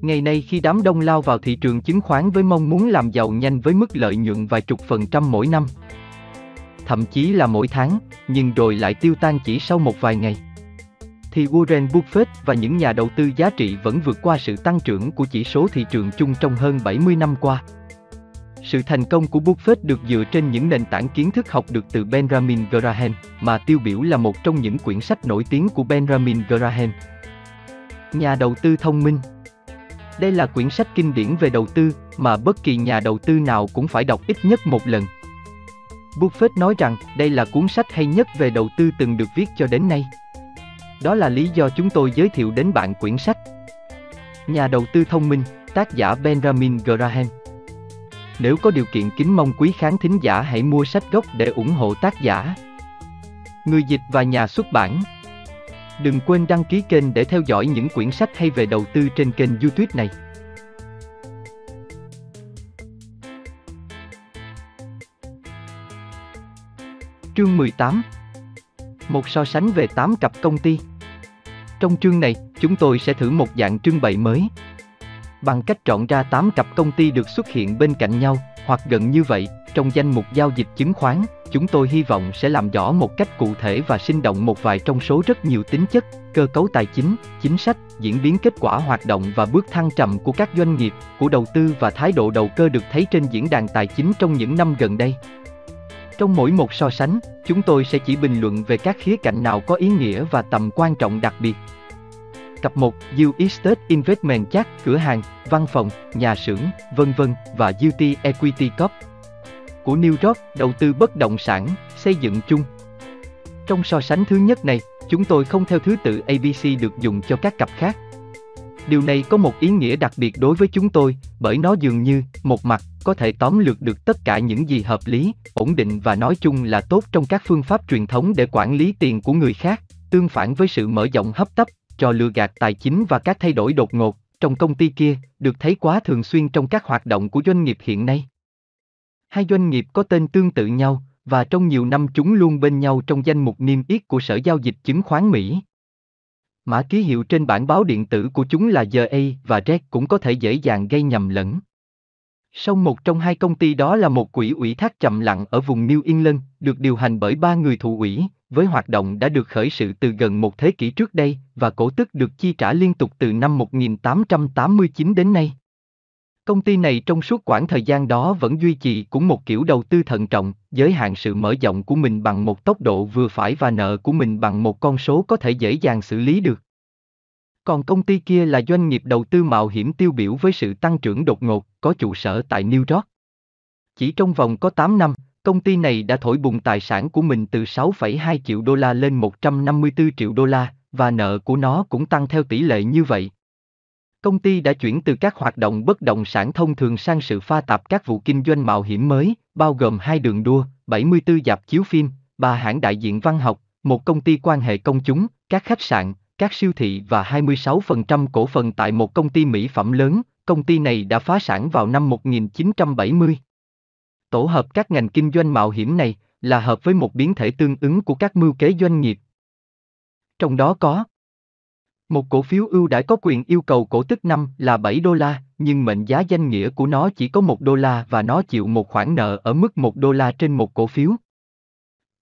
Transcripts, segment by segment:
Ngày nay khi đám đông lao vào thị trường chứng khoán với mong muốn làm giàu nhanh với mức lợi nhuận vài chục phần trăm mỗi năm, thậm chí là mỗi tháng, nhưng rồi lại tiêu tan chỉ sau một vài ngày. Thì Warren Buffett và những nhà đầu tư giá trị vẫn vượt qua sự tăng trưởng của chỉ số thị trường chung trong hơn 70 năm qua. Sự thành công của Buffett được dựa trên những nền tảng kiến thức học được từ Benjamin Graham, mà tiêu biểu là một trong những quyển sách nổi tiếng của Benjamin Graham. Nhà đầu tư thông minh đây là quyển sách kinh điển về đầu tư mà bất kỳ nhà đầu tư nào cũng phải đọc ít nhất một lần. Buffett nói rằng đây là cuốn sách hay nhất về đầu tư từng được viết cho đến nay. Đó là lý do chúng tôi giới thiệu đến bạn quyển sách. Nhà đầu tư thông minh, tác giả Benjamin Graham. Nếu có điều kiện kính mong quý khán thính giả hãy mua sách gốc để ủng hộ tác giả. Người dịch và nhà xuất bản. Đừng quên đăng ký kênh để theo dõi những quyển sách hay về đầu tư trên kênh YouTube này. Chương 18 Một so sánh về 8 cặp công ty Trong chương này, chúng tôi sẽ thử một dạng trưng bày mới. Bằng cách chọn ra 8 cặp công ty được xuất hiện bên cạnh nhau, hoặc gần như vậy, trong danh mục giao dịch chứng khoán, chúng tôi hy vọng sẽ làm rõ một cách cụ thể và sinh động một vài trong số rất nhiều tính chất, cơ cấu tài chính, chính sách, diễn biến kết quả hoạt động và bước thăng trầm của các doanh nghiệp, của đầu tư và thái độ đầu cơ được thấy trên diễn đàn tài chính trong những năm gần đây. Trong mỗi một so sánh, chúng tôi sẽ chỉ bình luận về các khía cạnh nào có ý nghĩa và tầm quan trọng đặc biệt. Cặp 1, U Estate Investment Chat, cửa hàng, văn phòng, nhà xưởng, vân vân và UT Equity Corp. Của New York, đầu tư bất động sản, xây dựng chung. Trong so sánh thứ nhất này, chúng tôi không theo thứ tự ABC được dùng cho các cặp khác. Điều này có một ý nghĩa đặc biệt đối với chúng tôi, bởi nó dường như, một mặt, có thể tóm lược được tất cả những gì hợp lý, ổn định và nói chung là tốt trong các phương pháp truyền thống để quản lý tiền của người khác, tương phản với sự mở rộng hấp tấp, trò lừa gạt tài chính và các thay đổi đột ngột trong công ty kia được thấy quá thường xuyên trong các hoạt động của doanh nghiệp hiện nay. Hai doanh nghiệp có tên tương tự nhau và trong nhiều năm chúng luôn bên nhau trong danh mục niêm yết của Sở giao dịch chứng khoán Mỹ. Mã ký hiệu trên bản báo điện tử của chúng là GA và REC cũng có thể dễ dàng gây nhầm lẫn. Song một trong hai công ty đó là một quỹ ủy thác chậm lặng ở vùng New England, được điều hành bởi ba người thụ ủy, với hoạt động đã được khởi sự từ gần một thế kỷ trước đây và cổ tức được chi trả liên tục từ năm 1889 đến nay. Công ty này trong suốt quãng thời gian đó vẫn duy trì cũng một kiểu đầu tư thận trọng, giới hạn sự mở rộng của mình bằng một tốc độ vừa phải và nợ của mình bằng một con số có thể dễ dàng xử lý được. Còn công ty kia là doanh nghiệp đầu tư mạo hiểm tiêu biểu với sự tăng trưởng đột ngột, có trụ sở tại New York. Chỉ trong vòng có 8 năm, công ty này đã thổi bùng tài sản của mình từ 6,2 triệu đô la lên 154 triệu đô la, và nợ của nó cũng tăng theo tỷ lệ như vậy. Công ty đã chuyển từ các hoạt động bất động sản thông thường sang sự pha tạp các vụ kinh doanh mạo hiểm mới, bao gồm hai đường đua, 74 dạp chiếu phim, ba hãng đại diện văn học, một công ty quan hệ công chúng, các khách sạn, các siêu thị và 26% cổ phần tại một công ty mỹ phẩm lớn, công ty này đã phá sản vào năm 1970. Tổ hợp các ngành kinh doanh mạo hiểm này là hợp với một biến thể tương ứng của các mưu kế doanh nghiệp. Trong đó có một cổ phiếu ưu đãi có quyền yêu cầu cổ tức năm là 7 đô la, nhưng mệnh giá danh nghĩa của nó chỉ có 1 đô la và nó chịu một khoản nợ ở mức 1 đô la trên một cổ phiếu.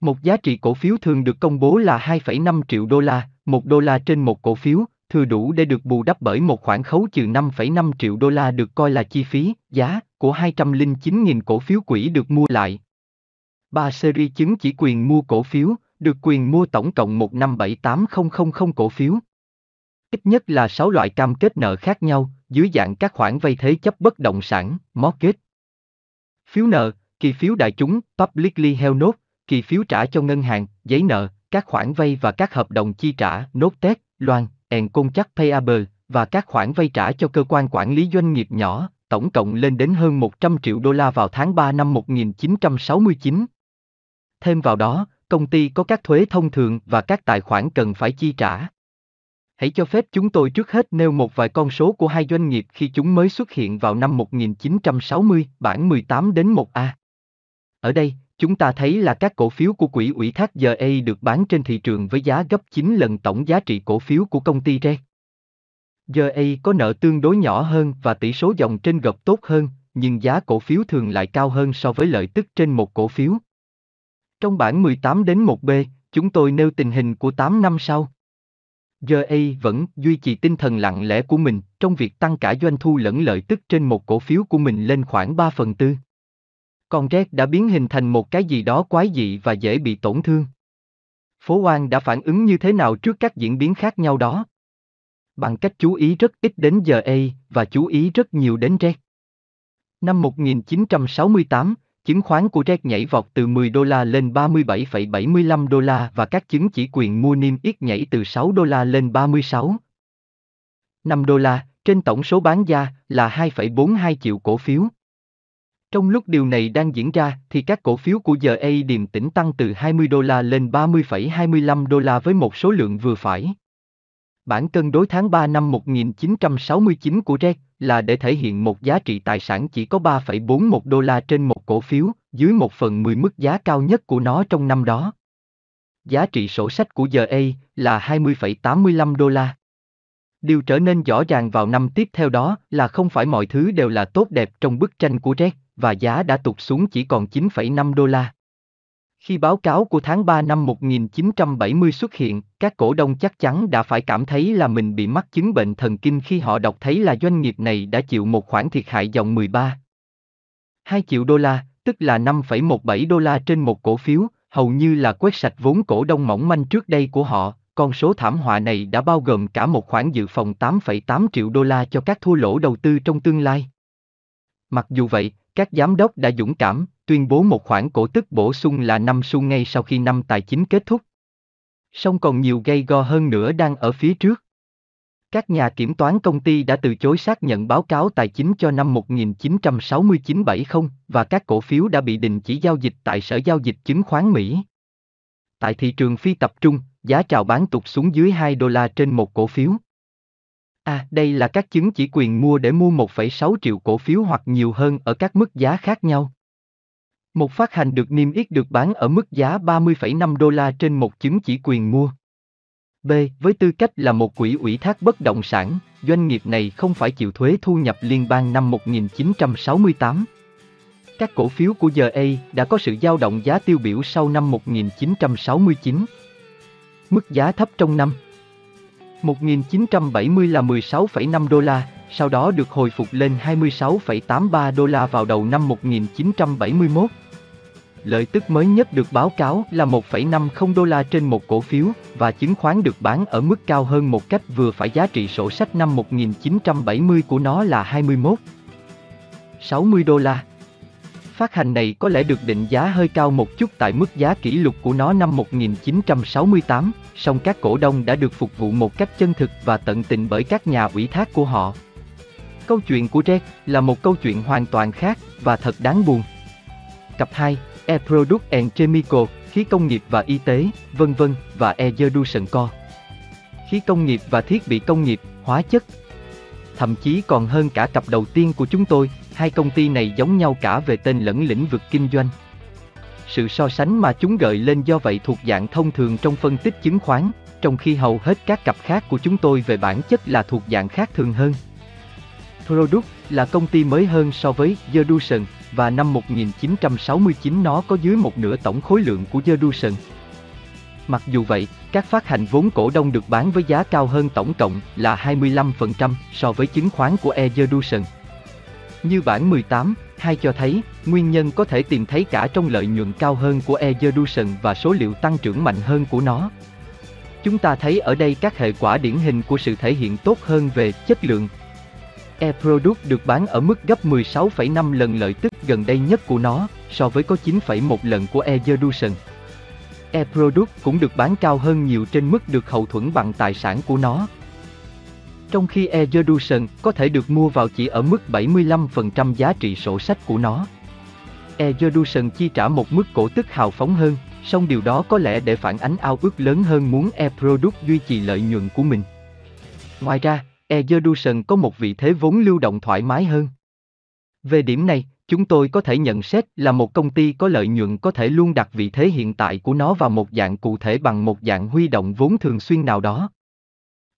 Một giá trị cổ phiếu thường được công bố là 2,5 triệu đô la, 1 đô la trên một cổ phiếu, thừa đủ để được bù đắp bởi một khoản khấu trừ 5,5 triệu đô la được coi là chi phí, giá của 209.000 cổ phiếu quỹ được mua lại. Ba series chứng chỉ quyền mua cổ phiếu, được quyền mua tổng cộng 1578000 cổ phiếu. Ít nhất là 6 loại cam kết nợ khác nhau, dưới dạng các khoản vay thế chấp bất động sản, mortgage. Phiếu nợ, kỳ phiếu đại chúng, publicly held note, kỳ phiếu trả cho ngân hàng, giấy nợ, các khoản vay và các hợp đồng chi trả, nốt tết, loan, and contract payable, và các khoản vay trả cho cơ quan quản lý doanh nghiệp nhỏ, tổng cộng lên đến hơn 100 triệu đô la vào tháng 3 năm 1969. Thêm vào đó, công ty có các thuế thông thường và các tài khoản cần phải chi trả. Hãy cho phép chúng tôi trước hết nêu một vài con số của hai doanh nghiệp khi chúng mới xuất hiện vào năm 1960, bản 18 đến 1A. Ở đây, chúng ta thấy là các cổ phiếu của quỹ ủy thác GA được bán trên thị trường với giá gấp 9 lần tổng giá trị cổ phiếu của công ty RE. Giờ A có nợ tương đối nhỏ hơn và tỷ số dòng trên gộp tốt hơn, nhưng giá cổ phiếu thường lại cao hơn so với lợi tức trên một cổ phiếu. Trong bản 18 đến 1B, chúng tôi nêu tình hình của 8 năm sau. Giờ A vẫn duy trì tinh thần lặng lẽ của mình trong việc tăng cả doanh thu lẫn lợi tức trên một cổ phiếu của mình lên khoảng 3 phần tư. Còn Red đã biến hình thành một cái gì đó quái dị và dễ bị tổn thương. Phố Oan đã phản ứng như thế nào trước các diễn biến khác nhau đó? Bằng cách chú ý rất ít đến giờ A và chú ý rất nhiều đến Red. Năm 1968, chứng khoán của Red nhảy vọt từ 10 đô la lên 37,75 đô la và các chứng chỉ quyền mua niêm yết nhảy từ 6 đô la lên 36. 5 đô la, trên tổng số bán ra là 2,42 triệu cổ phiếu. Trong lúc điều này đang diễn ra thì các cổ phiếu của giờ A điềm tĩnh tăng từ 20 đô la lên 30,25 đô la với một số lượng vừa phải. Bản cân đối tháng 3 năm 1969 của RED là để thể hiện một giá trị tài sản chỉ có 3,41 đô la trên một cổ phiếu, dưới một phần 10 mức giá cao nhất của nó trong năm đó. Giá trị sổ sách của giờ A là 20,85 đô la. Điều trở nên rõ ràng vào năm tiếp theo đó là không phải mọi thứ đều là tốt đẹp trong bức tranh của RED, và giá đã tụt xuống chỉ còn 9,5 đô la. Khi báo cáo của tháng 3 năm 1970 xuất hiện, các cổ đông chắc chắn đã phải cảm thấy là mình bị mắc chứng bệnh thần kinh khi họ đọc thấy là doanh nghiệp này đã chịu một khoản thiệt hại dòng 13. 2 triệu đô la, tức là 5,17 đô la trên một cổ phiếu, hầu như là quét sạch vốn cổ đông mỏng manh trước đây của họ, con số thảm họa này đã bao gồm cả một khoản dự phòng 8,8 triệu đô la cho các thua lỗ đầu tư trong tương lai. Mặc dù vậy, các giám đốc đã dũng cảm, tuyên bố một khoản cổ tức bổ sung là 5 xu ngay sau khi năm tài chính kết thúc. Song còn nhiều gây go hơn nữa đang ở phía trước. Các nhà kiểm toán công ty đã từ chối xác nhận báo cáo tài chính cho năm 1969-70 và các cổ phiếu đã bị đình chỉ giao dịch tại Sở Giao dịch Chứng khoán Mỹ. Tại thị trường phi tập trung, giá chào bán tụt xuống dưới 2 đô la trên một cổ phiếu. À, đây là các chứng chỉ quyền mua để mua 1,6 triệu cổ phiếu hoặc nhiều hơn ở các mức giá khác nhau. Một phát hành được niêm yết được bán ở mức giá 30,5 đô la trên một chứng chỉ quyền mua. B. Với tư cách là một quỹ ủy thác bất động sản, doanh nghiệp này không phải chịu thuế thu nhập liên bang năm 1968. Các cổ phiếu của GA đã có sự dao động giá tiêu biểu sau năm 1969. Mức giá thấp trong năm 1970 là 16,5 đô la, sau đó được hồi phục lên 26,83 đô la vào đầu năm 1971. Lợi tức mới nhất được báo cáo là 1,50 đô la trên một cổ phiếu và chứng khoán được bán ở mức cao hơn một cách vừa phải giá trị sổ sách năm 1970 của nó là 21 60 đô la. Phát hành này có lẽ được định giá hơi cao một chút tại mức giá kỷ lục của nó năm 1968, song các cổ đông đã được phục vụ một cách chân thực và tận tình bởi các nhà ủy thác của họ. Câu chuyện của Jack là một câu chuyện hoàn toàn khác và thật đáng buồn. Cặp 2, E Product and Chemical, khí công nghiệp và y tế, vân vân và E Education Co. Khí công nghiệp và thiết bị công nghiệp, hóa chất. Thậm chí còn hơn cả cặp đầu tiên của chúng tôi, hai công ty này giống nhau cả về tên lẫn lĩnh vực kinh doanh. Sự so sánh mà chúng gợi lên do vậy thuộc dạng thông thường trong phân tích chứng khoán, trong khi hầu hết các cặp khác của chúng tôi về bản chất là thuộc dạng khác thường hơn. Product là công ty mới hơn so với Yeduson và năm 1969 nó có dưới một nửa tổng khối lượng của Yeduson. Mặc dù vậy, các phát hành vốn cổ đông được bán với giá cao hơn tổng cộng là 25% so với chứng khoán của Yeduson. Như bản 18, hai cho thấy, nguyên nhân có thể tìm thấy cả trong lợi nhuận cao hơn của Evolution và số liệu tăng trưởng mạnh hơn của nó. Chúng ta thấy ở đây các hệ quả điển hình của sự thể hiện tốt hơn về chất lượng. E-Product được bán ở mức gấp 16,5 lần lợi tức gần đây nhất của nó, so với có 9,1 lần của Evolution. E-Product cũng được bán cao hơn nhiều trên mức được hậu thuẫn bằng tài sản của nó, trong khi Evolution có thể được mua vào chỉ ở mức 75% giá trị sổ sách của nó. Evolution chi trả một mức cổ tức hào phóng hơn, song điều đó có lẽ để phản ánh ao ước lớn hơn muốn E-Product duy trì lợi nhuận của mình. Ngoài ra, Evolution có một vị thế vốn lưu động thoải mái hơn. Về điểm này, chúng tôi có thể nhận xét là một công ty có lợi nhuận có thể luôn đặt vị thế hiện tại của nó vào một dạng cụ thể bằng một dạng huy động vốn thường xuyên nào đó.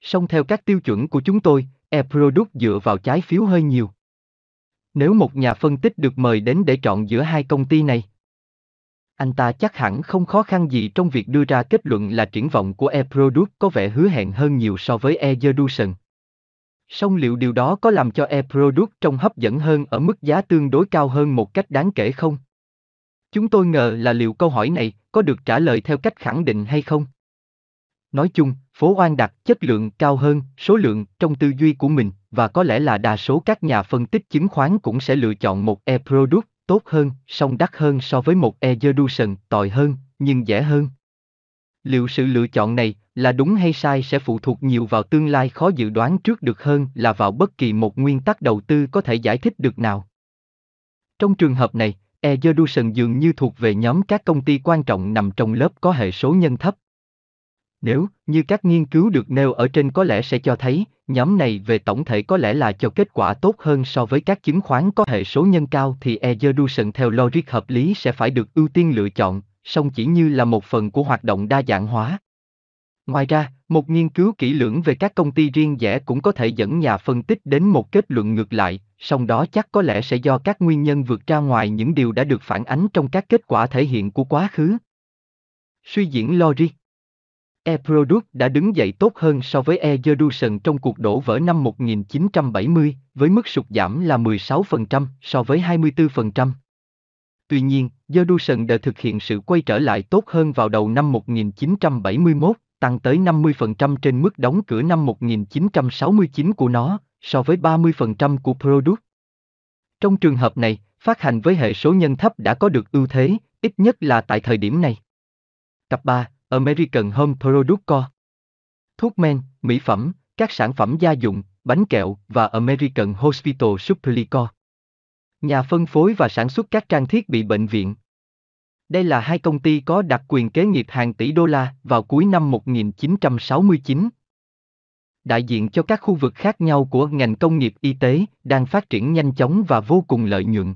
Song theo các tiêu chuẩn của chúng tôi, e-product dựa vào trái phiếu hơi nhiều. Nếu một nhà phân tích được mời đến để chọn giữa hai công ty này, anh ta chắc hẳn không khó khăn gì trong việc đưa ra kết luận là triển vọng của e-product có vẻ hứa hẹn hơn nhiều so với e-Jerusalem. Song liệu điều đó có làm cho e-product trông hấp dẫn hơn ở mức giá tương đối cao hơn một cách đáng kể không? Chúng tôi ngờ là liệu câu hỏi này có được trả lời theo cách khẳng định hay không? Nói chung, phố oan đặt chất lượng cao hơn số lượng trong tư duy của mình và có lẽ là đa số các nhà phân tích chứng khoán cũng sẽ lựa chọn một e-product tốt hơn, song đắt hơn so với một e-Jerusalem tồi hơn, nhưng dễ hơn. Liệu sự lựa chọn này là đúng hay sai sẽ phụ thuộc nhiều vào tương lai khó dự đoán trước được hơn là vào bất kỳ một nguyên tắc đầu tư có thể giải thích được nào. Trong trường hợp này, e-Jerusalem dường như thuộc về nhóm các công ty quan trọng nằm trong lớp có hệ số nhân thấp. Nếu, như các nghiên cứu được nêu ở trên có lẽ sẽ cho thấy, nhóm này về tổng thể có lẽ là cho kết quả tốt hơn so với các chứng khoán có hệ số nhân cao thì e-Jerusalem theo logic hợp lý sẽ phải được ưu tiên lựa chọn, song chỉ như là một phần của hoạt động đa dạng hóa. Ngoài ra, một nghiên cứu kỹ lưỡng về các công ty riêng rẽ cũng có thể dẫn nhà phân tích đến một kết luận ngược lại, song đó chắc có lẽ sẽ do các nguyên nhân vượt ra ngoài những điều đã được phản ánh trong các kết quả thể hiện của quá khứ. Suy diễn logic E-Product đã đứng dậy tốt hơn so với E-Jerusalem trong cuộc đổ vỡ năm 1970, với mức sụt giảm là 16% so với 24%. Tuy nhiên, Jerusalem đã thực hiện sự quay trở lại tốt hơn vào đầu năm 1971, tăng tới 50% trên mức đóng cửa năm 1969 của nó, so với 30% của Product. Trong trường hợp này, phát hành với hệ số nhân thấp đã có được ưu thế, ít nhất là tại thời điểm này. Tập 3, American Home Product Co. Thuốc men, mỹ phẩm, các sản phẩm gia dụng, bánh kẹo và American Hospital Supply Co. Nhà phân phối và sản xuất các trang thiết bị bệnh viện. Đây là hai công ty có đặc quyền kế nghiệp hàng tỷ đô la vào cuối năm 1969. Đại diện cho các khu vực khác nhau của ngành công nghiệp y tế đang phát triển nhanh chóng và vô cùng lợi nhuận.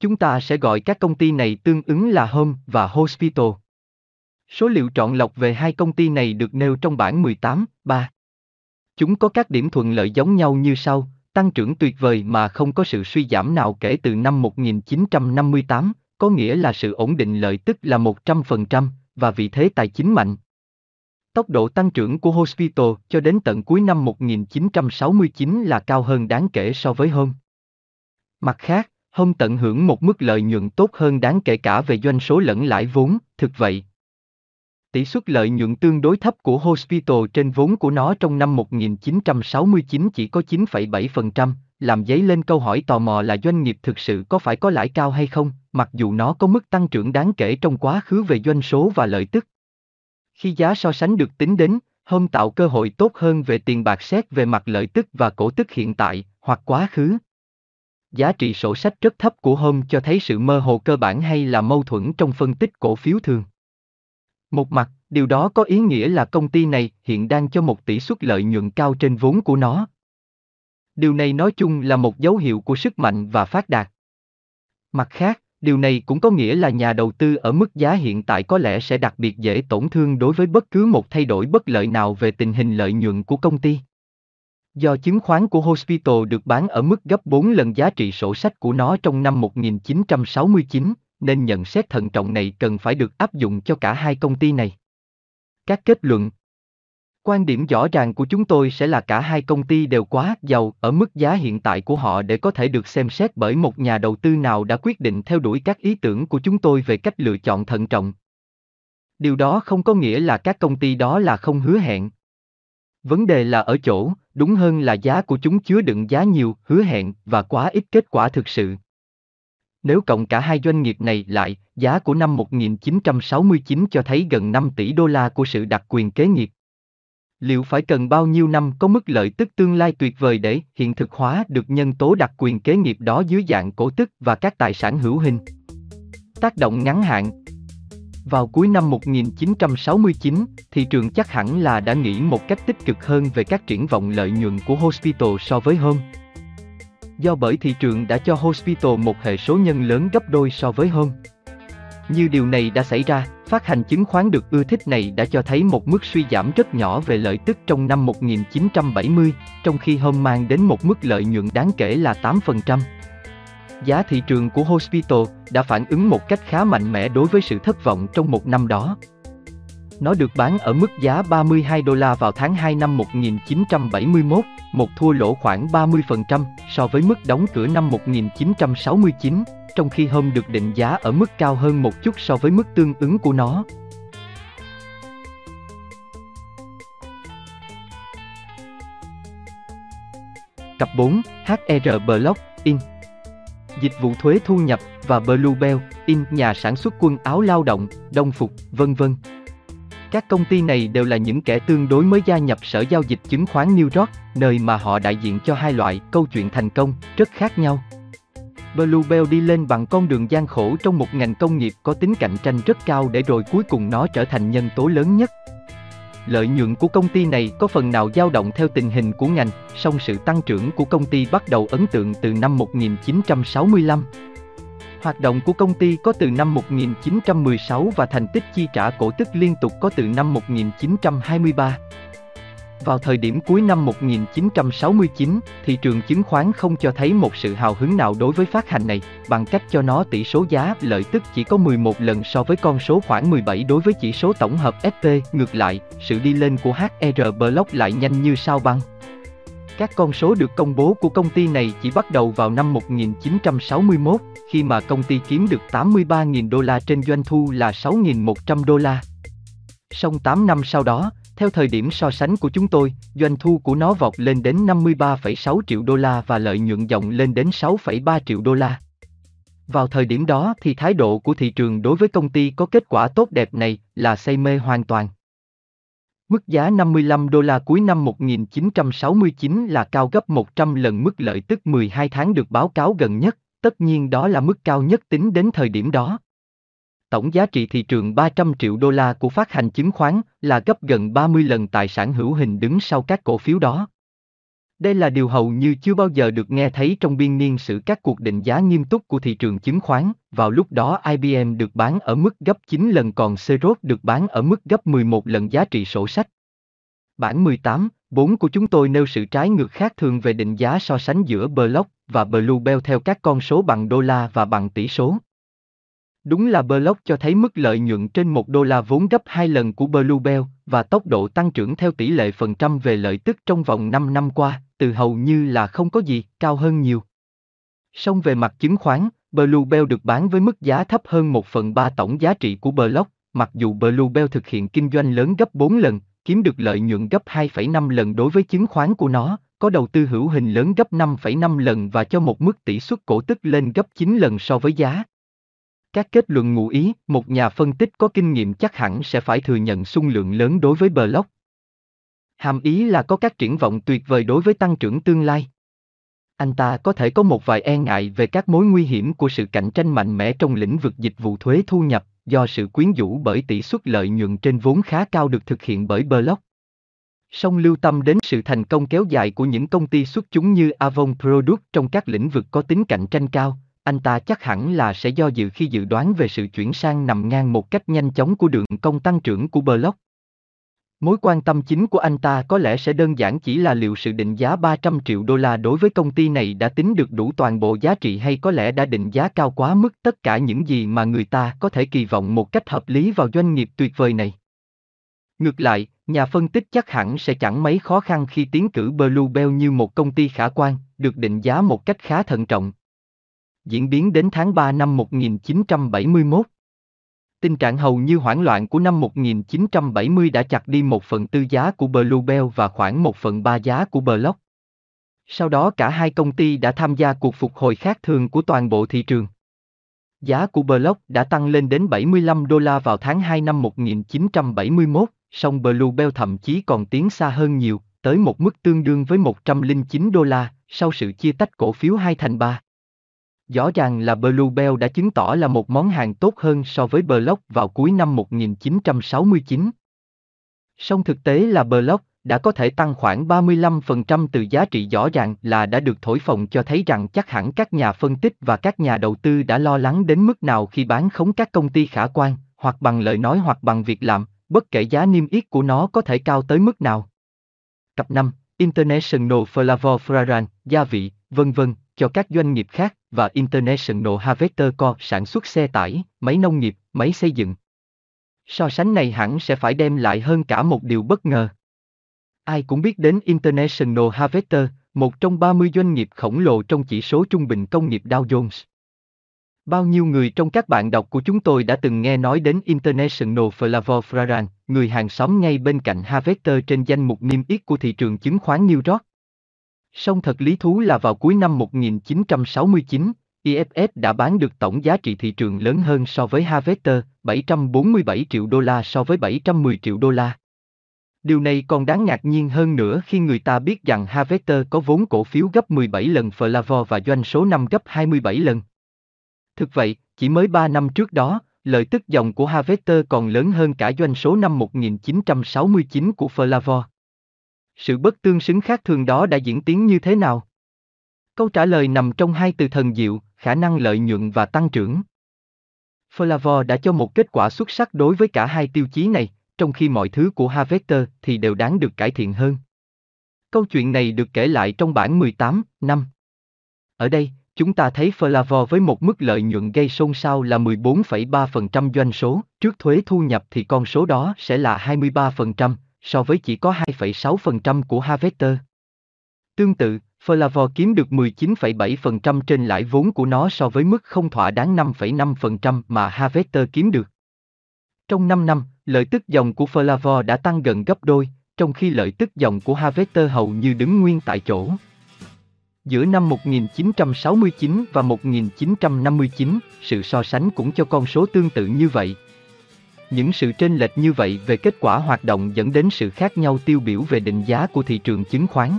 Chúng ta sẽ gọi các công ty này tương ứng là Home và Hospital. Số liệu chọn lọc về hai công ty này được nêu trong bảng 18, 3. Chúng có các điểm thuận lợi giống nhau như sau, tăng trưởng tuyệt vời mà không có sự suy giảm nào kể từ năm 1958, có nghĩa là sự ổn định lợi tức là 100% và vị thế tài chính mạnh. Tốc độ tăng trưởng của Hospital cho đến tận cuối năm 1969 là cao hơn đáng kể so với Home. Mặt khác, Home tận hưởng một mức lợi nhuận tốt hơn đáng kể cả về doanh số lẫn lãi vốn, thực vậy, tỷ suất lợi nhuận tương đối thấp của Hospital trên vốn của nó trong năm 1969 chỉ có 9,7%, làm dấy lên câu hỏi tò mò là doanh nghiệp thực sự có phải có lãi cao hay không, mặc dù nó có mức tăng trưởng đáng kể trong quá khứ về doanh số và lợi tức. Khi giá so sánh được tính đến, hôm tạo cơ hội tốt hơn về tiền bạc xét về mặt lợi tức và cổ tức hiện tại, hoặc quá khứ. Giá trị sổ sách rất thấp của hôm cho thấy sự mơ hồ cơ bản hay là mâu thuẫn trong phân tích cổ phiếu thường. Một mặt, điều đó có ý nghĩa là công ty này hiện đang cho một tỷ suất lợi nhuận cao trên vốn của nó. Điều này nói chung là một dấu hiệu của sức mạnh và phát đạt. Mặt khác, điều này cũng có nghĩa là nhà đầu tư ở mức giá hiện tại có lẽ sẽ đặc biệt dễ tổn thương đối với bất cứ một thay đổi bất lợi nào về tình hình lợi nhuận của công ty. Do chứng khoán của Hospital được bán ở mức gấp 4 lần giá trị sổ sách của nó trong năm 1969, nên nhận xét thận trọng này cần phải được áp dụng cho cả hai công ty này. Các kết luận Quan điểm rõ ràng của chúng tôi sẽ là cả hai công ty đều quá giàu ở mức giá hiện tại của họ để có thể được xem xét bởi một nhà đầu tư nào đã quyết định theo đuổi các ý tưởng của chúng tôi về cách lựa chọn thận trọng. Điều đó không có nghĩa là các công ty đó là không hứa hẹn. Vấn đề là ở chỗ, đúng hơn là giá của chúng chứa đựng giá nhiều, hứa hẹn và quá ít kết quả thực sự. Nếu cộng cả hai doanh nghiệp này lại, giá của năm 1969 cho thấy gần 5 tỷ đô la của sự đặc quyền kế nghiệp. Liệu phải cần bao nhiêu năm có mức lợi tức tương lai tuyệt vời để hiện thực hóa được nhân tố đặc quyền kế nghiệp đó dưới dạng cổ tức và các tài sản hữu hình? Tác động ngắn hạn Vào cuối năm 1969, thị trường chắc hẳn là đã nghĩ một cách tích cực hơn về các triển vọng lợi nhuận của Hospital so với Home do bởi thị trường đã cho Hospital một hệ số nhân lớn gấp đôi so với hôm. Như điều này đã xảy ra, phát hành chứng khoán được ưa thích này đã cho thấy một mức suy giảm rất nhỏ về lợi tức trong năm 1970, trong khi hôm mang đến một mức lợi nhuận đáng kể là 8%. Giá thị trường của Hospital đã phản ứng một cách khá mạnh mẽ đối với sự thất vọng trong một năm đó. Nó được bán ở mức giá 32 đô la vào tháng 2 năm 1971, một thua lỗ khoảng 30% so với mức đóng cửa năm 1969, trong khi Home được định giá ở mức cao hơn một chút so với mức tương ứng của nó. Cặp 4, HR Block, In Dịch vụ thuế thu nhập và Bluebell, In nhà sản xuất quân áo lao động, đồng phục, vân vân. Các công ty này đều là những kẻ tương đối mới gia nhập sở giao dịch chứng khoán New York, nơi mà họ đại diện cho hai loại câu chuyện thành công rất khác nhau. Bluebell đi lên bằng con đường gian khổ trong một ngành công nghiệp có tính cạnh tranh rất cao để rồi cuối cùng nó trở thành nhân tố lớn nhất. Lợi nhuận của công ty này có phần nào dao động theo tình hình của ngành, song sự tăng trưởng của công ty bắt đầu ấn tượng từ năm 1965. Hoạt động của công ty có từ năm 1916 và thành tích chi trả cổ tức liên tục có từ năm 1923. Vào thời điểm cuối năm 1969, thị trường chứng khoán không cho thấy một sự hào hứng nào đối với phát hành này, bằng cách cho nó tỷ số giá lợi tức chỉ có 11 lần so với con số khoảng 17 đối với chỉ số tổng hợp SP. Ngược lại, sự đi lên của HR Block lại nhanh như sao băng. Các con số được công bố của công ty này chỉ bắt đầu vào năm 1961, khi mà công ty kiếm được 83.000 đô la trên doanh thu là 6.100 đô la. Song 8 năm sau đó, theo thời điểm so sánh của chúng tôi, doanh thu của nó vọt lên đến 53,6 triệu đô la và lợi nhuận dòng lên đến 6,3 triệu đô la. Vào thời điểm đó thì thái độ của thị trường đối với công ty có kết quả tốt đẹp này là say mê hoàn toàn. Mức giá 55 đô la cuối năm 1969 là cao gấp 100 lần mức lợi tức 12 tháng được báo cáo gần nhất, tất nhiên đó là mức cao nhất tính đến thời điểm đó. Tổng giá trị thị trường 300 triệu đô la của phát hành chứng khoán là gấp gần 30 lần tài sản hữu hình đứng sau các cổ phiếu đó. Đây là điều hầu như chưa bao giờ được nghe thấy trong biên niên sử các cuộc định giá nghiêm túc của thị trường chứng khoán. Vào lúc đó IBM được bán ở mức gấp 9 lần còn Xerox được bán ở mức gấp 11 lần giá trị sổ sách. Bản 18, 4 của chúng tôi nêu sự trái ngược khác thường về định giá so sánh giữa Block và Bluebell theo các con số bằng đô la và bằng tỷ số. Đúng là Block cho thấy mức lợi nhuận trên 1 đô la vốn gấp 2 lần của Bluebell và tốc độ tăng trưởng theo tỷ lệ phần trăm về lợi tức trong vòng 5 năm qua, từ hầu như là không có gì, cao hơn nhiều. Song về mặt chứng khoán, Bluebell được bán với mức giá thấp hơn 1 phần 3 tổng giá trị của Block, mặc dù Bluebell thực hiện kinh doanh lớn gấp 4 lần, kiếm được lợi nhuận gấp 2,5 lần đối với chứng khoán của nó, có đầu tư hữu hình lớn gấp 5,5 lần và cho một mức tỷ suất cổ tức lên gấp 9 lần so với giá. Các kết luận ngụ ý, một nhà phân tích có kinh nghiệm chắc hẳn sẽ phải thừa nhận xung lượng lớn đối với Block. Hàm ý là có các triển vọng tuyệt vời đối với tăng trưởng tương lai. Anh ta có thể có một vài e ngại về các mối nguy hiểm của sự cạnh tranh mạnh mẽ trong lĩnh vực dịch vụ thuế thu nhập, do sự quyến rũ bởi tỷ suất lợi nhuận trên vốn khá cao được thực hiện bởi Block. Song lưu tâm đến sự thành công kéo dài của những công ty xuất chúng như Avon Product trong các lĩnh vực có tính cạnh tranh cao, anh ta chắc hẳn là sẽ do dự khi dự đoán về sự chuyển sang nằm ngang một cách nhanh chóng của đường công tăng trưởng của Block. Mối quan tâm chính của anh ta có lẽ sẽ đơn giản chỉ là liệu sự định giá 300 triệu đô la đối với công ty này đã tính được đủ toàn bộ giá trị hay có lẽ đã định giá cao quá mức tất cả những gì mà người ta có thể kỳ vọng một cách hợp lý vào doanh nghiệp tuyệt vời này. Ngược lại, nhà phân tích chắc hẳn sẽ chẳng mấy khó khăn khi tiến cử Bluebell như một công ty khả quan, được định giá một cách khá thận trọng. Diễn biến đến tháng 3 năm 1971. Tình trạng hầu như hoảng loạn của năm 1970 đã chặt đi một phần tư giá của Bluebell và khoảng một phần ba giá của Block. Sau đó cả hai công ty đã tham gia cuộc phục hồi khác thường của toàn bộ thị trường. Giá của Block đã tăng lên đến 75 đô la vào tháng 2 năm 1971, song Bluebell thậm chí còn tiến xa hơn nhiều, tới một mức tương đương với 109 đô la, sau sự chia tách cổ phiếu 2 thành 3. Rõ ràng là Bluebell đã chứng tỏ là một món hàng tốt hơn so với Block vào cuối năm 1969. Song thực tế là Block đã có thể tăng khoảng 35% từ giá trị rõ ràng là đã được thổi phồng cho thấy rằng chắc hẳn các nhà phân tích và các nhà đầu tư đã lo lắng đến mức nào khi bán khống các công ty khả quan, hoặc bằng lời nói hoặc bằng việc làm, bất kể giá niêm yết của nó có thể cao tới mức nào. Cặp 5. International Flavor Fragrance, gia vị, vân vân, cho các doanh nghiệp khác và International Harvester Co. sản xuất xe tải, máy nông nghiệp, máy xây dựng. So sánh này hẳn sẽ phải đem lại hơn cả một điều bất ngờ. Ai cũng biết đến International Harvester, một trong 30 doanh nghiệp khổng lồ trong chỉ số trung bình công nghiệp Dow Jones. Bao nhiêu người trong các bạn đọc của chúng tôi đã từng nghe nói đến International Flavor Fragrance, người hàng xóm ngay bên cạnh Harvester trên danh mục niêm yết của thị trường chứng khoán New York. Song thật lý thú là vào cuối năm 1969, IFS đã bán được tổng giá trị thị trường lớn hơn so với Harvester, 747 triệu đô la so với 710 triệu đô la. Điều này còn đáng ngạc nhiên hơn nữa khi người ta biết rằng Harvester có vốn cổ phiếu gấp 17 lần Flavor và doanh số năm gấp 27 lần. Thực vậy, chỉ mới 3 năm trước đó, lợi tức dòng của Harvester còn lớn hơn cả doanh số năm 1969 của Flavor. Sự bất tương xứng khác thường đó đã diễn tiến như thế nào? Câu trả lời nằm trong hai từ thần diệu, khả năng lợi nhuận và tăng trưởng. Flavor đã cho một kết quả xuất sắc đối với cả hai tiêu chí này, trong khi mọi thứ của Harvester thì đều đáng được cải thiện hơn. Câu chuyện này được kể lại trong bản 18, năm. Ở đây, chúng ta thấy Flavor với một mức lợi nhuận gây xôn xao là 14,3% doanh số, trước thuế thu nhập thì con số đó sẽ là 23%, so với chỉ có 2,6% của Harvester. Tương tự, Flavor kiếm được 19,7% trên lãi vốn của nó so với mức không thỏa đáng 5,5% mà Harvester kiếm được. Trong 5 năm, lợi tức dòng của Flavor đã tăng gần gấp đôi, trong khi lợi tức dòng của Harvester hầu như đứng nguyên tại chỗ. Giữa năm 1969 và 1959, sự so sánh cũng cho con số tương tự như vậy. Những sự chênh lệch như vậy về kết quả hoạt động dẫn đến sự khác nhau tiêu biểu về định giá của thị trường chứng khoán.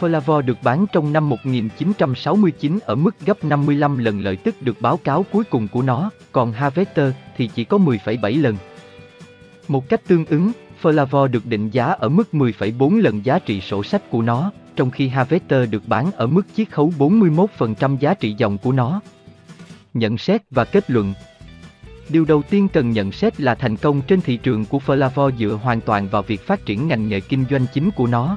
Flavor được bán trong năm 1969 ở mức gấp 55 lần lợi tức được báo cáo cuối cùng của nó, còn Harvester thì chỉ có 10,7 lần. Một cách tương ứng, Flavor được định giá ở mức 10,4 lần giá trị sổ sách của nó, trong khi Harvester được bán ở mức chiết khấu 41% giá trị dòng của nó. Nhận xét và kết luận Điều đầu tiên cần nhận xét là thành công trên thị trường của Flavor dựa hoàn toàn vào việc phát triển ngành nghề kinh doanh chính của nó.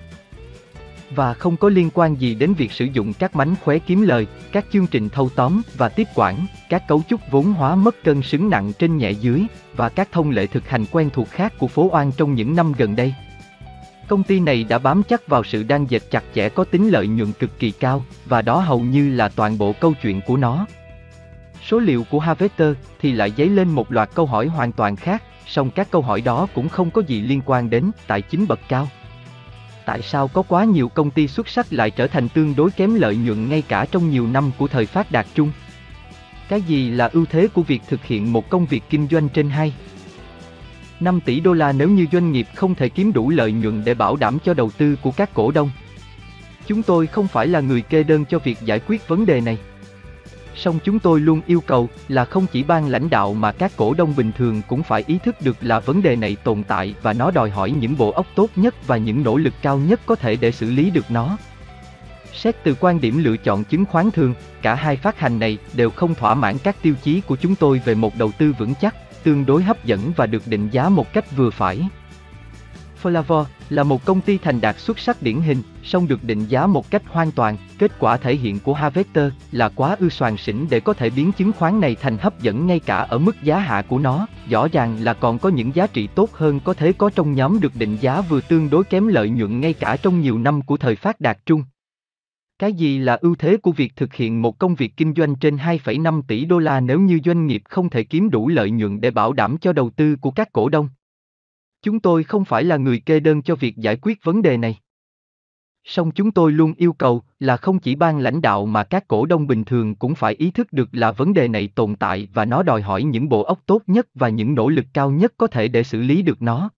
Và không có liên quan gì đến việc sử dụng các mánh khóe kiếm lời, các chương trình thâu tóm và tiếp quản, các cấu trúc vốn hóa mất cân xứng nặng trên nhẹ dưới, và các thông lệ thực hành quen thuộc khác của phố Oan trong những năm gần đây. Công ty này đã bám chắc vào sự đang dệt chặt chẽ có tính lợi nhuận cực kỳ cao, và đó hầu như là toàn bộ câu chuyện của nó. Số liệu của Harvester thì lại dấy lên một loạt câu hỏi hoàn toàn khác, song các câu hỏi đó cũng không có gì liên quan đến tài chính bậc cao. Tại sao có quá nhiều công ty xuất sắc lại trở thành tương đối kém lợi nhuận ngay cả trong nhiều năm của thời phát đạt chung? Cái gì là ưu thế của việc thực hiện một công việc kinh doanh trên hai? 5 tỷ đô la nếu như doanh nghiệp không thể kiếm đủ lợi nhuận để bảo đảm cho đầu tư của các cổ đông. Chúng tôi không phải là người kê đơn cho việc giải quyết vấn đề này. Song chúng tôi luôn yêu cầu là không chỉ ban lãnh đạo mà các cổ đông bình thường cũng phải ý thức được là vấn đề này tồn tại và nó đòi hỏi những bộ óc tốt nhất và những nỗ lực cao nhất có thể để xử lý được nó. Xét từ quan điểm lựa chọn chứng khoán thường, cả hai phát hành này đều không thỏa mãn các tiêu chí của chúng tôi về một đầu tư vững chắc, tương đối hấp dẫn và được định giá một cách vừa phải. Flavor là một công ty thành đạt xuất sắc điển hình, song được định giá một cách hoàn toàn, kết quả thể hiện của Harvester là quá ư soàn xỉn để có thể biến chứng khoán này thành hấp dẫn ngay cả ở mức giá hạ của nó, rõ ràng là còn có những giá trị tốt hơn có thể có trong nhóm được định giá vừa tương đối kém lợi nhuận ngay cả trong nhiều năm của thời phát đạt trung. Cái gì là ưu thế của việc thực hiện một công việc kinh doanh trên 2,5 tỷ đô la nếu như doanh nghiệp không thể kiếm đủ lợi nhuận để bảo đảm cho đầu tư của các cổ đông? Chúng tôi không phải là người kê đơn cho việc giải quyết vấn đề này. Song chúng tôi luôn yêu cầu là không chỉ ban lãnh đạo mà các cổ đông bình thường cũng phải ý thức được là vấn đề này tồn tại và nó đòi hỏi những bộ óc tốt nhất và những nỗ lực cao nhất có thể để xử lý được nó.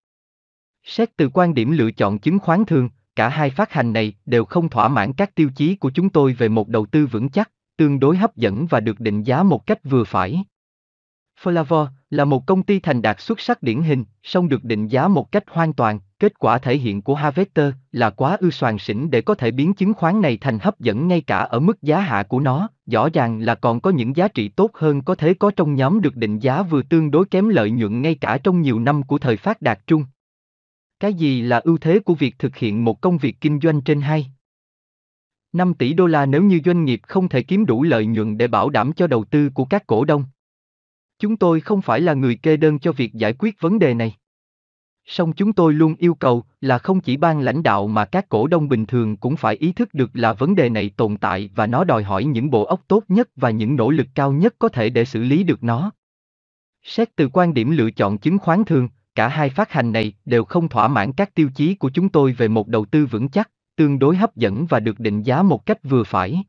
Xét từ quan điểm lựa chọn chứng khoán thường, cả hai phát hành này đều không thỏa mãn các tiêu chí của chúng tôi về một đầu tư vững chắc, tương đối hấp dẫn và được định giá một cách vừa phải. Flavor là một công ty thành đạt xuất sắc điển hình, song được định giá một cách hoàn toàn, kết quả thể hiện của Harvester là quá ư soàn xỉn để có thể biến chứng khoán này thành hấp dẫn ngay cả ở mức giá hạ của nó, rõ ràng là còn có những giá trị tốt hơn có thể có trong nhóm được định giá vừa tương đối kém lợi nhuận ngay cả trong nhiều năm của thời phát đạt trung. Cái gì là ưu thế của việc thực hiện một công việc kinh doanh trên hai? 5 tỷ đô la nếu như doanh nghiệp không thể kiếm đủ lợi nhuận để bảo đảm cho đầu tư của các cổ đông. Chúng tôi không phải là người kê đơn cho việc giải quyết vấn đề này. Song chúng tôi luôn yêu cầu là không chỉ ban lãnh đạo mà các cổ đông bình thường cũng phải ý thức được là vấn đề này tồn tại và nó đòi hỏi những bộ óc tốt nhất và những nỗ lực cao nhất có thể để xử lý được nó. Xét từ quan điểm lựa chọn chứng khoán thường, cả hai phát hành này đều không thỏa mãn các tiêu chí của chúng tôi về một đầu tư vững chắc, tương đối hấp dẫn và được định giá một cách vừa phải.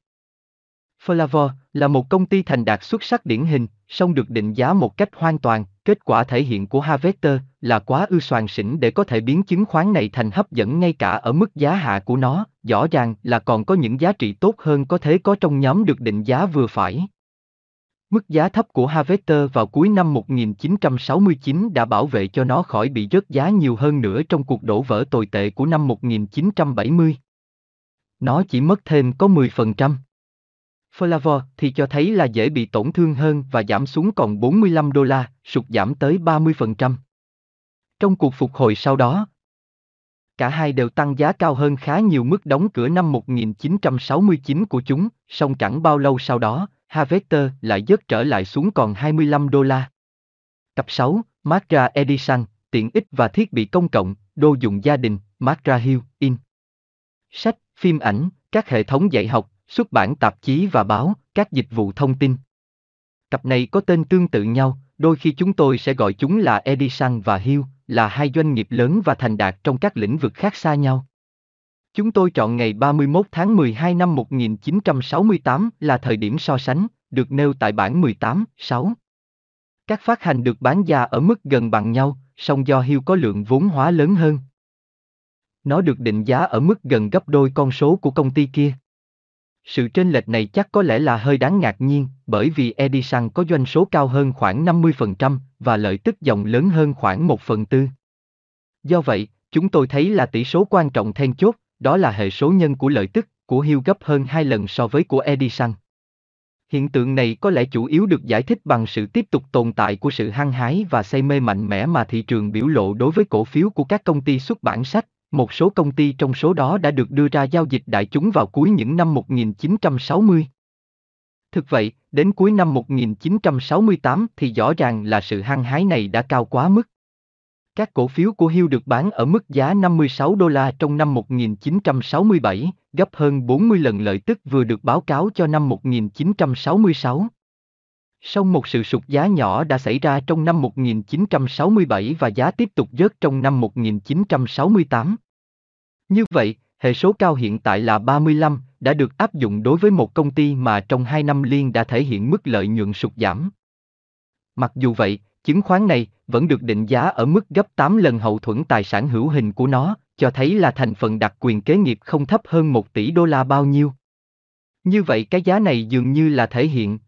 Flavor là một công ty thành đạt xuất sắc điển hình, song được định giá một cách hoàn toàn, kết quả thể hiện của Harvester là quá ư soàn xỉn để có thể biến chứng khoán này thành hấp dẫn ngay cả ở mức giá hạ của nó, rõ ràng là còn có những giá trị tốt hơn có thể có trong nhóm được định giá vừa phải. Mức giá thấp của Harvester vào cuối năm 1969 đã bảo vệ cho nó khỏi bị rớt giá nhiều hơn nữa trong cuộc đổ vỡ tồi tệ của năm 1970. Nó chỉ mất thêm có 10%. Flavor thì cho thấy là dễ bị tổn thương hơn và giảm xuống còn 45 đô la, sụt giảm tới 30%. Trong cuộc phục hồi sau đó, cả hai đều tăng giá cao hơn khá nhiều mức đóng cửa năm 1969 của chúng, song chẳng bao lâu sau đó, Harvester lại dớt trở lại xuống còn 25 đô la. Cặp 6, Mazda Edison, tiện ích và thiết bị công cộng, đô dùng gia đình, Mazda Hill, in. Sách, phim ảnh, các hệ thống dạy học, xuất bản tạp chí và báo, các dịch vụ thông tin. Cặp này có tên tương tự nhau, đôi khi chúng tôi sẽ gọi chúng là Edison và Hill, là hai doanh nghiệp lớn và thành đạt trong các lĩnh vực khác xa nhau. Chúng tôi chọn ngày 31 tháng 12 năm 1968 là thời điểm so sánh, được nêu tại bản 18, 6. Các phát hành được bán ra ở mức gần bằng nhau, song do Hill có lượng vốn hóa lớn hơn. Nó được định giá ở mức gần gấp đôi con số của công ty kia. Sự chênh lệch này chắc có lẽ là hơi đáng ngạc nhiên, bởi vì Edison có doanh số cao hơn khoảng 50% và lợi tức dòng lớn hơn khoảng 1 phần tư. Do vậy, chúng tôi thấy là tỷ số quan trọng then chốt, đó là hệ số nhân của lợi tức của Hill gấp hơn hai lần so với của Edison. Hiện tượng này có lẽ chủ yếu được giải thích bằng sự tiếp tục tồn tại của sự hăng hái và say mê mạnh mẽ mà thị trường biểu lộ đối với cổ phiếu của các công ty xuất bản sách, một số công ty trong số đó đã được đưa ra giao dịch đại chúng vào cuối những năm 1960. Thực vậy, đến cuối năm 1968 thì rõ ràng là sự hăng hái này đã cao quá mức. Các cổ phiếu của Hill được bán ở mức giá 56 đô la trong năm 1967, gấp hơn 40 lần lợi tức vừa được báo cáo cho năm 1966. Song một sự sụt giá nhỏ đã xảy ra trong năm 1967 và giá tiếp tục rớt trong năm 1968. Như vậy, hệ số cao hiện tại là 35, đã được áp dụng đối với một công ty mà trong 2 năm liên đã thể hiện mức lợi nhuận sụt giảm. Mặc dù vậy, chứng khoán này vẫn được định giá ở mức gấp 8 lần hậu thuẫn tài sản hữu hình của nó, cho thấy là thành phần đặc quyền kế nghiệp không thấp hơn 1 tỷ đô la bao nhiêu. Như vậy cái giá này dường như là thể hiện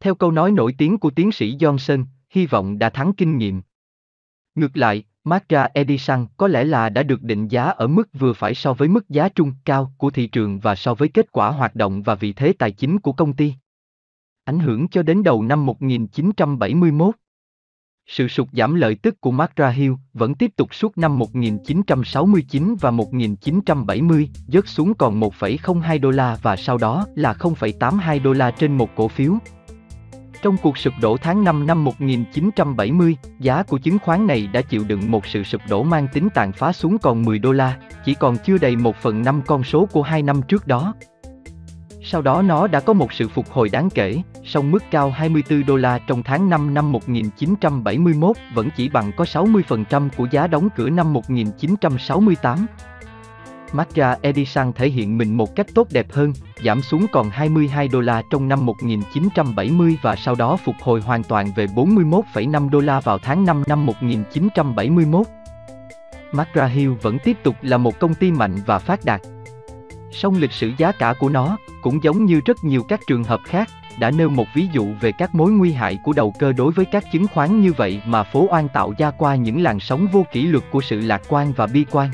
theo câu nói nổi tiếng của tiến sĩ Johnson, hy vọng đã thắng kinh nghiệm. Ngược lại, Mazda Edison có lẽ là đã được định giá ở mức vừa phải so với mức giá trung cao của thị trường và so với kết quả hoạt động và vị thế tài chính của công ty. Ảnh hưởng cho đến đầu năm 1971. Sự sụt giảm lợi tức của Mazda Hill vẫn tiếp tục suốt năm 1969 và 1970, rớt xuống còn 1,02 đô la và sau đó là 0,82 đô la trên một cổ phiếu, trong cuộc sụp đổ tháng 5 năm 1970, giá của chứng khoán này đã chịu đựng một sự sụp đổ mang tính tàn phá xuống còn 10 đô la, chỉ còn chưa đầy 1 phần 5 con số của hai năm trước đó. Sau đó nó đã có một sự phục hồi đáng kể, song mức cao 24 đô la trong tháng 5 năm 1971 vẫn chỉ bằng có 60% của giá đóng cửa năm 1968. Mazda Edison thể hiện mình một cách tốt đẹp hơn, giảm xuống còn 22 đô la trong năm 1970 và sau đó phục hồi hoàn toàn về 41,5 đô la vào tháng 5 năm 1971. McGraw Hill vẫn tiếp tục là một công ty mạnh và phát đạt. Song lịch sử giá cả của nó, cũng giống như rất nhiều các trường hợp khác, đã nêu một ví dụ về các mối nguy hại của đầu cơ đối với các chứng khoán như vậy mà phố oan tạo ra qua những làn sóng vô kỷ luật của sự lạc quan và bi quan.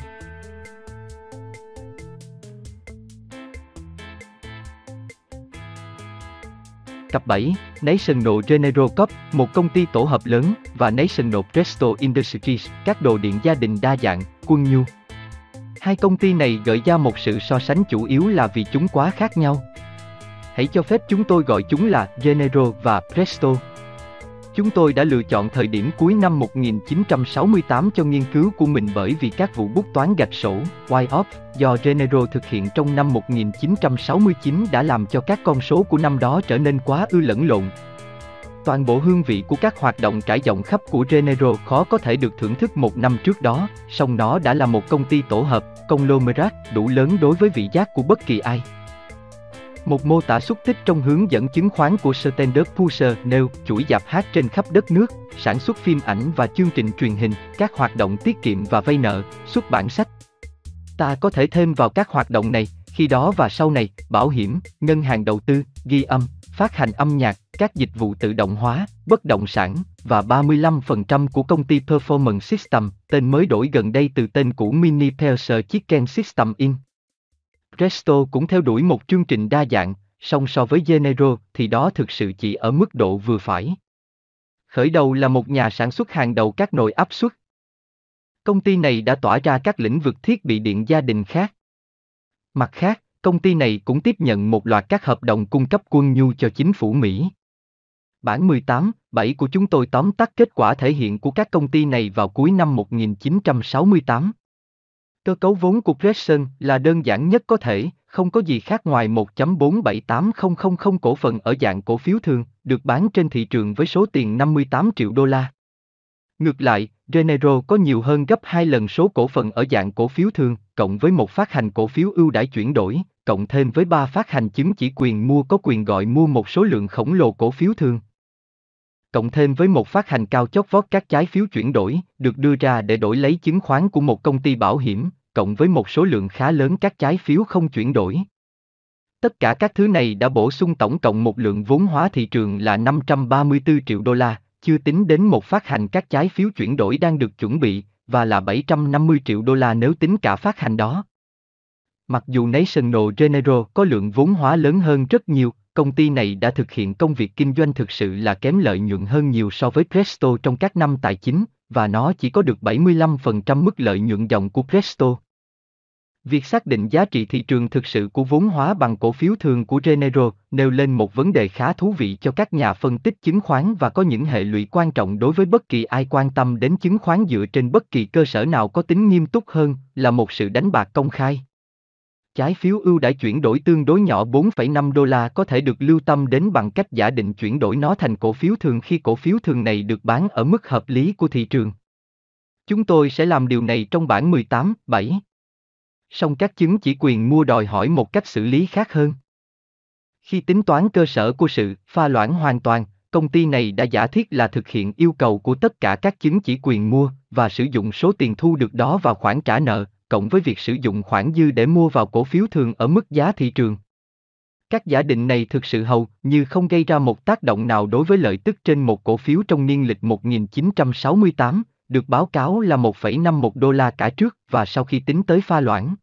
Cặp 7, National General Cup, một công ty tổ hợp lớn, và National Presto Industries, các đồ điện gia đình đa dạng, quân nhu. Hai công ty này gợi ra một sự so sánh chủ yếu là vì chúng quá khác nhau. Hãy cho phép chúng tôi gọi chúng là General và Presto. Chúng tôi đã lựa chọn thời điểm cuối năm 1968 cho nghiên cứu của mình bởi vì các vụ bút toán gạch sổ, Y-op, do Genero thực hiện trong năm 1969 đã làm cho các con số của năm đó trở nên quá ư lẫn lộn. Toàn bộ hương vị của các hoạt động trải rộng khắp của Genero khó có thể được thưởng thức một năm trước đó, song nó đã là một công ty tổ hợp, conglomerate đủ lớn đối với vị giác của bất kỳ ai. Một mô tả xúc tích trong hướng dẫn chứng khoán của Standard Pusher nêu chuỗi dạp hát trên khắp đất nước, sản xuất phim ảnh và chương trình truyền hình, các hoạt động tiết kiệm và vay nợ, xuất bản sách. Ta có thể thêm vào các hoạt động này, khi đó và sau này, bảo hiểm, ngân hàng đầu tư, ghi âm, phát hành âm nhạc, các dịch vụ tự động hóa, bất động sản, và 35% của công ty Performance System, tên mới đổi gần đây từ tên cũ Mini Pelser Chicken System Inc. Presto cũng theo đuổi một chương trình đa dạng, song so với Genero thì đó thực sự chỉ ở mức độ vừa phải. Khởi đầu là một nhà sản xuất hàng đầu các nồi áp suất. Công ty này đã tỏa ra các lĩnh vực thiết bị điện gia đình khác. Mặt khác, công ty này cũng tiếp nhận một loạt các hợp đồng cung cấp quân nhu cho chính phủ Mỹ. Bản 18, 7 của chúng tôi tóm tắt kết quả thể hiện của các công ty này vào cuối năm 1968. Cơ cấu vốn của Preston là đơn giản nhất có thể, không có gì khác ngoài 1.478000 cổ phần ở dạng cổ phiếu thường, được bán trên thị trường với số tiền 58 triệu đô la. Ngược lại, Genero có nhiều hơn gấp 2 lần số cổ phần ở dạng cổ phiếu thường, cộng với một phát hành cổ phiếu ưu đãi chuyển đổi, cộng thêm với ba phát hành chứng chỉ quyền mua có quyền gọi mua một số lượng khổng lồ cổ phiếu thường cộng thêm với một phát hành cao chót vót các trái phiếu chuyển đổi, được đưa ra để đổi lấy chứng khoán của một công ty bảo hiểm, cộng với một số lượng khá lớn các trái phiếu không chuyển đổi. Tất cả các thứ này đã bổ sung tổng cộng một lượng vốn hóa thị trường là 534 triệu đô la, chưa tính đến một phát hành các trái phiếu chuyển đổi đang được chuẩn bị, và là 750 triệu đô la nếu tính cả phát hành đó. Mặc dù National General có lượng vốn hóa lớn hơn rất nhiều, công ty này đã thực hiện công việc kinh doanh thực sự là kém lợi nhuận hơn nhiều so với Presto trong các năm tài chính, và nó chỉ có được 75% mức lợi nhuận dòng của Presto. Việc xác định giá trị thị trường thực sự của vốn hóa bằng cổ phiếu thường của Genero nêu lên một vấn đề khá thú vị cho các nhà phân tích chứng khoán và có những hệ lụy quan trọng đối với bất kỳ ai quan tâm đến chứng khoán dựa trên bất kỳ cơ sở nào có tính nghiêm túc hơn là một sự đánh bạc công khai. Trái phiếu ưu đãi chuyển đổi tương đối nhỏ 4,5 đô la có thể được lưu tâm đến bằng cách giả định chuyển đổi nó thành cổ phiếu thường khi cổ phiếu thường này được bán ở mức hợp lý của thị trường. Chúng tôi sẽ làm điều này trong bản 18, 7. Song các chứng chỉ quyền mua đòi hỏi một cách xử lý khác hơn. Khi tính toán cơ sở của sự pha loãng hoàn toàn, công ty này đã giả thiết là thực hiện yêu cầu của tất cả các chứng chỉ quyền mua và sử dụng số tiền thu được đó vào khoản trả nợ, cộng với việc sử dụng khoản dư để mua vào cổ phiếu thường ở mức giá thị trường. Các giả định này thực sự hầu như không gây ra một tác động nào đối với lợi tức trên một cổ phiếu trong niên lịch 1968, được báo cáo là 1,51 đô la cả trước và sau khi tính tới pha loãng.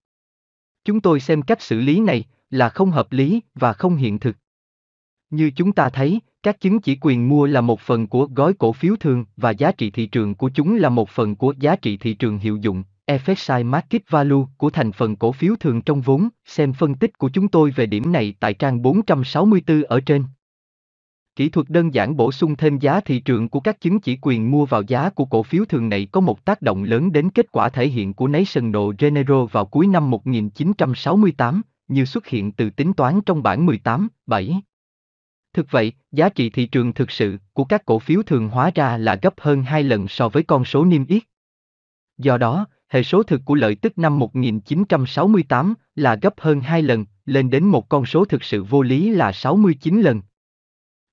Chúng tôi xem cách xử lý này là không hợp lý và không hiện thực. Như chúng ta thấy, các chứng chỉ quyền mua là một phần của gói cổ phiếu thường và giá trị thị trường của chúng là một phần của giá trị thị trường hiệu dụng, FSI Market Value của thành phần cổ phiếu thường trong vốn, xem phân tích của chúng tôi về điểm này tại trang 464 ở trên. Kỹ thuật đơn giản bổ sung thêm giá thị trường của các chứng chỉ quyền mua vào giá của cổ phiếu thường này có một tác động lớn đến kết quả thể hiện của National General vào cuối năm 1968, như xuất hiện từ tính toán trong bảng 18, 7. Thực vậy, giá trị thị trường thực sự của các cổ phiếu thường hóa ra là gấp hơn hai lần so với con số niêm yết. Do đó, hệ số thực của lợi tức năm 1968 là gấp hơn 2 lần, lên đến một con số thực sự vô lý là 69 lần.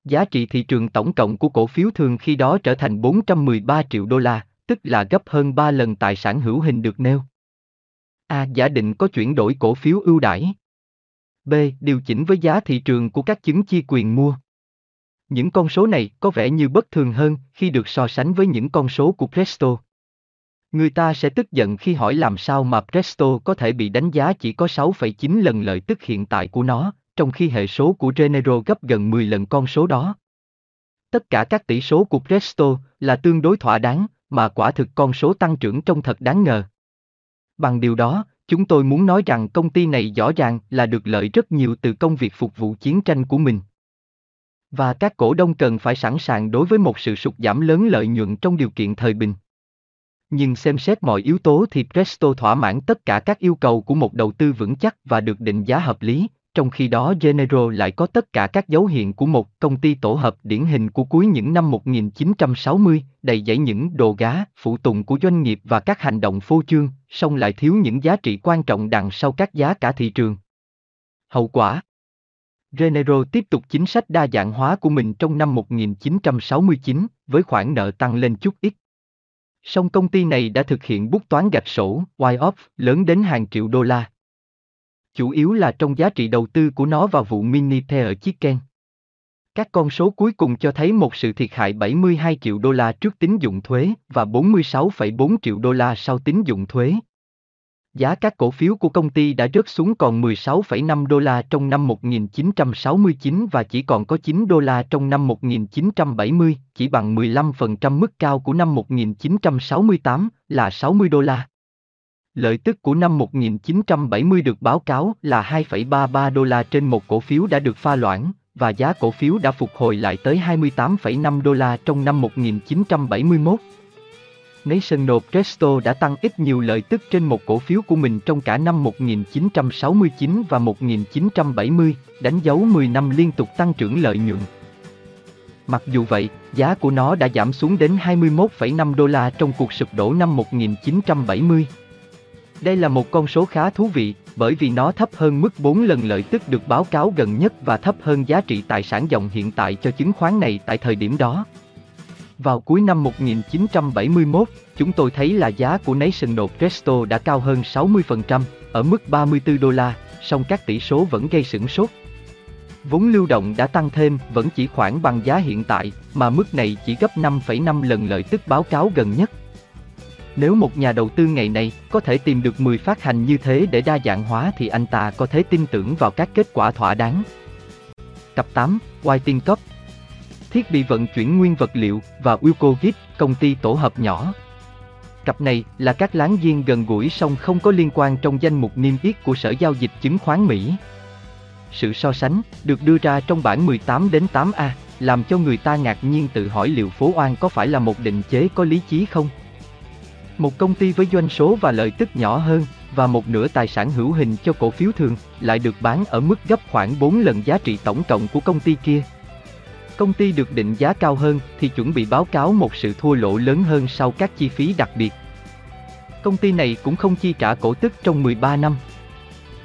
Giá trị thị trường tổng cộng của cổ phiếu thường khi đó trở thành 413 triệu đô la, tức là gấp hơn 3 lần tài sản hữu hình được nêu. A. Giả định có chuyển đổi cổ phiếu ưu đãi. B. Điều chỉnh với giá thị trường của các chứng chi quyền mua. Những con số này có vẻ như bất thường hơn khi được so sánh với những con số của Presto. Người ta sẽ tức giận khi hỏi làm sao mà Presto có thể bị đánh giá chỉ có 6,9 lần lợi tức hiện tại của nó, trong khi hệ số của Genero gấp gần 10 lần con số đó. Tất cả các tỷ số của Presto là tương đối thỏa đáng, mà quả thực con số tăng trưởng trông thật đáng ngờ. Bằng điều đó, chúng tôi muốn nói rằng công ty này rõ ràng là được lợi rất nhiều từ công việc phục vụ chiến tranh của mình. Và các cổ đông cần phải sẵn sàng đối với một sự sụt giảm lớn lợi nhuận trong điều kiện thời bình. Nhưng xem xét mọi yếu tố thì Presto thỏa mãn tất cả các yêu cầu của một đầu tư vững chắc và được định giá hợp lý, trong khi đó Genero lại có tất cả các dấu hiệu của một công ty tổ hợp điển hình của cuối những năm 1960, đầy dẫy những đồ gá, phụ tùng của doanh nghiệp và các hành động phô trương, song lại thiếu những giá trị quan trọng đằng sau các giá cả thị trường. Hậu quả Genero tiếp tục chính sách đa dạng hóa của mình trong năm 1969, với khoản nợ tăng lên chút ít. Song công ty này đã thực hiện bút toán gạch sổ, Y-Off, lớn đến hàng triệu đô la. Chủ yếu là trong giá trị đầu tư của nó vào vụ mini ở Chicken. Các con số cuối cùng cho thấy một sự thiệt hại 72 triệu đô la trước tín dụng thuế và 46,4 triệu đô la sau tín dụng thuế. Giá các cổ phiếu của công ty đã rớt xuống còn 16,5 đô la trong năm 1969 và chỉ còn có 9 đô la trong năm 1970, chỉ bằng 15% mức cao của năm 1968 là 60 đô la. Lợi tức của năm 1970 được báo cáo là 2,33 đô la trên một cổ phiếu đã được pha loãng, và giá cổ phiếu đã phục hồi lại tới 28,5 đô la trong năm 1971. National Presto đã tăng ít nhiều lợi tức trên một cổ phiếu của mình trong cả năm 1969 và 1970, đánh dấu 10 năm liên tục tăng trưởng lợi nhuận. Mặc dù vậy, giá của nó đã giảm xuống đến 21,5 đô la trong cuộc sụp đổ năm 1970. Đây là một con số khá thú vị, bởi vì nó thấp hơn mức 4 lần lợi tức được báo cáo gần nhất và thấp hơn giá trị tài sản dòng hiện tại cho chứng khoán này tại thời điểm đó. Vào cuối năm 1971, chúng tôi thấy là giá của National Presto đã cao hơn 60%, ở mức 34 đô la, song các tỷ số vẫn gây sửng sốt. Vốn lưu động đã tăng thêm, vẫn chỉ khoảng bằng giá hiện tại, mà mức này chỉ gấp 5,5 lần lợi tức báo cáo gần nhất. Nếu một nhà đầu tư ngày này có thể tìm được 10 phát hành như thế để đa dạng hóa thì anh ta có thể tin tưởng vào các kết quả thỏa đáng. Cặp 8, Whiting Cup Thiết bị vận chuyển nguyên vật liệu và Wilco Git, công ty tổ hợp nhỏ. Cặp này là các láng giềng gần gũi song không có liên quan trong danh mục niêm yết của Sở Giao dịch Chứng khoán Mỹ. Sự so sánh được đưa ra trong bản 18 đến 8A, làm cho người ta ngạc nhiên tự hỏi liệu phố oan có phải là một định chế có lý trí không? Một công ty với doanh số và lợi tức nhỏ hơn, và một nửa tài sản hữu hình cho cổ phiếu thường, lại được bán ở mức gấp khoảng 4 lần giá trị tổng cộng của công ty kia. Công ty được định giá cao hơn thì chuẩn bị báo cáo một sự thua lỗ lớn hơn sau các chi phí đặc biệt. Công ty này cũng không chi trả cổ tức trong 13 năm.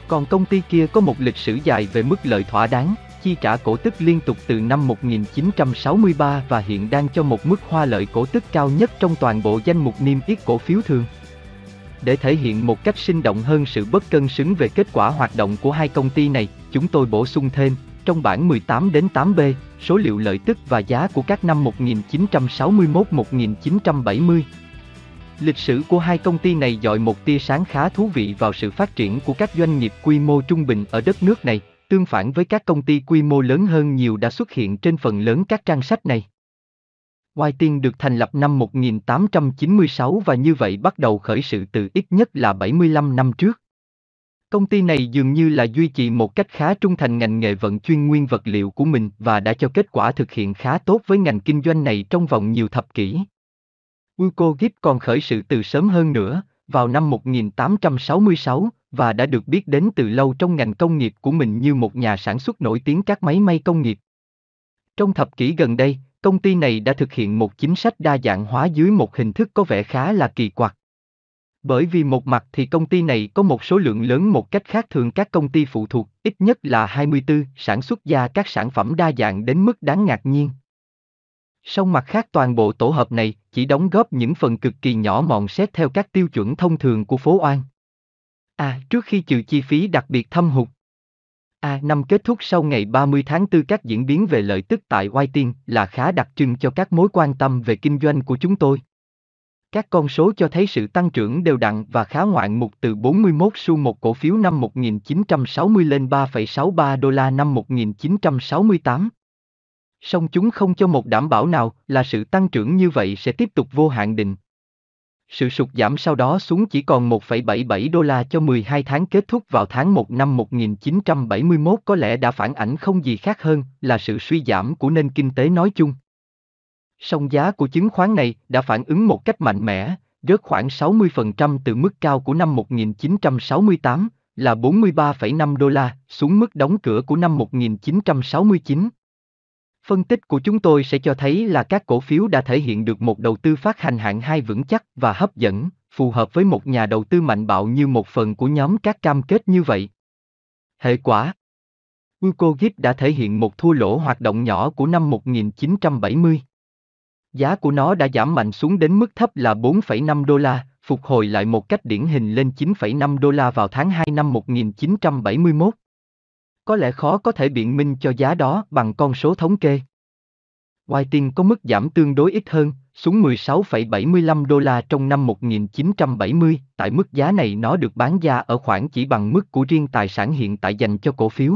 Còn công ty kia có một lịch sử dài về mức lợi thỏa đáng, chi trả cổ tức liên tục từ năm 1963 và hiện đang cho một mức hoa lợi cổ tức cao nhất trong toàn bộ danh mục niêm yết cổ phiếu thường. Để thể hiện một cách sinh động hơn sự bất cân xứng về kết quả hoạt động của hai công ty này, chúng tôi bổ sung thêm, trong bảng 18 đến 8B, số liệu lợi tức và giá của các năm 1961-1970. Lịch sử của hai công ty này dọi một tia sáng khá thú vị vào sự phát triển của các doanh nghiệp quy mô trung bình ở đất nước này, tương phản với các công ty quy mô lớn hơn nhiều đã xuất hiện trên phần lớn các trang sách này. Whiting được thành lập năm 1896 và như vậy bắt đầu khởi sự từ ít nhất là 75 năm trước. Công ty này dường như là duy trì một cách khá trung thành ngành nghề vận chuyên nguyên vật liệu của mình và đã cho kết quả thực hiện khá tốt với ngành kinh doanh này trong vòng nhiều thập kỷ. Wilco Gibb còn khởi sự từ sớm hơn nữa, vào năm 1866, và đã được biết đến từ lâu trong ngành công nghiệp của mình như một nhà sản xuất nổi tiếng các máy may công nghiệp. Trong thập kỷ gần đây, công ty này đã thực hiện một chính sách đa dạng hóa dưới một hình thức có vẻ khá là kỳ quặc. Bởi vì một mặt thì công ty này có một số lượng lớn một cách khác thường các công ty phụ thuộc, ít nhất là 24, sản xuất ra các sản phẩm đa dạng đến mức đáng ngạc nhiên. Song mặt khác toàn bộ tổ hợp này chỉ đóng góp những phần cực kỳ nhỏ mọn xét theo các tiêu chuẩn thông thường của phố Oan. À, trước khi trừ chi phí đặc biệt thâm hụt. À, năm kết thúc sau ngày 30 tháng 4 các diễn biến về lợi tức tại Whiting là khá đặc trưng cho các mối quan tâm về kinh doanh của chúng tôi. Các con số cho thấy sự tăng trưởng đều đặn và khá ngoạn mục từ 41 xu một cổ phiếu năm 1960 lên 3,63 đô la năm 1968. Song chúng không cho một đảm bảo nào là sự tăng trưởng như vậy sẽ tiếp tục vô hạn định. Sự sụt giảm sau đó xuống chỉ còn 1,77 đô la cho 12 tháng kết thúc vào tháng 1 năm 1971 có lẽ đã phản ảnh không gì khác hơn là sự suy giảm của nền kinh tế nói chung. Song giá của chứng khoán này đã phản ứng một cách mạnh mẽ, rớt khoảng 60% từ mức cao của năm 1968 là 43,5 đô la xuống mức đóng cửa của năm 1969. Phân tích của chúng tôi sẽ cho thấy là các cổ phiếu đã thể hiện được một đầu tư phát hành hạng hai vững chắc và hấp dẫn, phù hợp với một nhà đầu tư mạnh bạo như một phần của nhóm các cam kết như vậy. Hệ quả Ucogit đã thể hiện một thua lỗ hoạt động nhỏ của năm 1970. Giá của nó đã giảm mạnh xuống đến mức thấp là 4,5 đô la, phục hồi lại một cách điển hình lên 9,5 đô la vào tháng 2 năm 1971. Có lẽ khó có thể biện minh cho giá đó bằng con số thống kê. Whiting có mức giảm tương đối ít hơn, xuống 16,75 đô la trong năm 1970, tại mức giá này nó được bán ra ở khoảng chỉ bằng mức của riêng tài sản hiện tại dành cho cổ phiếu.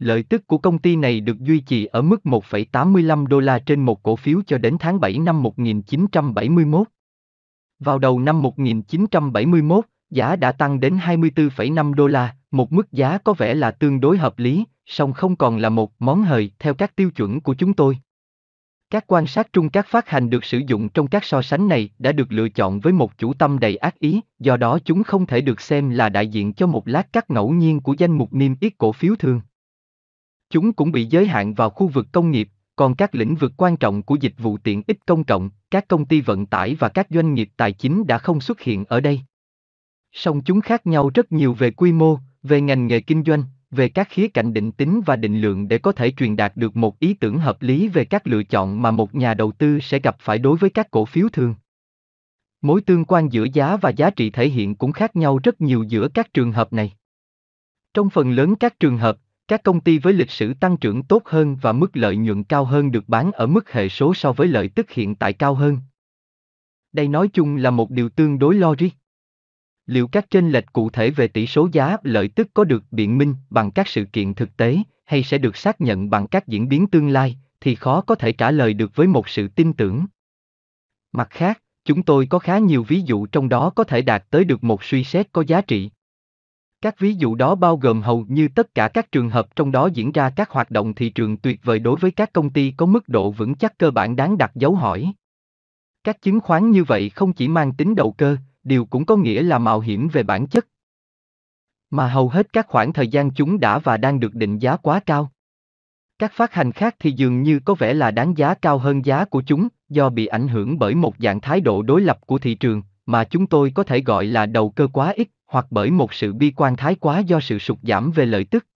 Lợi tức của công ty này được duy trì ở mức 1,85 đô la trên một cổ phiếu cho đến tháng 7 năm 1971. Vào đầu năm 1971, giá đã tăng đến 24,5 đô la, một mức giá có vẻ là tương đối hợp lý, song không còn là một món hời theo các tiêu chuẩn của chúng tôi. Các quan sát trung các phát hành được sử dụng trong các so sánh này đã được lựa chọn với một chủ tâm đầy ác ý, do đó chúng không thể được xem là đại diện cho một lát cắt ngẫu nhiên của danh mục niêm yết cổ phiếu thường. Chúng cũng bị giới hạn vào khu vực công nghiệp, còn các lĩnh vực quan trọng của dịch vụ tiện ích công cộng, các công ty vận tải và các doanh nghiệp tài chính đã không xuất hiện ở đây. Song chúng khác nhau rất nhiều về quy mô, về ngành nghề kinh doanh, về các khía cạnh định tính và định lượng để có thể truyền đạt được một ý tưởng hợp lý về các lựa chọn mà một nhà đầu tư sẽ gặp phải đối với các cổ phiếu thường. Mối tương quan giữa giá và giá trị thể hiện cũng khác nhau rất nhiều giữa các trường hợp này. Trong phần lớn các trường hợp, các công ty với lịch sử tăng trưởng tốt hơn và mức lợi nhuận cao hơn được bán ở mức hệ số so với lợi tức hiện tại cao hơn. Đây nói chung là một điều tương đối logic. Liệu các chênh lệch cụ thể về tỷ số giá lợi tức có được biện minh bằng các sự kiện thực tế hay sẽ được xác nhận bằng các diễn biến tương lai thì khó có thể trả lời được với một sự tin tưởng. Mặt khác, chúng tôi có khá nhiều ví dụ trong đó có thể đạt tới được một suy xét có giá trị. Các ví dụ đó bao gồm hầu như tất cả các trường hợp trong đó diễn ra các hoạt động thị trường tuyệt vời đối với các công ty có mức độ vững chắc cơ bản đáng đặt dấu hỏi. Các chứng khoán như vậy không chỉ mang tính đầu cơ, điều cũng có nghĩa là mạo hiểm về bản chất. Mà hầu hết các khoảng thời gian chúng đã và đang được định giá quá cao. Các phát hành khác thì dường như có vẻ là đáng giá cao hơn giá của chúng, do bị ảnh hưởng bởi một dạng thái độ đối lập của thị trường, mà chúng tôi có thể gọi là đầu cơ quá ít, hoặc bởi một sự bi quan thái quá do sự sụt giảm về lợi tức.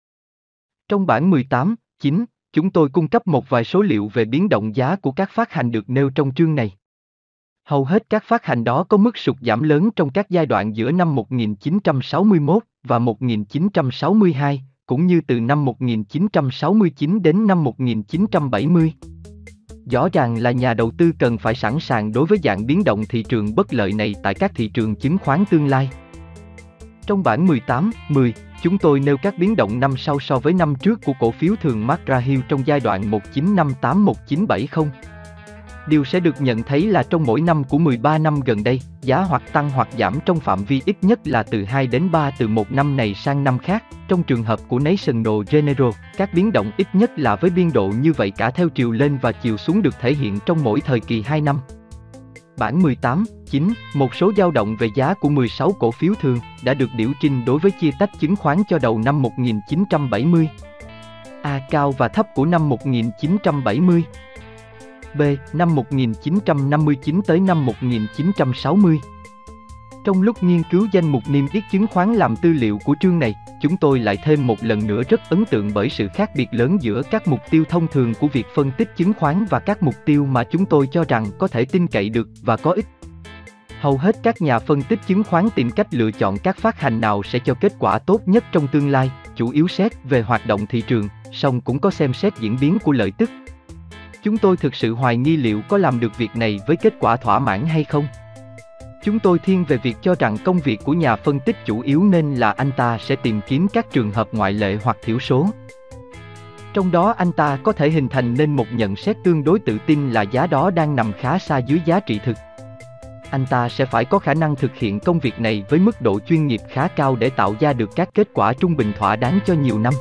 Trong bản 18, 9, chúng tôi cung cấp một vài số liệu về biến động giá của các phát hành được nêu trong chương này. Hầu hết các phát hành đó có mức sụt giảm lớn trong các giai đoạn giữa năm 1961 và 1962, cũng như từ năm 1969 đến năm 1970. Rõ ràng là nhà đầu tư cần phải sẵn sàng đối với dạng biến động thị trường bất lợi này tại các thị trường chứng khoán tương lai. Trong bản 18, 10, chúng tôi nêu các biến động năm sau so với năm trước của cổ phiếu thường Mark Hill trong giai đoạn 1958-1970. Điều sẽ được nhận thấy là trong mỗi năm của 13 năm gần đây, giá hoặc tăng hoặc giảm trong phạm vi ít nhất là từ 2 đến 3 từ một năm này sang năm khác. Trong trường hợp của National General, các biến động ít nhất là với biên độ như vậy cả theo chiều lên và chiều xuống được thể hiện trong mỗi thời kỳ 2 năm. Bản 18, 9, một số dao động về giá của 16 cổ phiếu thường đã được điều chỉnh đối với chia tách chứng khoán cho đầu năm 1970. A cao và thấp của năm 1970. B. Năm 1959 tới năm 1960. Trong lúc nghiên cứu danh mục niêm yết chứng khoán làm tư liệu của chương này, chúng tôi lại thêm một lần nữa rất ấn tượng bởi sự khác biệt lớn giữa các mục tiêu thông thường của việc phân tích chứng khoán và các mục tiêu mà chúng tôi cho rằng có thể tin cậy được và có ích. Hầu hết các nhà phân tích chứng khoán tìm cách lựa chọn các phát hành nào sẽ cho kết quả tốt nhất trong tương lai, chủ yếu xét về hoạt động thị trường, song cũng có xem xét diễn biến của lợi tức. Chúng tôi thực sự hoài nghi liệu có làm được việc này với kết quả thỏa mãn hay không. Chúng tôi thiên về việc cho rằng công việc của nhà phân tích chủ yếu nên là anh ta sẽ tìm kiếm các trường hợp ngoại lệ hoặc thiểu số. Trong đó anh ta có thể hình thành nên một nhận xét tương đối tự tin là giá đó đang nằm khá xa dưới giá trị thực. Anh ta sẽ phải có khả năng thực hiện công việc này với mức độ chuyên nghiệp khá cao để tạo ra được các kết quả trung bình thỏa đáng cho nhiều năm.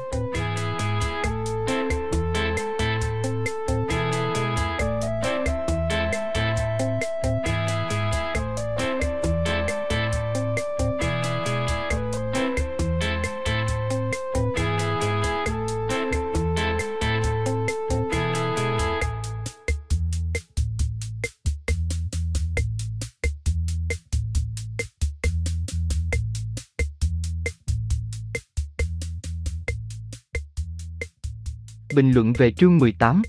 Bình luận về chương 18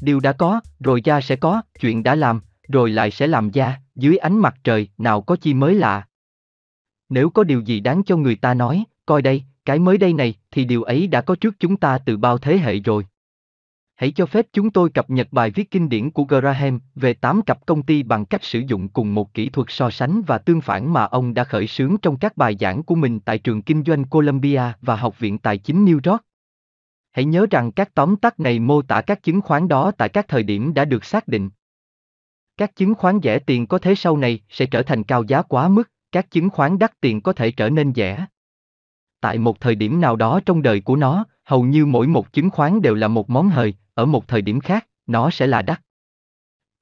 Điều đã có, rồi ra sẽ có, chuyện đã làm, rồi lại sẽ làm ra, dưới ánh mặt trời, nào có chi mới lạ. Nếu có điều gì đáng cho người ta nói, coi đây, cái mới đây này, thì điều ấy đã có trước chúng ta từ bao thế hệ rồi. Hãy cho phép chúng tôi cập nhật bài viết kinh điển của Graham về 8 cặp công ty bằng cách sử dụng cùng một kỹ thuật so sánh và tương phản mà ông đã khởi xướng trong các bài giảng của mình tại trường kinh doanh Columbia và Học viện Tài chính New York. Hãy nhớ rằng các tóm tắt này mô tả các chứng khoán đó tại các thời điểm đã được xác định. Các chứng khoán rẻ tiền có thế sau này sẽ trở thành cao giá quá mức, các chứng khoán đắt tiền có thể trở nên rẻ. Tại một thời điểm nào đó trong đời của nó, hầu như mỗi một chứng khoán đều là một món hời, ở một thời điểm khác, nó sẽ là đắt.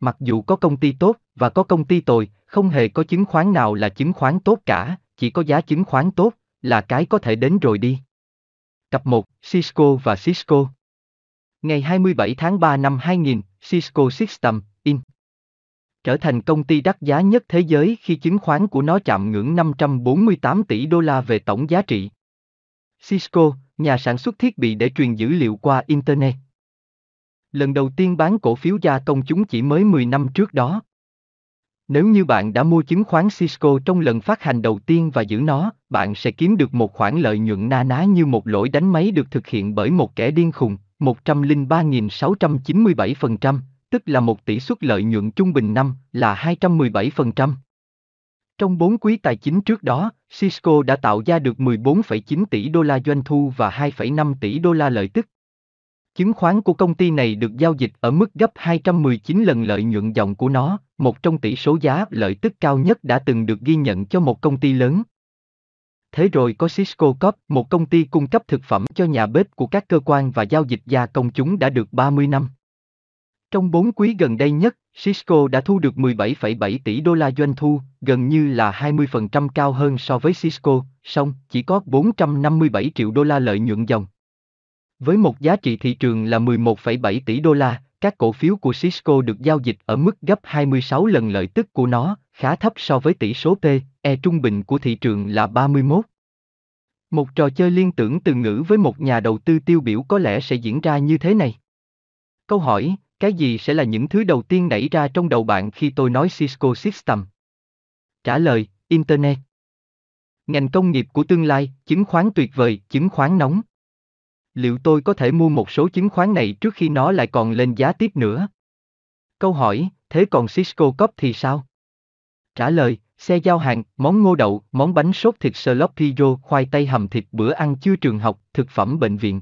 Mặc dù có công ty tốt và có công ty tồi, không hề có chứng khoán nào là chứng khoán tốt cả, chỉ có giá chứng khoán tốt, là cái có thể đến rồi đi. Cặp 1, Cisco và Cisco. Ngày 27 tháng 3 năm 2000, Cisco System, Inc. Trở thành công ty đắt giá nhất thế giới khi chứng khoán của nó chạm ngưỡng 548 tỷ đô la về tổng giá trị. Cisco, nhà sản xuất thiết bị để truyền dữ liệu qua Internet. Lần đầu tiên bán cổ phiếu gia công chúng chỉ mới 10 năm trước đó. Nếu như bạn đã mua chứng khoán Cisco trong lần phát hành đầu tiên và giữ nó, bạn sẽ kiếm được một khoản lợi nhuận na ná như một lỗi đánh máy được thực hiện bởi một kẻ điên khùng, 103.697%, tức là một tỷ suất lợi nhuận trung bình năm là 217%. Trong 4 quý tài chính trước đó, Cisco đã tạo ra được 14,9 tỷ đô la doanh thu và 2,5 tỷ đô la lợi tức. Chứng khoán của công ty này được giao dịch ở mức gấp 219 lần lợi nhuận dòng của nó, một trong tỷ số giá lợi tức cao nhất đã từng được ghi nhận cho một công ty lớn. Thế rồi có Cisco Corp, một công ty cung cấp thực phẩm cho nhà bếp của các cơ quan và giao dịch gia công chúng đã được 30 năm. Trong 4 quý gần đây nhất, Cisco đã thu được 17,7 tỷ đô la doanh thu, gần như là 20% cao hơn so với Cisco, song chỉ có 457 triệu đô la lợi nhuận dòng. Với một giá trị thị trường là 11,7 tỷ đô la, các cổ phiếu của Cisco được giao dịch ở mức gấp 26 lần lợi tức của nó, khá thấp so với tỷ số P, E trung bình của thị trường là 31. Một trò chơi liên tưởng từ ngữ với một nhà đầu tư tiêu biểu có lẽ sẽ diễn ra như thế này. Câu hỏi, cái gì sẽ là những thứ đầu tiên nảy ra trong đầu bạn khi tôi nói Cisco System? Trả lời, Internet. Ngành công nghiệp của tương lai, chứng khoán tuyệt vời, chứng khoán nóng liệu tôi có thể mua một số chứng khoán này trước khi nó lại còn lên giá tiếp nữa? Câu hỏi, thế còn Cisco Corp thì sao? Trả lời, xe giao hàng, món ngô đậu, món bánh sốt thịt sloppy joe, khoai tây hầm thịt bữa ăn chưa trường học, thực phẩm bệnh viện.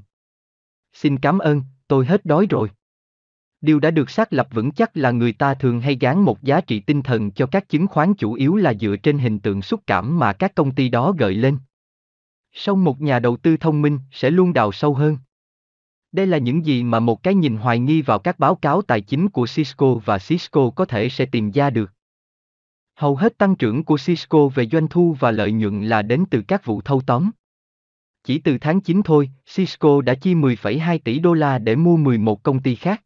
Xin cảm ơn, tôi hết đói rồi. Điều đã được xác lập vững chắc là người ta thường hay gán một giá trị tinh thần cho các chứng khoán chủ yếu là dựa trên hình tượng xúc cảm mà các công ty đó gợi lên song một nhà đầu tư thông minh sẽ luôn đào sâu hơn. Đây là những gì mà một cái nhìn hoài nghi vào các báo cáo tài chính của Cisco và Cisco có thể sẽ tìm ra được. Hầu hết tăng trưởng của Cisco về doanh thu và lợi nhuận là đến từ các vụ thâu tóm. Chỉ từ tháng 9 thôi, Cisco đã chi 10,2 tỷ đô la để mua 11 công ty khác.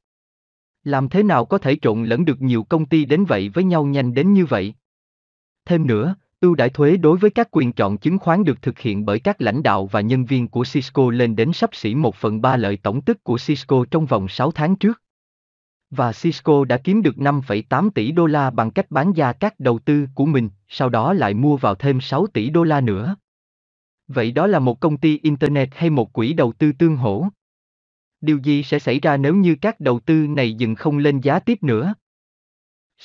Làm thế nào có thể trộn lẫn được nhiều công ty đến vậy với nhau nhanh đến như vậy? Thêm nữa, Ưu đãi thuế đối với các quyền chọn chứng khoán được thực hiện bởi các lãnh đạo và nhân viên của Cisco lên đến sắp xỉ 1 phần 3 lợi tổng tức của Cisco trong vòng 6 tháng trước. Và Cisco đã kiếm được 5,8 tỷ đô la bằng cách bán ra các đầu tư của mình, sau đó lại mua vào thêm 6 tỷ đô la nữa. Vậy đó là một công ty Internet hay một quỹ đầu tư tương hỗ? Điều gì sẽ xảy ra nếu như các đầu tư này dừng không lên giá tiếp nữa?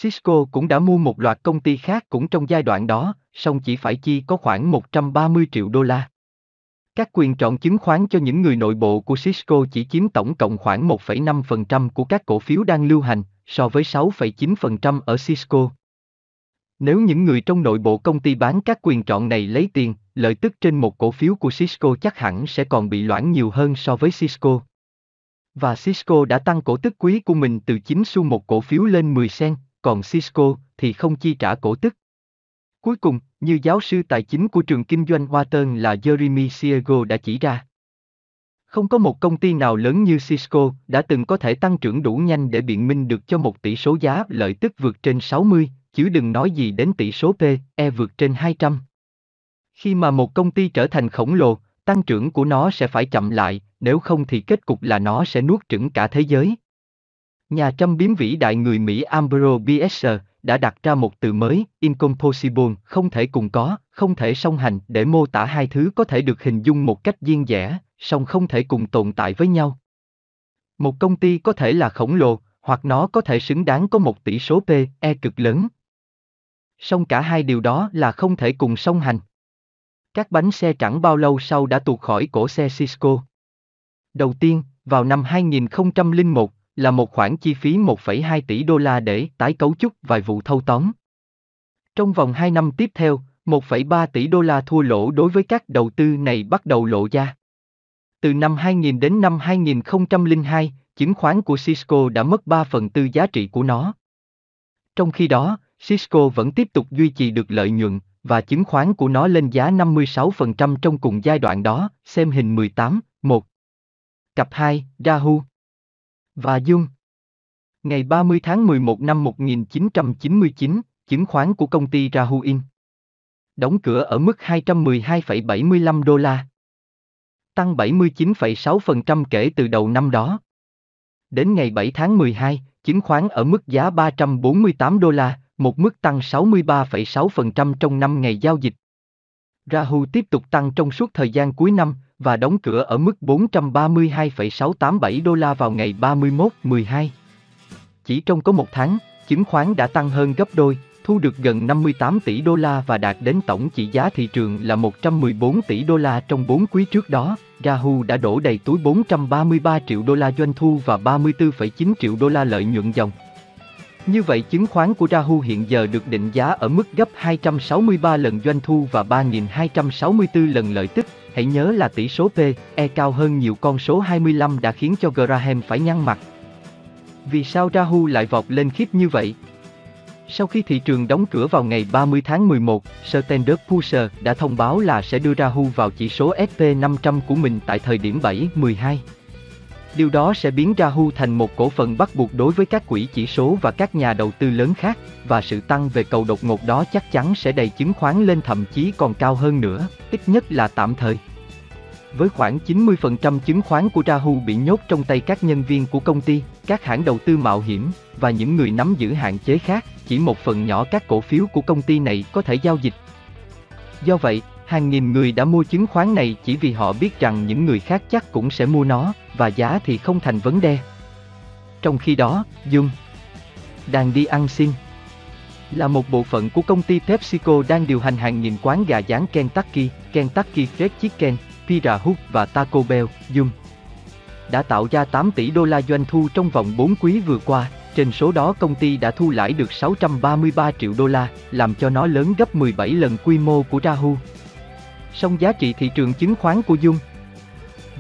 Cisco cũng đã mua một loạt công ty khác cũng trong giai đoạn đó, song chỉ phải chi có khoảng 130 triệu đô la. Các quyền chọn chứng khoán cho những người nội bộ của Cisco chỉ chiếm tổng cộng khoảng 1,5% của các cổ phiếu đang lưu hành, so với 6,9% ở Cisco. Nếu những người trong nội bộ công ty bán các quyền chọn này lấy tiền, lợi tức trên một cổ phiếu của Cisco chắc hẳn sẽ còn bị loãng nhiều hơn so với Cisco. Và Cisco đã tăng cổ tức quý của mình từ 9 xu một cổ phiếu lên 10 sen, còn Cisco thì không chi trả cổ tức. Cuối cùng, như giáo sư tài chính của trường kinh doanh Wharton là Jeremy Siego đã chỉ ra. Không có một công ty nào lớn như Cisco đã từng có thể tăng trưởng đủ nhanh để biện minh được cho một tỷ số giá lợi tức vượt trên 60, chứ đừng nói gì đến tỷ số P, E vượt trên 200. Khi mà một công ty trở thành khổng lồ, tăng trưởng của nó sẽ phải chậm lại, nếu không thì kết cục là nó sẽ nuốt chửng cả thế giới. Nhà trăm biếm vĩ đại người Mỹ Ambro Biesser đã đặt ra một từ mới, incompossible, không thể cùng có, không thể song hành để mô tả hai thứ có thể được hình dung một cách riêng rẽ, song không thể cùng tồn tại với nhau. Một công ty có thể là khổng lồ, hoặc nó có thể xứng đáng có một tỷ số P, E cực lớn. Song cả hai điều đó là không thể cùng song hành. Các bánh xe chẳng bao lâu sau đã tuột khỏi cổ xe Cisco. Đầu tiên, vào năm 2001, là một khoản chi phí 1,2 tỷ đô la để tái cấu trúc vài vụ thâu tóm. Trong vòng 2 năm tiếp theo, 1,3 tỷ đô la thua lỗ đối với các đầu tư này bắt đầu lộ ra. Từ năm 2000 đến năm 2002, chứng khoán của Cisco đã mất 3 phần tư giá trị của nó. Trong khi đó, Cisco vẫn tiếp tục duy trì được lợi nhuận, và chứng khoán của nó lên giá 56% trong cùng giai đoạn đó, xem hình 18, 1. Cặp 2, Yahoo và Dung. Ngày 30 tháng 11 năm 1999, chứng khoán của công ty Rahuin đóng cửa ở mức 212,75 đô la, tăng 79,6% kể từ đầu năm đó. Đến ngày 7 tháng 12, chứng khoán ở mức giá 348 đô la, một mức tăng 63,6% trong 5 ngày giao dịch. Rahu tiếp tục tăng trong suốt thời gian cuối năm, và đóng cửa ở mức 432,687 đô la vào ngày 31-12. Chỉ trong có một tháng, chứng khoán đã tăng hơn gấp đôi, thu được gần 58 tỷ đô la và đạt đến tổng trị giá thị trường là 114 tỷ đô la trong 4 quý trước đó. Yahoo đã đổ đầy túi 433 triệu đô la doanh thu và 34,9 triệu đô la lợi nhuận dòng. Như vậy chứng khoán của Yahoo hiện giờ được định giá ở mức gấp 263 lần doanh thu và 3.264 lần lợi tức. Hãy nhớ là tỷ số P, E cao hơn nhiều con số 25 đã khiến cho Graham phải nhăn mặt. Vì sao Rahu lại vọt lên khiếp như vậy? Sau khi thị trường đóng cửa vào ngày 30 tháng 11, Standard Pusher đã thông báo là sẽ đưa Rahu vào chỉ số SP500 của mình tại thời điểm 7-12. Điều đó sẽ biến Yahoo thành một cổ phần bắt buộc đối với các quỹ chỉ số và các nhà đầu tư lớn khác, và sự tăng về cầu đột ngột đó chắc chắn sẽ đẩy chứng khoán lên thậm chí còn cao hơn nữa, ít nhất là tạm thời. Với khoảng 90% chứng khoán của Yahoo bị nhốt trong tay các nhân viên của công ty, các hãng đầu tư mạo hiểm và những người nắm giữ hạn chế khác, chỉ một phần nhỏ các cổ phiếu của công ty này có thể giao dịch. Do vậy, hàng nghìn người đã mua chứng khoán này chỉ vì họ biết rằng những người khác chắc cũng sẽ mua nó, và giá thì không thành vấn đề. Trong khi đó, Dung đang đi ăn xin là một bộ phận của công ty PepsiCo đang điều hành hàng nghìn quán gà rán Kentucky, Kentucky Fried Chicken, Pizza Hut và Taco Bell, Dung đã tạo ra 8 tỷ đô la doanh thu trong vòng 4 quý vừa qua, trên số đó công ty đã thu lãi được 633 triệu đô la, làm cho nó lớn gấp 17 lần quy mô của Yahoo. Song giá trị thị trường chứng khoán của Dung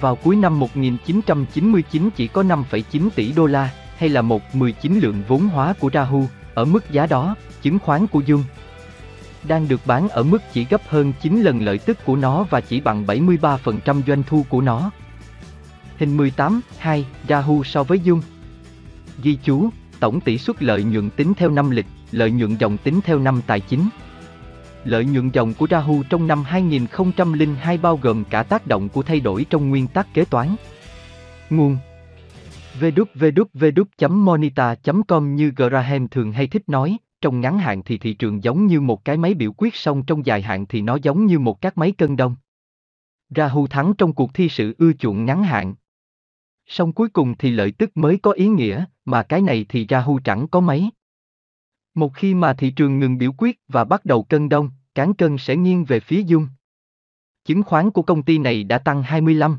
vào cuối năm 1999 chỉ có 5,9 tỷ đô la, hay là 119 lượng vốn hóa của Yahoo, ở mức giá đó, chứng khoán của Dung đang được bán ở mức chỉ gấp hơn 9 lần lợi tức của nó và chỉ bằng 73% doanh thu của nó. Hình 18, 2, Yahoo so với Dung Ghi chú, tổng tỷ suất lợi nhuận tính theo năm lịch, lợi nhuận dòng tính theo năm tài chính. Lợi nhuận dòng của Yahoo trong năm 2002 bao gồm cả tác động của thay đổi trong nguyên tắc kế toán. Nguồn www.monita.com như Graham thường hay thích nói, trong ngắn hạn thì thị trường giống như một cái máy biểu quyết song trong dài hạn thì nó giống như một các máy cân đông. Rahu thắng trong cuộc thi sự ưa chuộng ngắn hạn. Song cuối cùng thì lợi tức mới có ý nghĩa, mà cái này thì Rahu chẳng có mấy. Một khi mà thị trường ngừng biểu quyết và bắt đầu cân đông, cán cân sẽ nghiêng về phía dung. Chứng khoán của công ty này đã tăng 25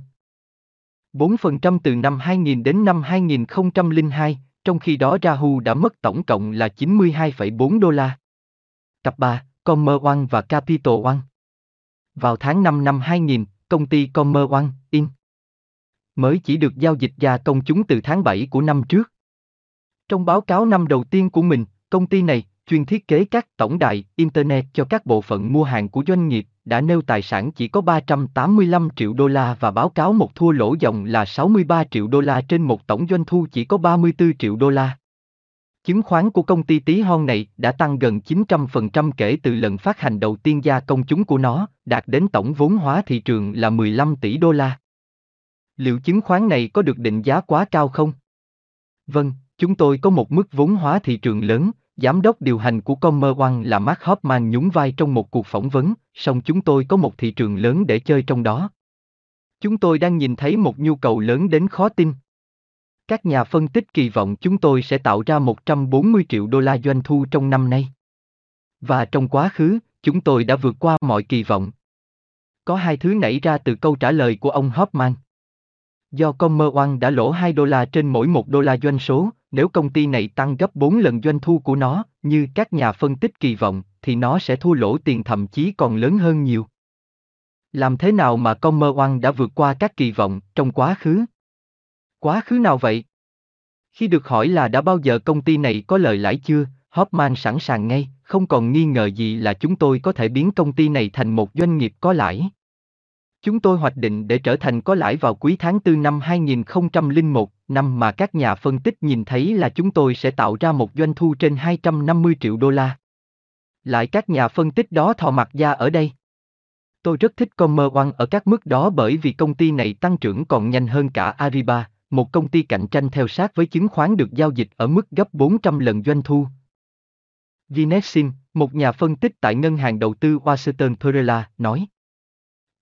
4% từ năm 2000 đến năm 2002, trong khi đó Rahu đã mất tổng cộng là 92,4 đô la. Cặp 3, Commer One và Capital One. Vào tháng 5 năm 2000, công ty Commer One, In, mới chỉ được giao dịch ra công chúng từ tháng 7 của năm trước. Trong báo cáo năm đầu tiên của mình, công ty này, chuyên thiết kế các tổng đài Internet cho các bộ phận mua hàng của doanh nghiệp, đã nêu tài sản chỉ có 385 triệu đô la và báo cáo một thua lỗ dòng là 63 triệu đô la trên một tổng doanh thu chỉ có 34 triệu đô la. Chứng khoán của công ty tí hon này đã tăng gần 900% kể từ lần phát hành đầu tiên gia công chúng của nó, đạt đến tổng vốn hóa thị trường là 15 tỷ đô la. Liệu chứng khoán này có được định giá quá cao không? Vâng, chúng tôi có một mức vốn hóa thị trường lớn, giám đốc điều hành của Commer One là Mark Hoffman nhún vai trong một cuộc phỏng vấn, song chúng tôi có một thị trường lớn để chơi trong đó. Chúng tôi đang nhìn thấy một nhu cầu lớn đến khó tin. Các nhà phân tích kỳ vọng chúng tôi sẽ tạo ra 140 triệu đô la doanh thu trong năm nay. Và trong quá khứ, chúng tôi đã vượt qua mọi kỳ vọng. Có hai thứ nảy ra từ câu trả lời của ông Hoffman. Do Commer One đã lỗ 2 đô la trên mỗi 1 đô la doanh số, nếu công ty này tăng gấp 4 lần doanh thu của nó, như các nhà phân tích kỳ vọng, thì nó sẽ thua lỗ tiền thậm chí còn lớn hơn nhiều. Làm thế nào mà Commer One đã vượt qua các kỳ vọng trong quá khứ? Quá khứ nào vậy? Khi được hỏi là đã bao giờ công ty này có lời lãi chưa, Hoffman sẵn sàng ngay, không còn nghi ngờ gì là chúng tôi có thể biến công ty này thành một doanh nghiệp có lãi. Chúng tôi hoạch định để trở thành có lãi vào quý tháng 4 năm 2001, năm mà các nhà phân tích nhìn thấy là chúng tôi sẽ tạo ra một doanh thu trên 250 triệu đô la. Lại các nhà phân tích đó thò mặt ra ở đây. Tôi rất thích Commer One ở các mức đó bởi vì công ty này tăng trưởng còn nhanh hơn cả Ariba, một công ty cạnh tranh theo sát với chứng khoán được giao dịch ở mức gấp 400 lần doanh thu. Vinexin, một nhà phân tích tại ngân hàng đầu tư Washington Perella, nói.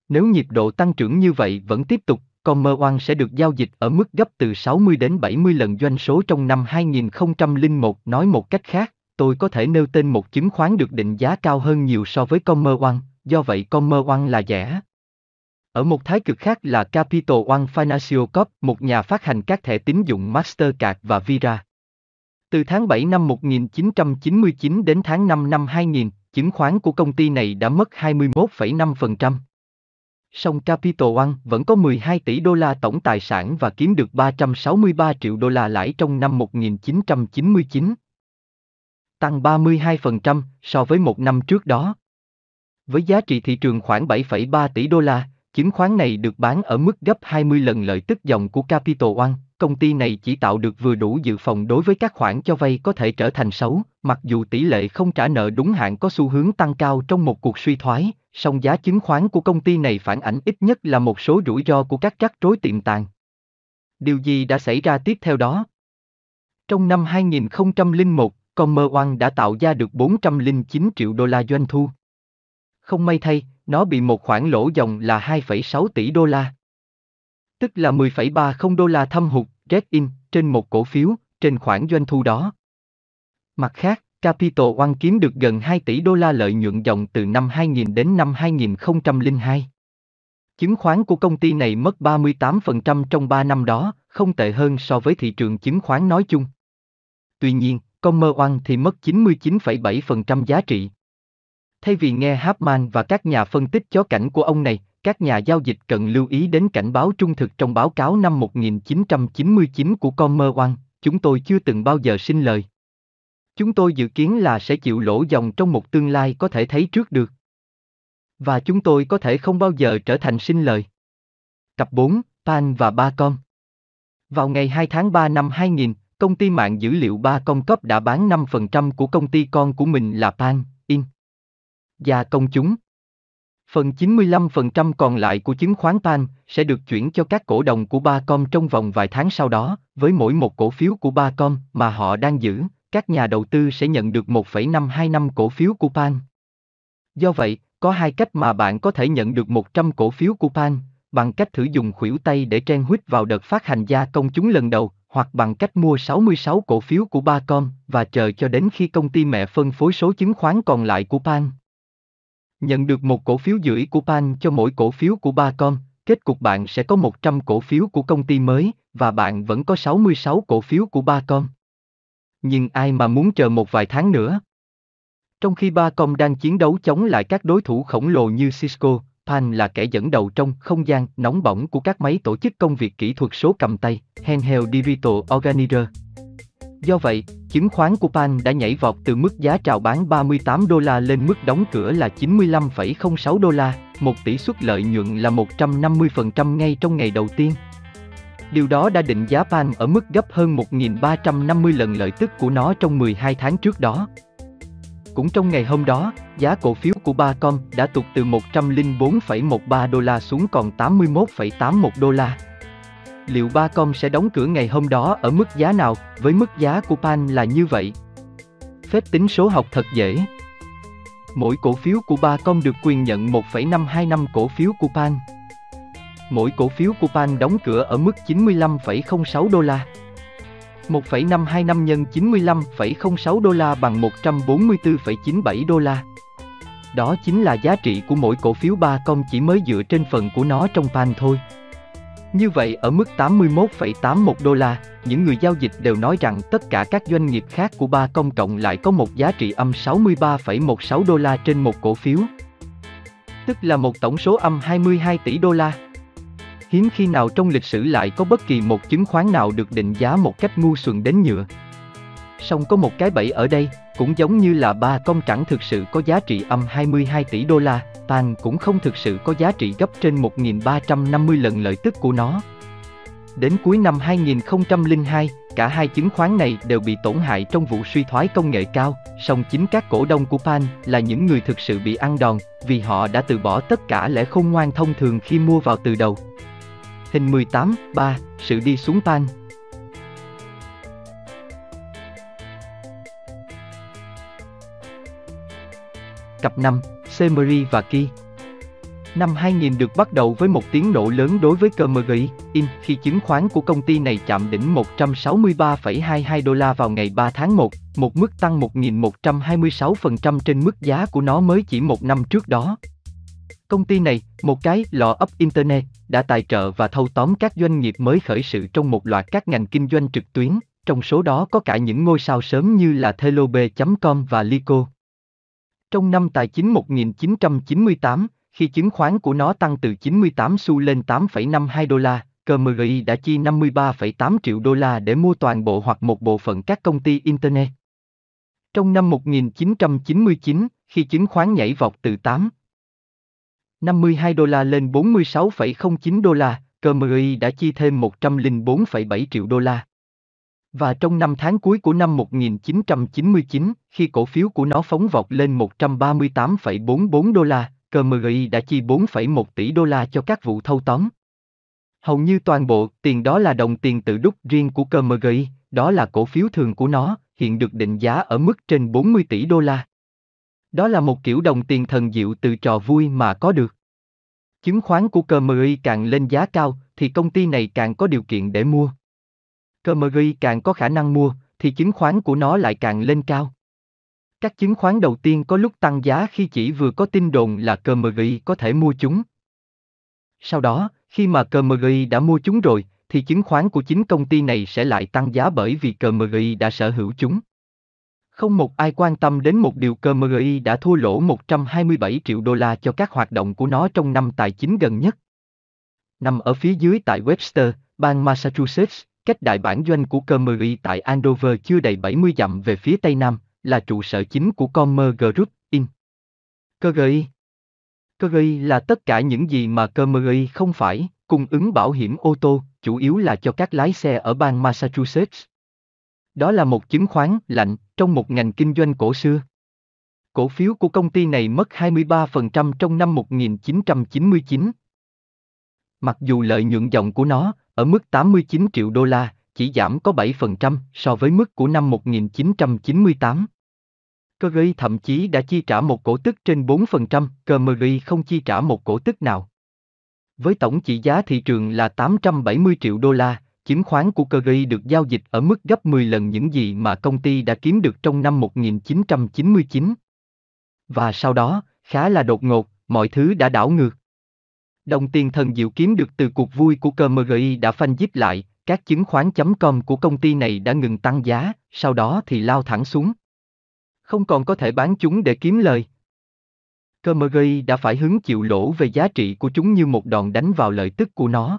Nếu nhịp độ tăng trưởng như vậy vẫn tiếp tục, Commer One sẽ được giao dịch ở mức gấp từ 60 đến 70 lần doanh số trong năm 2001. Nói một cách khác, tôi có thể nêu tên một chứng khoán được định giá cao hơn nhiều so với Commer One, do vậy Commer One là rẻ. Ở một thái cực khác là Capital One Financial Corp, một nhà phát hành các thẻ tín dụng Mastercard và Visa. Từ tháng 7 năm 1999 đến tháng 5 năm 2000, chứng khoán của công ty này đã mất 21,5% song Capital One vẫn có 12 tỷ đô la tổng tài sản và kiếm được 363 triệu đô la lãi trong năm 1999. Tăng 32% so với một năm trước đó. Với giá trị thị trường khoảng 7,3 tỷ đô la, chứng khoán này được bán ở mức gấp 20 lần lợi tức dòng của Capital One. Công ty này chỉ tạo được vừa đủ dự phòng đối với các khoản cho vay có thể trở thành xấu, mặc dù tỷ lệ không trả nợ đúng hạn có xu hướng tăng cao trong một cuộc suy thoái, song giá chứng khoán của công ty này phản ảnh ít nhất là một số rủi ro của các rắc rối tiềm tàng. Điều gì đã xảy ra tiếp theo đó? Trong năm 2001, Commer One đã tạo ra được 409 triệu đô la doanh thu. Không may thay, nó bị một khoản lỗ dòng là 2,6 tỷ đô la. Tức là 10,30 đô la thâm hụt, Red In, trên một cổ phiếu, trên khoản doanh thu đó. Mặt khác, Capital One kiếm được gần 2 tỷ đô la lợi nhuận dòng từ năm 2000 đến năm 2002. Chứng khoán của công ty này mất 38% trong 3 năm đó, không tệ hơn so với thị trường chứng khoán nói chung. Tuy nhiên, Commer One thì mất 99,7% giá trị. Thay vì nghe Hapman và các nhà phân tích chó cảnh của ông này, các nhà giao dịch cần lưu ý đến cảnh báo trung thực trong báo cáo năm 1999 của Commer chúng tôi chưa từng bao giờ xin lời. Chúng tôi dự kiến là sẽ chịu lỗ dòng trong một tương lai có thể thấy trước được. Và chúng tôi có thể không bao giờ trở thành sinh lời. Cặp 4, Pan và Ba Con Vào ngày 2 tháng 3 năm 2000, công ty mạng dữ liệu Ba Con cấp đã bán 5% của công ty con của mình là Pan, In. Và công chúng. Phần 95% còn lại của chứng khoán Pan sẽ được chuyển cho các cổ đồng của Bacom trong vòng vài tháng sau đó, với mỗi một cổ phiếu của Bacom mà họ đang giữ, các nhà đầu tư sẽ nhận được 1,52 năm cổ phiếu của Pan. Do vậy, có hai cách mà bạn có thể nhận được 100 cổ phiếu của Pan, bằng cách thử dùng khuỷu tay để trang huyết vào đợt phát hành gia công chúng lần đầu, hoặc bằng cách mua 66 cổ phiếu của Bacom và chờ cho đến khi công ty mẹ phân phối số chứng khoán còn lại của Pan. Nhận được một cổ phiếu rưỡi của Pan cho mỗi cổ phiếu của Bacom, kết cục bạn sẽ có 100 cổ phiếu của công ty mới, và bạn vẫn có 66 cổ phiếu của Bacom. Nhưng ai mà muốn chờ một vài tháng nữa? Trong khi Bacom đang chiến đấu chống lại các đối thủ khổng lồ như Cisco, Pan là kẻ dẫn đầu trong không gian nóng bỏng của các máy tổ chức công việc kỹ thuật số cầm tay, Handheld Digital Organizer. Do vậy, chứng khoán của Pan đã nhảy vọt từ mức giá chào bán 38 đô la lên mức đóng cửa là 95,06 đô la, một tỷ suất lợi nhuận là 150% ngay trong ngày đầu tiên. Điều đó đã định giá Pan ở mức gấp hơn 1.350 lần lợi tức của nó trong 12 tháng trước đó. Cũng trong ngày hôm đó, giá cổ phiếu của Bacom đã tụt từ 104,13 đô la xuống còn 81,81 đô la. Liệu Bacom sẽ đóng cửa ngày hôm đó ở mức giá nào, với mức giá của Pan là như vậy? Phép tính số học thật dễ. Mỗi cổ phiếu của Bacom được quyền nhận 1,525 cổ phiếu của Pan. Mỗi cổ phiếu của Pan đóng cửa ở mức 95,06 đô la. 1,525 nhân 95,06 đô la bằng 144,97 đô la. Đó chính là giá trị của mỗi cổ phiếu ba công chỉ mới dựa trên phần của nó trong pan thôi. Như vậy ở mức 81,81 đô la, những người giao dịch đều nói rằng tất cả các doanh nghiệp khác của ba công cộng lại có một giá trị âm 63,16 đô la trên một cổ phiếu. Tức là một tổng số âm 22 tỷ đô la. Hiếm khi nào trong lịch sử lại có bất kỳ một chứng khoán nào được định giá một cách ngu xuẩn đến nhựa. Song có một cái bẫy ở đây, cũng giống như là ba công chẳng thực sự có giá trị âm 22 tỷ đô la, Pan cũng không thực sự có giá trị gấp trên 1.350 lần lợi tức của nó. Đến cuối năm 2002, cả hai chứng khoán này đều bị tổn hại trong vụ suy thoái công nghệ cao, song chính các cổ đông của Pan là những người thực sự bị ăn đòn, vì họ đã từ bỏ tất cả lẽ khôn ngoan thông thường khi mua vào từ đầu. Hình 18, 3, sự đi xuống Pan Cặp 5, Semeri và Ki Năm 2000 được bắt đầu với một tiếng nổ lớn đối với KMGI In khi chứng khoán của công ty này chạm đỉnh 163,22 đô la vào ngày 3 tháng 1, một mức tăng 1.126% trên mức giá của nó mới chỉ một năm trước đó. Công ty này, một cái lò ấp Internet, đã tài trợ và thâu tóm các doanh nghiệp mới khởi sự trong một loạt các ngành kinh doanh trực tuyến, trong số đó có cả những ngôi sao sớm như là Thelobe.com và Lico. Trong năm tài chính 1998, khi chứng khoán của nó tăng từ 98 xu lên 8,52 đô la, KMGI đã chi 53,8 triệu đô la để mua toàn bộ hoặc một bộ phận các công ty Internet. Trong năm 1999, khi chứng khoán nhảy vọt từ 8 52 đô la lên 46,09 đô la, KMI đã chi thêm 104,7 triệu đô la. Và trong năm tháng cuối của năm 1999, khi cổ phiếu của nó phóng vọt lên 138,44 đô la, KMI đã chi 4,1 tỷ đô la cho các vụ thâu tóm. Hầu như toàn bộ tiền đó là đồng tiền tự đúc riêng của KMGI, đó là cổ phiếu thường của nó, hiện được định giá ở mức trên 40 tỷ đô la. Đó là một kiểu đồng tiền thần diệu từ trò vui mà có được. Chứng khoán của KMI càng lên giá cao, thì công ty này càng có điều kiện để mua. KMI càng có khả năng mua, thì chứng khoán của nó lại càng lên cao. Các chứng khoán đầu tiên có lúc tăng giá khi chỉ vừa có tin đồn là KMI có thể mua chúng. Sau đó, khi mà KMI đã mua chúng rồi, thì chứng khoán của chính công ty này sẽ lại tăng giá bởi vì KMI đã sở hữu chúng. Không một ai quan tâm đến một điều KMI đã thua lỗ 127 triệu đô la cho các hoạt động của nó trong năm tài chính gần nhất. Nằm ở phía dưới tại Webster, bang Massachusetts, cách đại bản doanh của KMI tại Andover chưa đầy 70 dặm về phía tây nam, là trụ sở chính của Commer Group, Inc. KGI KGI là tất cả những gì mà KMI không phải, cung ứng bảo hiểm ô tô, chủ yếu là cho các lái xe ở bang Massachusetts. Đó là một chứng khoán lạnh trong một ngành kinh doanh cổ xưa. Cổ phiếu của công ty này mất 23% trong năm 1999. Mặc dù lợi nhuận dòng của nó ở mức 89 triệu đô la, chỉ giảm có 7% so với mức của năm 1998. Curry thậm chí đã chi trả một cổ tức trên 4%, Curry không chi trả một cổ tức nào. Với tổng trị giá thị trường là 870 triệu đô la, chứng khoán của Curry được giao dịch ở mức gấp 10 lần những gì mà công ty đã kiếm được trong năm 1999. Và sau đó, khá là đột ngột, mọi thứ đã đảo ngược. Đồng tiền thần diệu kiếm được từ cuộc vui của Curry đã phanh díp lại, các chứng khoán.com của công ty này đã ngừng tăng giá, sau đó thì lao thẳng xuống. Không còn có thể bán chúng để kiếm lời. Curry đã phải hứng chịu lỗ về giá trị của chúng như một đòn đánh vào lợi tức của nó.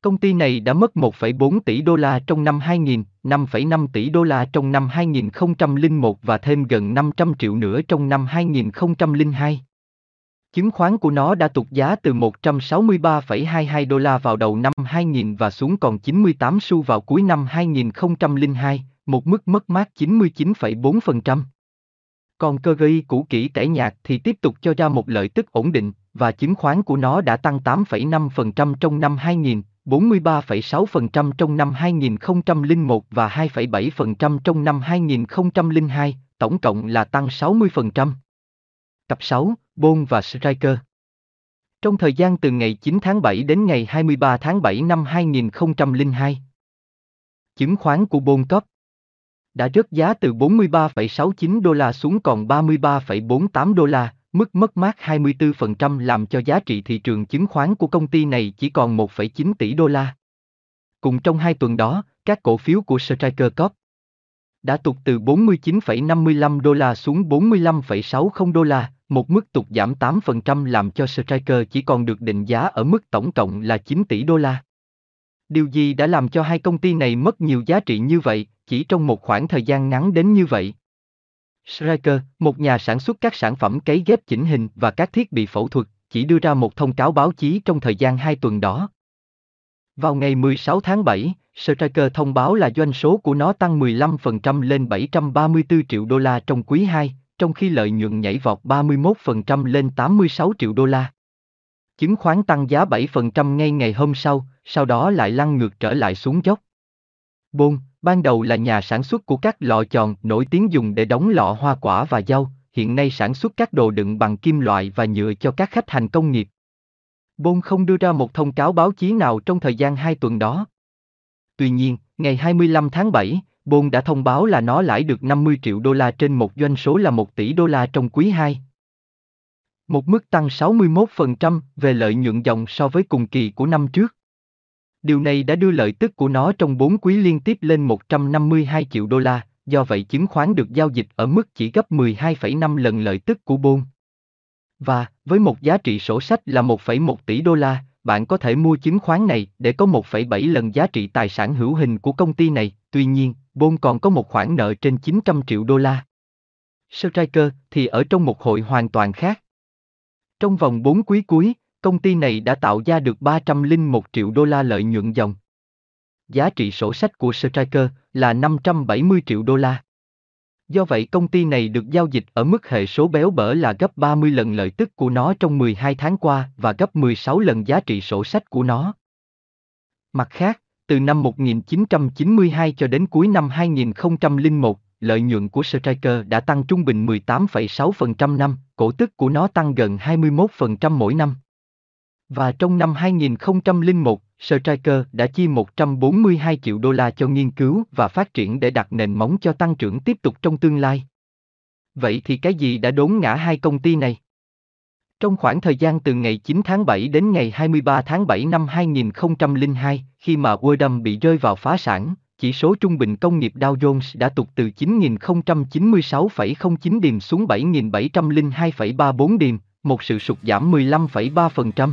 Công ty này đã mất 1,4 tỷ đô la trong năm 2000, 5,5 tỷ đô la trong năm 2001 và thêm gần 500 triệu nữa trong năm 2002. Chứng khoán của nó đã tụt giá từ 163,22 đô la vào đầu năm 2000 và xuống còn 98 xu vào cuối năm 2002, một mức mất mát 99,4%. Còn cơ gây cũ kỹ tẻ nhạt thì tiếp tục cho ra một lợi tức ổn định, và chứng khoán của nó đã tăng 8,5% trong năm 2000, 43,6% trong năm 2001 và 2,7% trong năm 2002, tổng cộng là tăng 60%. Tập 6, Bôn và Striker Trong thời gian từ ngày 9 tháng 7 đến ngày 23 tháng 7 năm 2002, chứng khoán của Bôn Cấp đã rớt giá từ 43,69 đô la xuống còn 33,48 đô la, mức mất mát 24% làm cho giá trị thị trường chứng khoán của công ty này chỉ còn 1,9 tỷ đô la. Cùng trong hai tuần đó, các cổ phiếu của Striker Corp đã tụt từ 49,55 đô la xuống 45,60 đô la, một mức tụt giảm 8% làm cho Striker chỉ còn được định giá ở mức tổng cộng là 9 tỷ đô la. Điều gì đã làm cho hai công ty này mất nhiều giá trị như vậy, chỉ trong một khoảng thời gian ngắn đến như vậy? Stryker, một nhà sản xuất các sản phẩm cấy ghép chỉnh hình và các thiết bị phẫu thuật, chỉ đưa ra một thông cáo báo chí trong thời gian hai tuần đó. Vào ngày 16 tháng 7, Stryker thông báo là doanh số của nó tăng 15% lên 734 triệu đô la trong quý 2, trong khi lợi nhuận nhảy vọt 31% lên 86 triệu đô la. Chứng khoán tăng giá 7% ngay ngày hôm sau, sau đó lại lăn ngược trở lại xuống dốc. Bôn, ban đầu là nhà sản xuất của các lọ tròn nổi tiếng dùng để đóng lọ hoa quả và rau, hiện nay sản xuất các đồ đựng bằng kim loại và nhựa cho các khách hàng công nghiệp. Bôn không đưa ra một thông cáo báo chí nào trong thời gian hai tuần đó. Tuy nhiên, ngày 25 tháng 7, Bôn đã thông báo là nó lãi được 50 triệu đô la trên một doanh số là 1 tỷ đô la trong quý 2. Một mức tăng 61% về lợi nhuận dòng so với cùng kỳ của năm trước. Điều này đã đưa lợi tức của nó trong 4 quý liên tiếp lên 152 triệu đô la, do vậy chứng khoán được giao dịch ở mức chỉ gấp 12,5 lần lợi tức của Bôn. Và, với một giá trị sổ sách là 1,1 tỷ đô la, bạn có thể mua chứng khoán này để có 1,7 lần giá trị tài sản hữu hình của công ty này, tuy nhiên, Bôn còn có một khoản nợ trên 900 triệu đô la. Striker thì ở trong một hội hoàn toàn khác. Trong vòng 4 quý cuối, công ty này đã tạo ra được 301 triệu đô la lợi nhuận dòng. Giá trị sổ sách của Striker là 570 triệu đô la. Do vậy công ty này được giao dịch ở mức hệ số béo bở là gấp 30 lần lợi tức của nó trong 12 tháng qua và gấp 16 lần giá trị sổ sách của nó. Mặt khác, từ năm 1992 cho đến cuối năm 2001, lợi nhuận của Striker đã tăng trung bình 18,6% năm, cổ tức của nó tăng gần 21% mỗi năm. Và trong năm 2001, Striker đã chi 142 triệu đô la cho nghiên cứu và phát triển để đặt nền móng cho tăng trưởng tiếp tục trong tương lai. Vậy thì cái gì đã đốn ngã hai công ty này? Trong khoảng thời gian từ ngày 9 tháng 7 đến ngày 23 tháng 7 năm 2002, khi mà Werdum bị rơi vào phá sản, chỉ số trung bình công nghiệp Dow Jones đã tụt từ 9.096,09 điểm xuống 7.702,34 điểm, một sự sụt giảm 15,3%.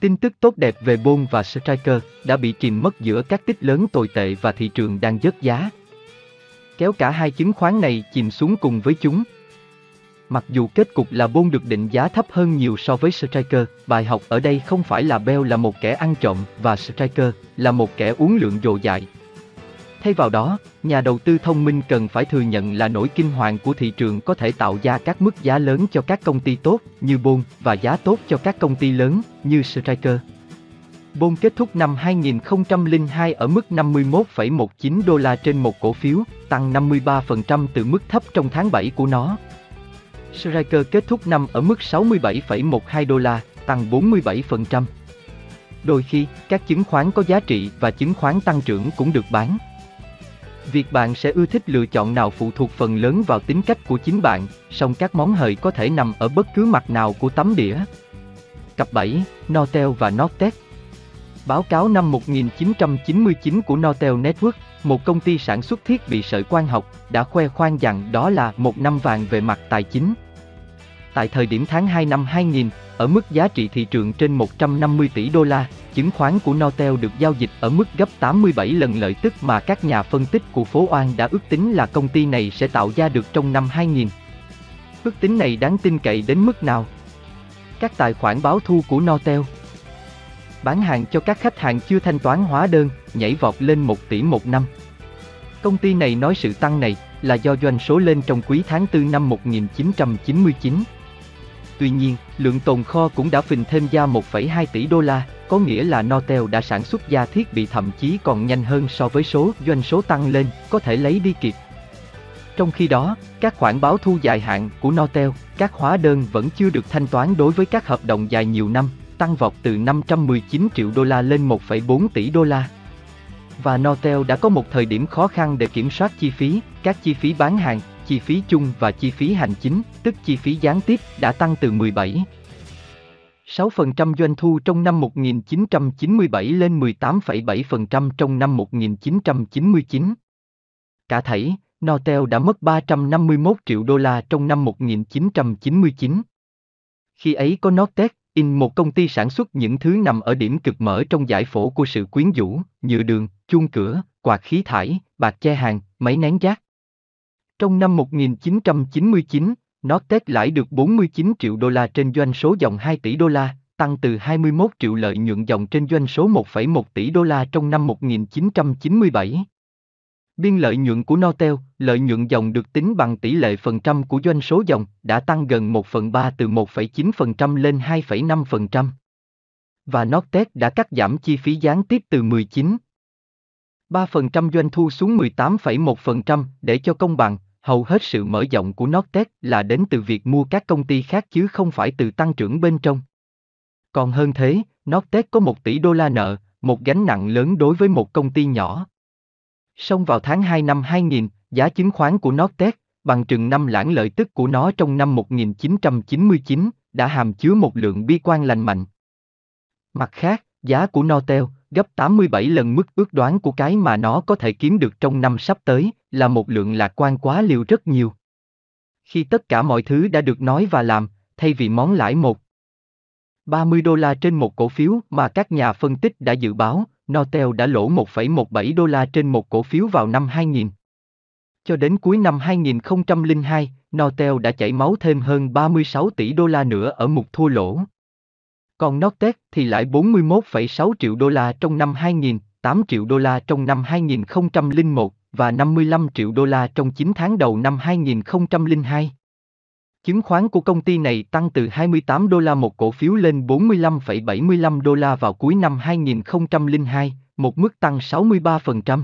Tin tức tốt đẹp về Bôn và Striker đã bị chìm mất giữa các tích lớn tồi tệ và thị trường đang dớt giá. Kéo cả hai chứng khoán này chìm xuống cùng với chúng. Mặc dù kết cục là Bôn được định giá thấp hơn nhiều so với Striker, bài học ở đây không phải là Bell là một kẻ ăn trộm và Striker là một kẻ uống lượng dồ dại, Thay vào đó, nhà đầu tư thông minh cần phải thừa nhận là nỗi kinh hoàng của thị trường có thể tạo ra các mức giá lớn cho các công ty tốt như Bôn và giá tốt cho các công ty lớn như Striker. Bôn kết thúc năm 2002 ở mức 51,19 đô la trên một cổ phiếu, tăng 53% từ mức thấp trong tháng 7 của nó. Striker kết thúc năm ở mức 67,12 đô la, tăng 47%. Đôi khi, các chứng khoán có giá trị và chứng khoán tăng trưởng cũng được bán. Việc bạn sẽ ưa thích lựa chọn nào phụ thuộc phần lớn vào tính cách của chính bạn, song các món hời có thể nằm ở bất cứ mặt nào của tấm đĩa. Cặp 7, Nortel và Nortec Báo cáo năm 1999 của Nortel Network, một công ty sản xuất thiết bị sợi quang học, đã khoe khoang rằng đó là một năm vàng về mặt tài chính. Tại thời điểm tháng 2 năm 2000, ở mức giá trị thị trường trên 150 tỷ đô la, chứng khoán của Nortel được giao dịch ở mức gấp 87 lần lợi tức mà các nhà phân tích của phố Oan đã ước tính là công ty này sẽ tạo ra được trong năm 2000. Ước tính này đáng tin cậy đến mức nào? Các tài khoản báo thu của Nortel Bán hàng cho các khách hàng chưa thanh toán hóa đơn, nhảy vọt lên 1 tỷ một năm. Công ty này nói sự tăng này là do doanh số lên trong quý tháng 4 năm 1999. Tuy nhiên, lượng tồn kho cũng đã phình thêm ra 1,2 tỷ đô la, có nghĩa là Nortel đã sản xuất ra thiết bị thậm chí còn nhanh hơn so với số doanh số tăng lên, có thể lấy đi kịp. Trong khi đó, các khoản báo thu dài hạn của Nortel, các hóa đơn vẫn chưa được thanh toán đối với các hợp đồng dài nhiều năm, tăng vọt từ 519 triệu đô la lên 1,4 tỷ đô la. Và Nortel đã có một thời điểm khó khăn để kiểm soát chi phí, các chi phí bán hàng, chi phí chung và chi phí hành chính, tức chi phí gián tiếp, đã tăng từ 17 6% doanh thu trong năm 1997 lên 18,7% trong năm 1999. Cả thảy, Nortel đã mất 351 triệu đô la trong năm 1999. Khi ấy có Nortec, In một công ty sản xuất những thứ nằm ở điểm cực mở trong giải phẫu của sự quyến rũ, nhựa đường, chuông cửa, quạt khí thải, bạc che hàng, máy nén rác. Trong năm 1999, nó tết lãi được 49 triệu đô la trên doanh số dòng 2 tỷ đô la, tăng từ 21 triệu lợi nhuận dòng trên doanh số 1,1 tỷ đô la trong năm 1997. Biên lợi nhuận của Nortel, lợi nhuận dòng được tính bằng tỷ lệ phần trăm của doanh số dòng, đã tăng gần 1 phần 3 từ 1,9% lên 2,5%. Và Nortec đã cắt giảm chi phí gián tiếp từ 19 3% doanh thu xuống 18,1% để cho công bằng, hầu hết sự mở rộng của Nortec là đến từ việc mua các công ty khác chứ không phải từ tăng trưởng bên trong. Còn hơn thế, Nortec có 1 tỷ đô la nợ, một gánh nặng lớn đối với một công ty nhỏ. Song vào tháng 2 năm 2000, giá chứng khoán của Nortec, bằng chừng năm lãng lợi tức của nó trong năm 1999, đã hàm chứa một lượng bi quan lành mạnh. Mặt khác, giá của Nortel, gấp 87 lần mức ước đoán của cái mà nó có thể kiếm được trong năm sắp tới, là một lượng lạc quan quá liều rất nhiều. Khi tất cả mọi thứ đã được nói và làm, thay vì món lãi một 30 đô la trên một cổ phiếu mà các nhà phân tích đã dự báo, Nortel đã lỗ 1,17 đô la trên một cổ phiếu vào năm 2000. Cho đến cuối năm 2002, Nortel đã chảy máu thêm hơn 36 tỷ đô la nữa ở mục thua lỗ. Còn Nortec thì lại 41,6 triệu đô la trong năm 2000, 8 triệu đô la trong năm 2001 và 55 triệu đô la trong 9 tháng đầu năm 2002. Chứng khoán của công ty này tăng từ 28 đô la một cổ phiếu lên 45,75 đô la vào cuối năm 2002, một mức tăng 63%.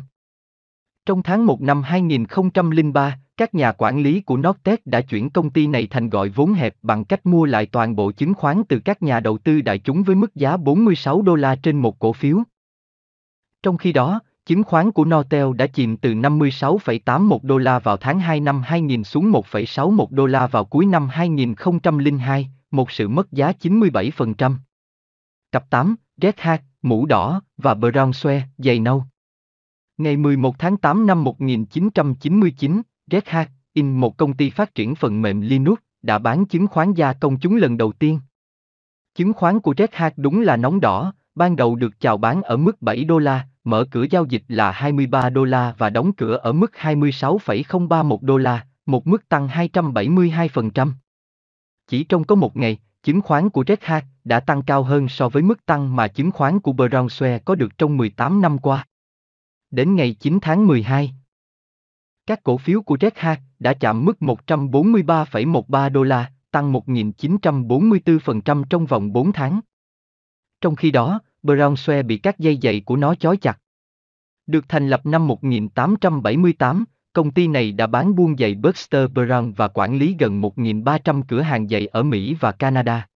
Trong tháng 1 năm 2003, các nhà quản lý của Nortec đã chuyển công ty này thành gọi vốn hẹp bằng cách mua lại toàn bộ chứng khoán từ các nhà đầu tư đại chúng với mức giá 46 đô la trên một cổ phiếu. Trong khi đó, Chứng khoán của Nortel đã chìm từ 56,81 đô la vào tháng 2 năm 2000 xuống 1,61 đô la vào cuối năm 2002, một sự mất giá 97%. Cặp 8, Red Hat, mũ đỏ, và Brown Sweat, giày nâu. Ngày 11 tháng 8 năm 1999, Red Hat, in một công ty phát triển phần mềm Linux, đã bán chứng khoán gia công chúng lần đầu tiên. Chứng khoán của Red Hat đúng là nóng đỏ, ban đầu được chào bán ở mức 7 đô la, mở cửa giao dịch là 23 đô la và đóng cửa ở mức 26,031 đô la, một mức tăng 272%. Chỉ trong có một ngày, chứng khoán của Red Hat đã tăng cao hơn so với mức tăng mà chứng khoán của Brownshare có được trong 18 năm qua. Đến ngày 9 tháng 12, các cổ phiếu của Red đã chạm mức 143,13 đô la, tăng 1.944% trong vòng 4 tháng. Trong khi đó, Brown Swear bị các dây giày của nó chói chặt. Được thành lập năm 1878, công ty này đã bán buôn giày Buster Brown và quản lý gần 1.300 cửa hàng giày ở Mỹ và Canada.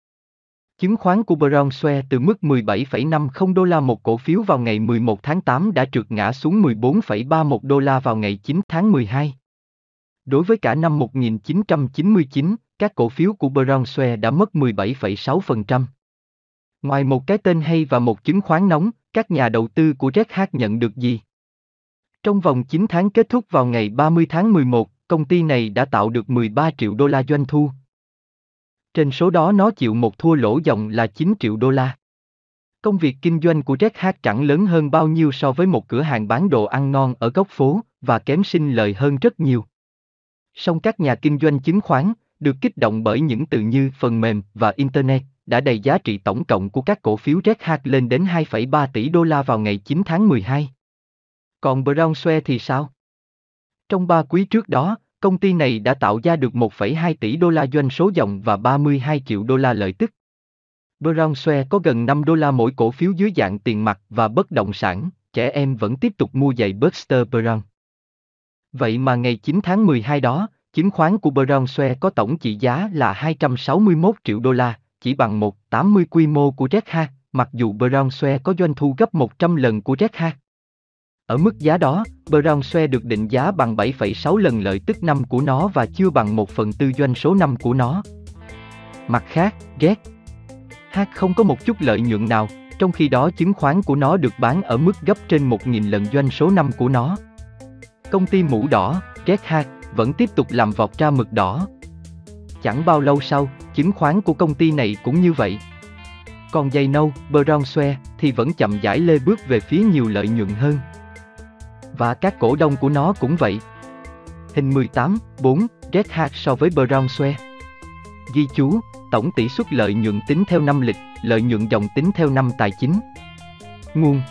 Chứng khoán của Bronze từ mức 17,50 đô la một cổ phiếu vào ngày 11 tháng 8 đã trượt ngã xuống 14,31 đô la vào ngày 9 tháng 12. Đối với cả năm 1999, các cổ phiếu của Bronze đã mất 17,6%. Ngoài một cái tên hay và một chứng khoán nóng, các nhà đầu tư của Red Hat nhận được gì? Trong vòng 9 tháng kết thúc vào ngày 30 tháng 11, công ty này đã tạo được 13 triệu đô la doanh thu. Trên số đó nó chịu một thua lỗ dòng là 9 triệu đô la. Công việc kinh doanh của Jack Hart chẳng lớn hơn bao nhiêu so với một cửa hàng bán đồ ăn ngon ở góc phố, và kém sinh lời hơn rất nhiều. Song các nhà kinh doanh chứng khoán, được kích động bởi những từ như phần mềm và Internet, đã đầy giá trị tổng cộng của các cổ phiếu Red Hat lên đến 2,3 tỷ đô la vào ngày 9 tháng 12. Còn Brown Brownshare thì sao? Trong ba quý trước đó, công ty này đã tạo ra được 1,2 tỷ đô la doanh số dòng và 32 triệu đô la lợi tức. Brownshare có gần 5 đô la mỗi cổ phiếu dưới dạng tiền mặt và bất động sản, trẻ em vẫn tiếp tục mua giày Buster Brown. Vậy mà ngày 9 tháng 12 đó, chứng khoán của Brownshare có tổng trị giá là 261 triệu đô la, chỉ bằng 1,80 quy mô của Red Hat, mặc dù Brownshare có doanh thu gấp 100 lần của Red Hat. Ở mức giá đó, Brownshare được định giá bằng 7,6 lần lợi tức năm của nó và chưa bằng 1 phần tư doanh số năm của nó. Mặt khác, Red H. không có một chút lợi nhuận nào, trong khi đó chứng khoán của nó được bán ở mức gấp trên 1.000 lần doanh số năm của nó. Công ty mũ đỏ, Red H. vẫn tiếp tục làm vọt ra mực đỏ. Chẳng bao lâu sau, chứng khoán của công ty này cũng như vậy. Còn dây nâu, Brownshare, thì vẫn chậm rãi lê bước về phía nhiều lợi nhuận hơn. Và các cổ đông của nó cũng vậy. Hình 18, 4, Red Hat so với Brownshare. Ghi chú, tổng tỷ suất lợi nhuận tính theo năm lịch, lợi nhuận dòng tính theo năm tài chính. Nguồn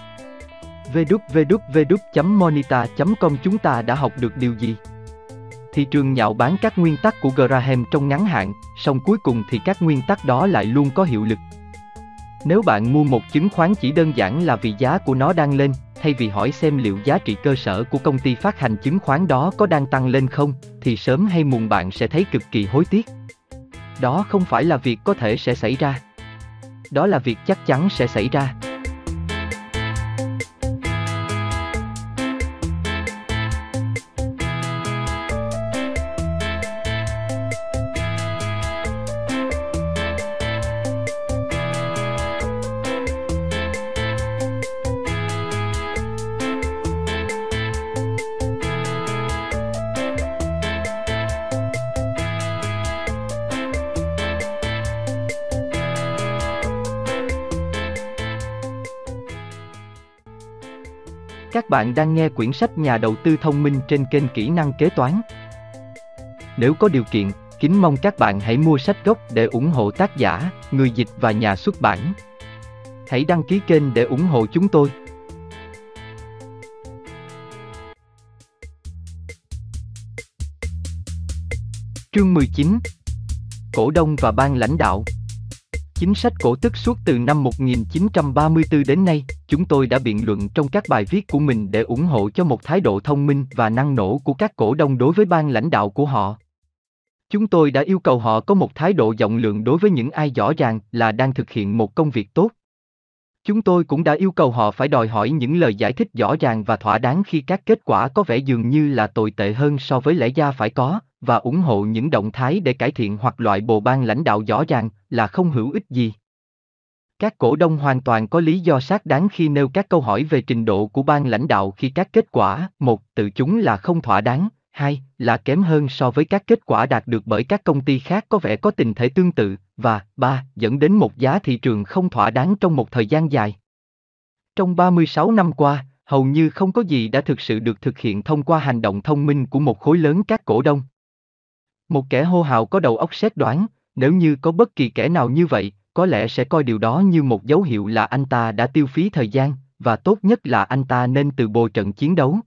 www.monita.com chúng ta đã học được điều gì? Thị trường nhạo bán các nguyên tắc của Graham trong ngắn hạn, song cuối cùng thì các nguyên tắc đó lại luôn có hiệu lực. Nếu bạn mua một chứng khoán chỉ đơn giản là vì giá của nó đang lên, thay vì hỏi xem liệu giá trị cơ sở của công ty phát hành chứng khoán đó có đang tăng lên không, thì sớm hay muộn bạn sẽ thấy cực kỳ hối tiếc. Đó không phải là việc có thể sẽ xảy ra. Đó là việc chắc chắn sẽ xảy ra. Bạn đang nghe quyển sách Nhà đầu tư thông minh trên kênh Kỹ năng kế toán. Nếu có điều kiện, kính mong các bạn hãy mua sách gốc để ủng hộ tác giả, người dịch và nhà xuất bản. Hãy đăng ký kênh để ủng hộ chúng tôi. Chương 19 Cổ đông và ban lãnh đạo Chính sách cổ tức suốt từ năm 1934 đến nay, chúng tôi đã biện luận trong các bài viết của mình để ủng hộ cho một thái độ thông minh và năng nổ của các cổ đông đối với ban lãnh đạo của họ. Chúng tôi đã yêu cầu họ có một thái độ rộng lượng đối với những ai rõ ràng là đang thực hiện một công việc tốt. Chúng tôi cũng đã yêu cầu họ phải đòi hỏi những lời giải thích rõ ràng và thỏa đáng khi các kết quả có vẻ dường như là tồi tệ hơn so với lẽ ra phải có, và ủng hộ những động thái để cải thiện hoặc loại bộ ban lãnh đạo rõ ràng là không hữu ích gì. Các cổ đông hoàn toàn có lý do xác đáng khi nêu các câu hỏi về trình độ của ban lãnh đạo khi các kết quả, một, tự chúng là không thỏa đáng, hai, là kém hơn so với các kết quả đạt được bởi các công ty khác có vẻ có tình thể tương tự, và ba, dẫn đến một giá thị trường không thỏa đáng trong một thời gian dài. Trong 36 năm qua, hầu như không có gì đã thực sự được thực hiện thông qua hành động thông minh của một khối lớn các cổ đông. Một kẻ hô hào có đầu óc xét đoán, nếu như có bất kỳ kẻ nào như vậy, có lẽ sẽ coi điều đó như một dấu hiệu là anh ta đã tiêu phí thời gian, và tốt nhất là anh ta nên từ bồ trận chiến đấu.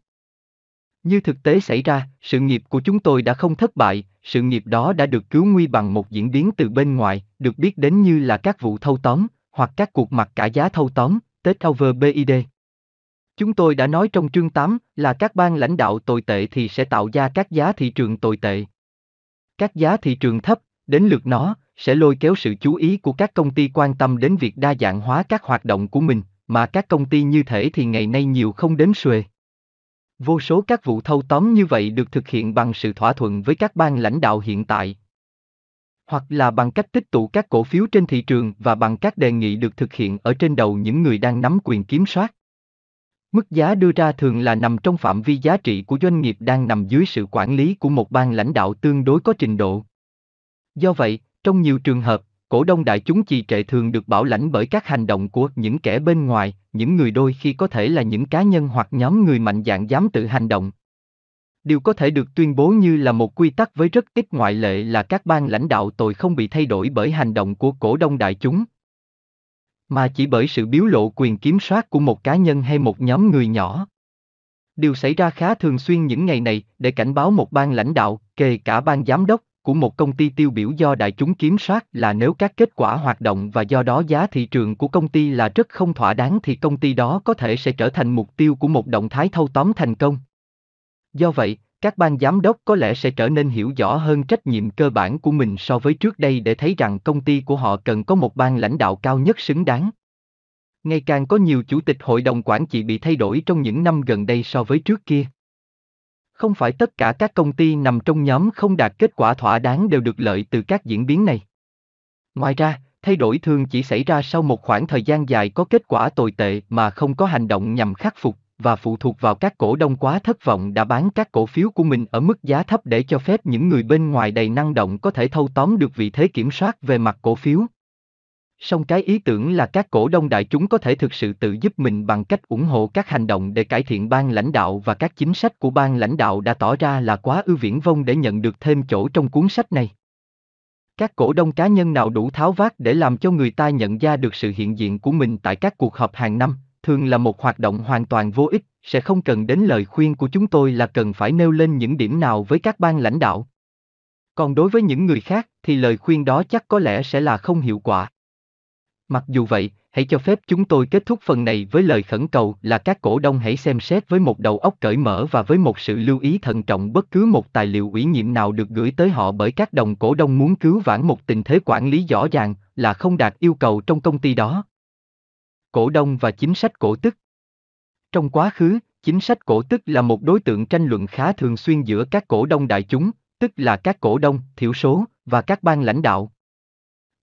Như thực tế xảy ra, sự nghiệp của chúng tôi đã không thất bại, sự nghiệp đó đã được cứu nguy bằng một diễn biến từ bên ngoài, được biết đến như là các vụ thâu tóm, hoặc các cuộc mặc cả giá thâu tóm, Tết over BID. Chúng tôi đã nói trong chương 8 là các ban lãnh đạo tồi tệ thì sẽ tạo ra các giá thị trường tồi tệ. Các giá thị trường thấp, đến lượt nó, sẽ lôi kéo sự chú ý của các công ty quan tâm đến việc đa dạng hóa các hoạt động của mình, mà các công ty như thể thì ngày nay nhiều không đếm xuề. Vô số các vụ thâu tóm như vậy được thực hiện bằng sự thỏa thuận với các ban lãnh đạo hiện tại. Hoặc là bằng cách tích tụ các cổ phiếu trên thị trường và bằng các đề nghị được thực hiện ở trên đầu những người đang nắm quyền kiểm soát. Mức giá đưa ra thường là nằm trong phạm vi giá trị của doanh nghiệp đang nằm dưới sự quản lý của một ban lãnh đạo tương đối có trình độ. Do vậy, trong nhiều trường hợp, cổ đông đại chúng trì trệ thường được bảo lãnh bởi các hành động của những kẻ bên ngoài, những người đôi khi có thể là những cá nhân hoặc nhóm người mạnh dạn dám tự hành động. Điều có thể được tuyên bố như là một quy tắc với rất ít ngoại lệ là các ban lãnh đạo tội không bị thay đổi bởi hành động của cổ đông đại chúng, mà chỉ bởi sự biếu lộ quyền kiểm soát của một cá nhân hay một nhóm người nhỏ. Điều xảy ra khá thường xuyên những ngày này để cảnh báo một ban lãnh đạo, kể cả ban giám đốc, của một công ty tiêu biểu do đại chúng kiểm soát là nếu các kết quả hoạt động và do đó giá thị trường của công ty là rất không thỏa đáng thì công ty đó có thể sẽ trở thành mục tiêu của một động thái thâu tóm thành công. Do vậy, các ban giám đốc có lẽ sẽ trở nên hiểu rõ hơn trách nhiệm cơ bản của mình so với trước đây để thấy rằng công ty của họ cần có một ban lãnh đạo cao nhất xứng đáng. Ngày càng có nhiều chủ tịch hội đồng quản trị bị thay đổi trong những năm gần đây so với trước kia. Không phải tất cả các công ty nằm trong nhóm không đạt kết quả thỏa đáng đều được lợi từ các diễn biến này. Ngoài ra, thay đổi thường chỉ xảy ra sau một khoảng thời gian dài có kết quả tồi tệ mà không có hành động nhằm khắc phục và phụ thuộc vào các cổ đông quá thất vọng đã bán các cổ phiếu của mình ở mức giá thấp để cho phép những người bên ngoài đầy năng động có thể thâu tóm được vị thế kiểm soát về mặt cổ phiếu. Song cái ý tưởng là các cổ đông đại chúng có thể thực sự tự giúp mình bằng cách ủng hộ các hành động để cải thiện ban lãnh đạo và các chính sách của ban lãnh đạo đã tỏ ra là quá ưu viễn vông để nhận được thêm chỗ trong cuốn sách này. Các cổ đông cá nhân nào đủ tháo vát để làm cho người ta nhận ra được sự hiện diện của mình tại các cuộc họp hàng năm, thường là một hoạt động hoàn toàn vô ích, sẽ không cần đến lời khuyên của chúng tôi là cần phải nêu lên những điểm nào với các ban lãnh đạo. Còn đối với những người khác thì lời khuyên đó chắc có lẽ sẽ là không hiệu quả. Mặc dù vậy, hãy cho phép chúng tôi kết thúc phần này với lời khẩn cầu là các cổ đông hãy xem xét với một đầu óc cởi mở và với một sự lưu ý thận trọng bất cứ một tài liệu ủy nhiệm nào được gửi tới họ bởi các đồng cổ đông muốn cứu vãn một tình thế quản lý rõ ràng là không đạt yêu cầu trong công ty đó. Cổ đông và chính sách cổ tức Trong quá khứ, chính sách cổ tức là một đối tượng tranh luận khá thường xuyên giữa các cổ đông đại chúng, tức là các cổ đông, thiểu số, và các ban lãnh đạo.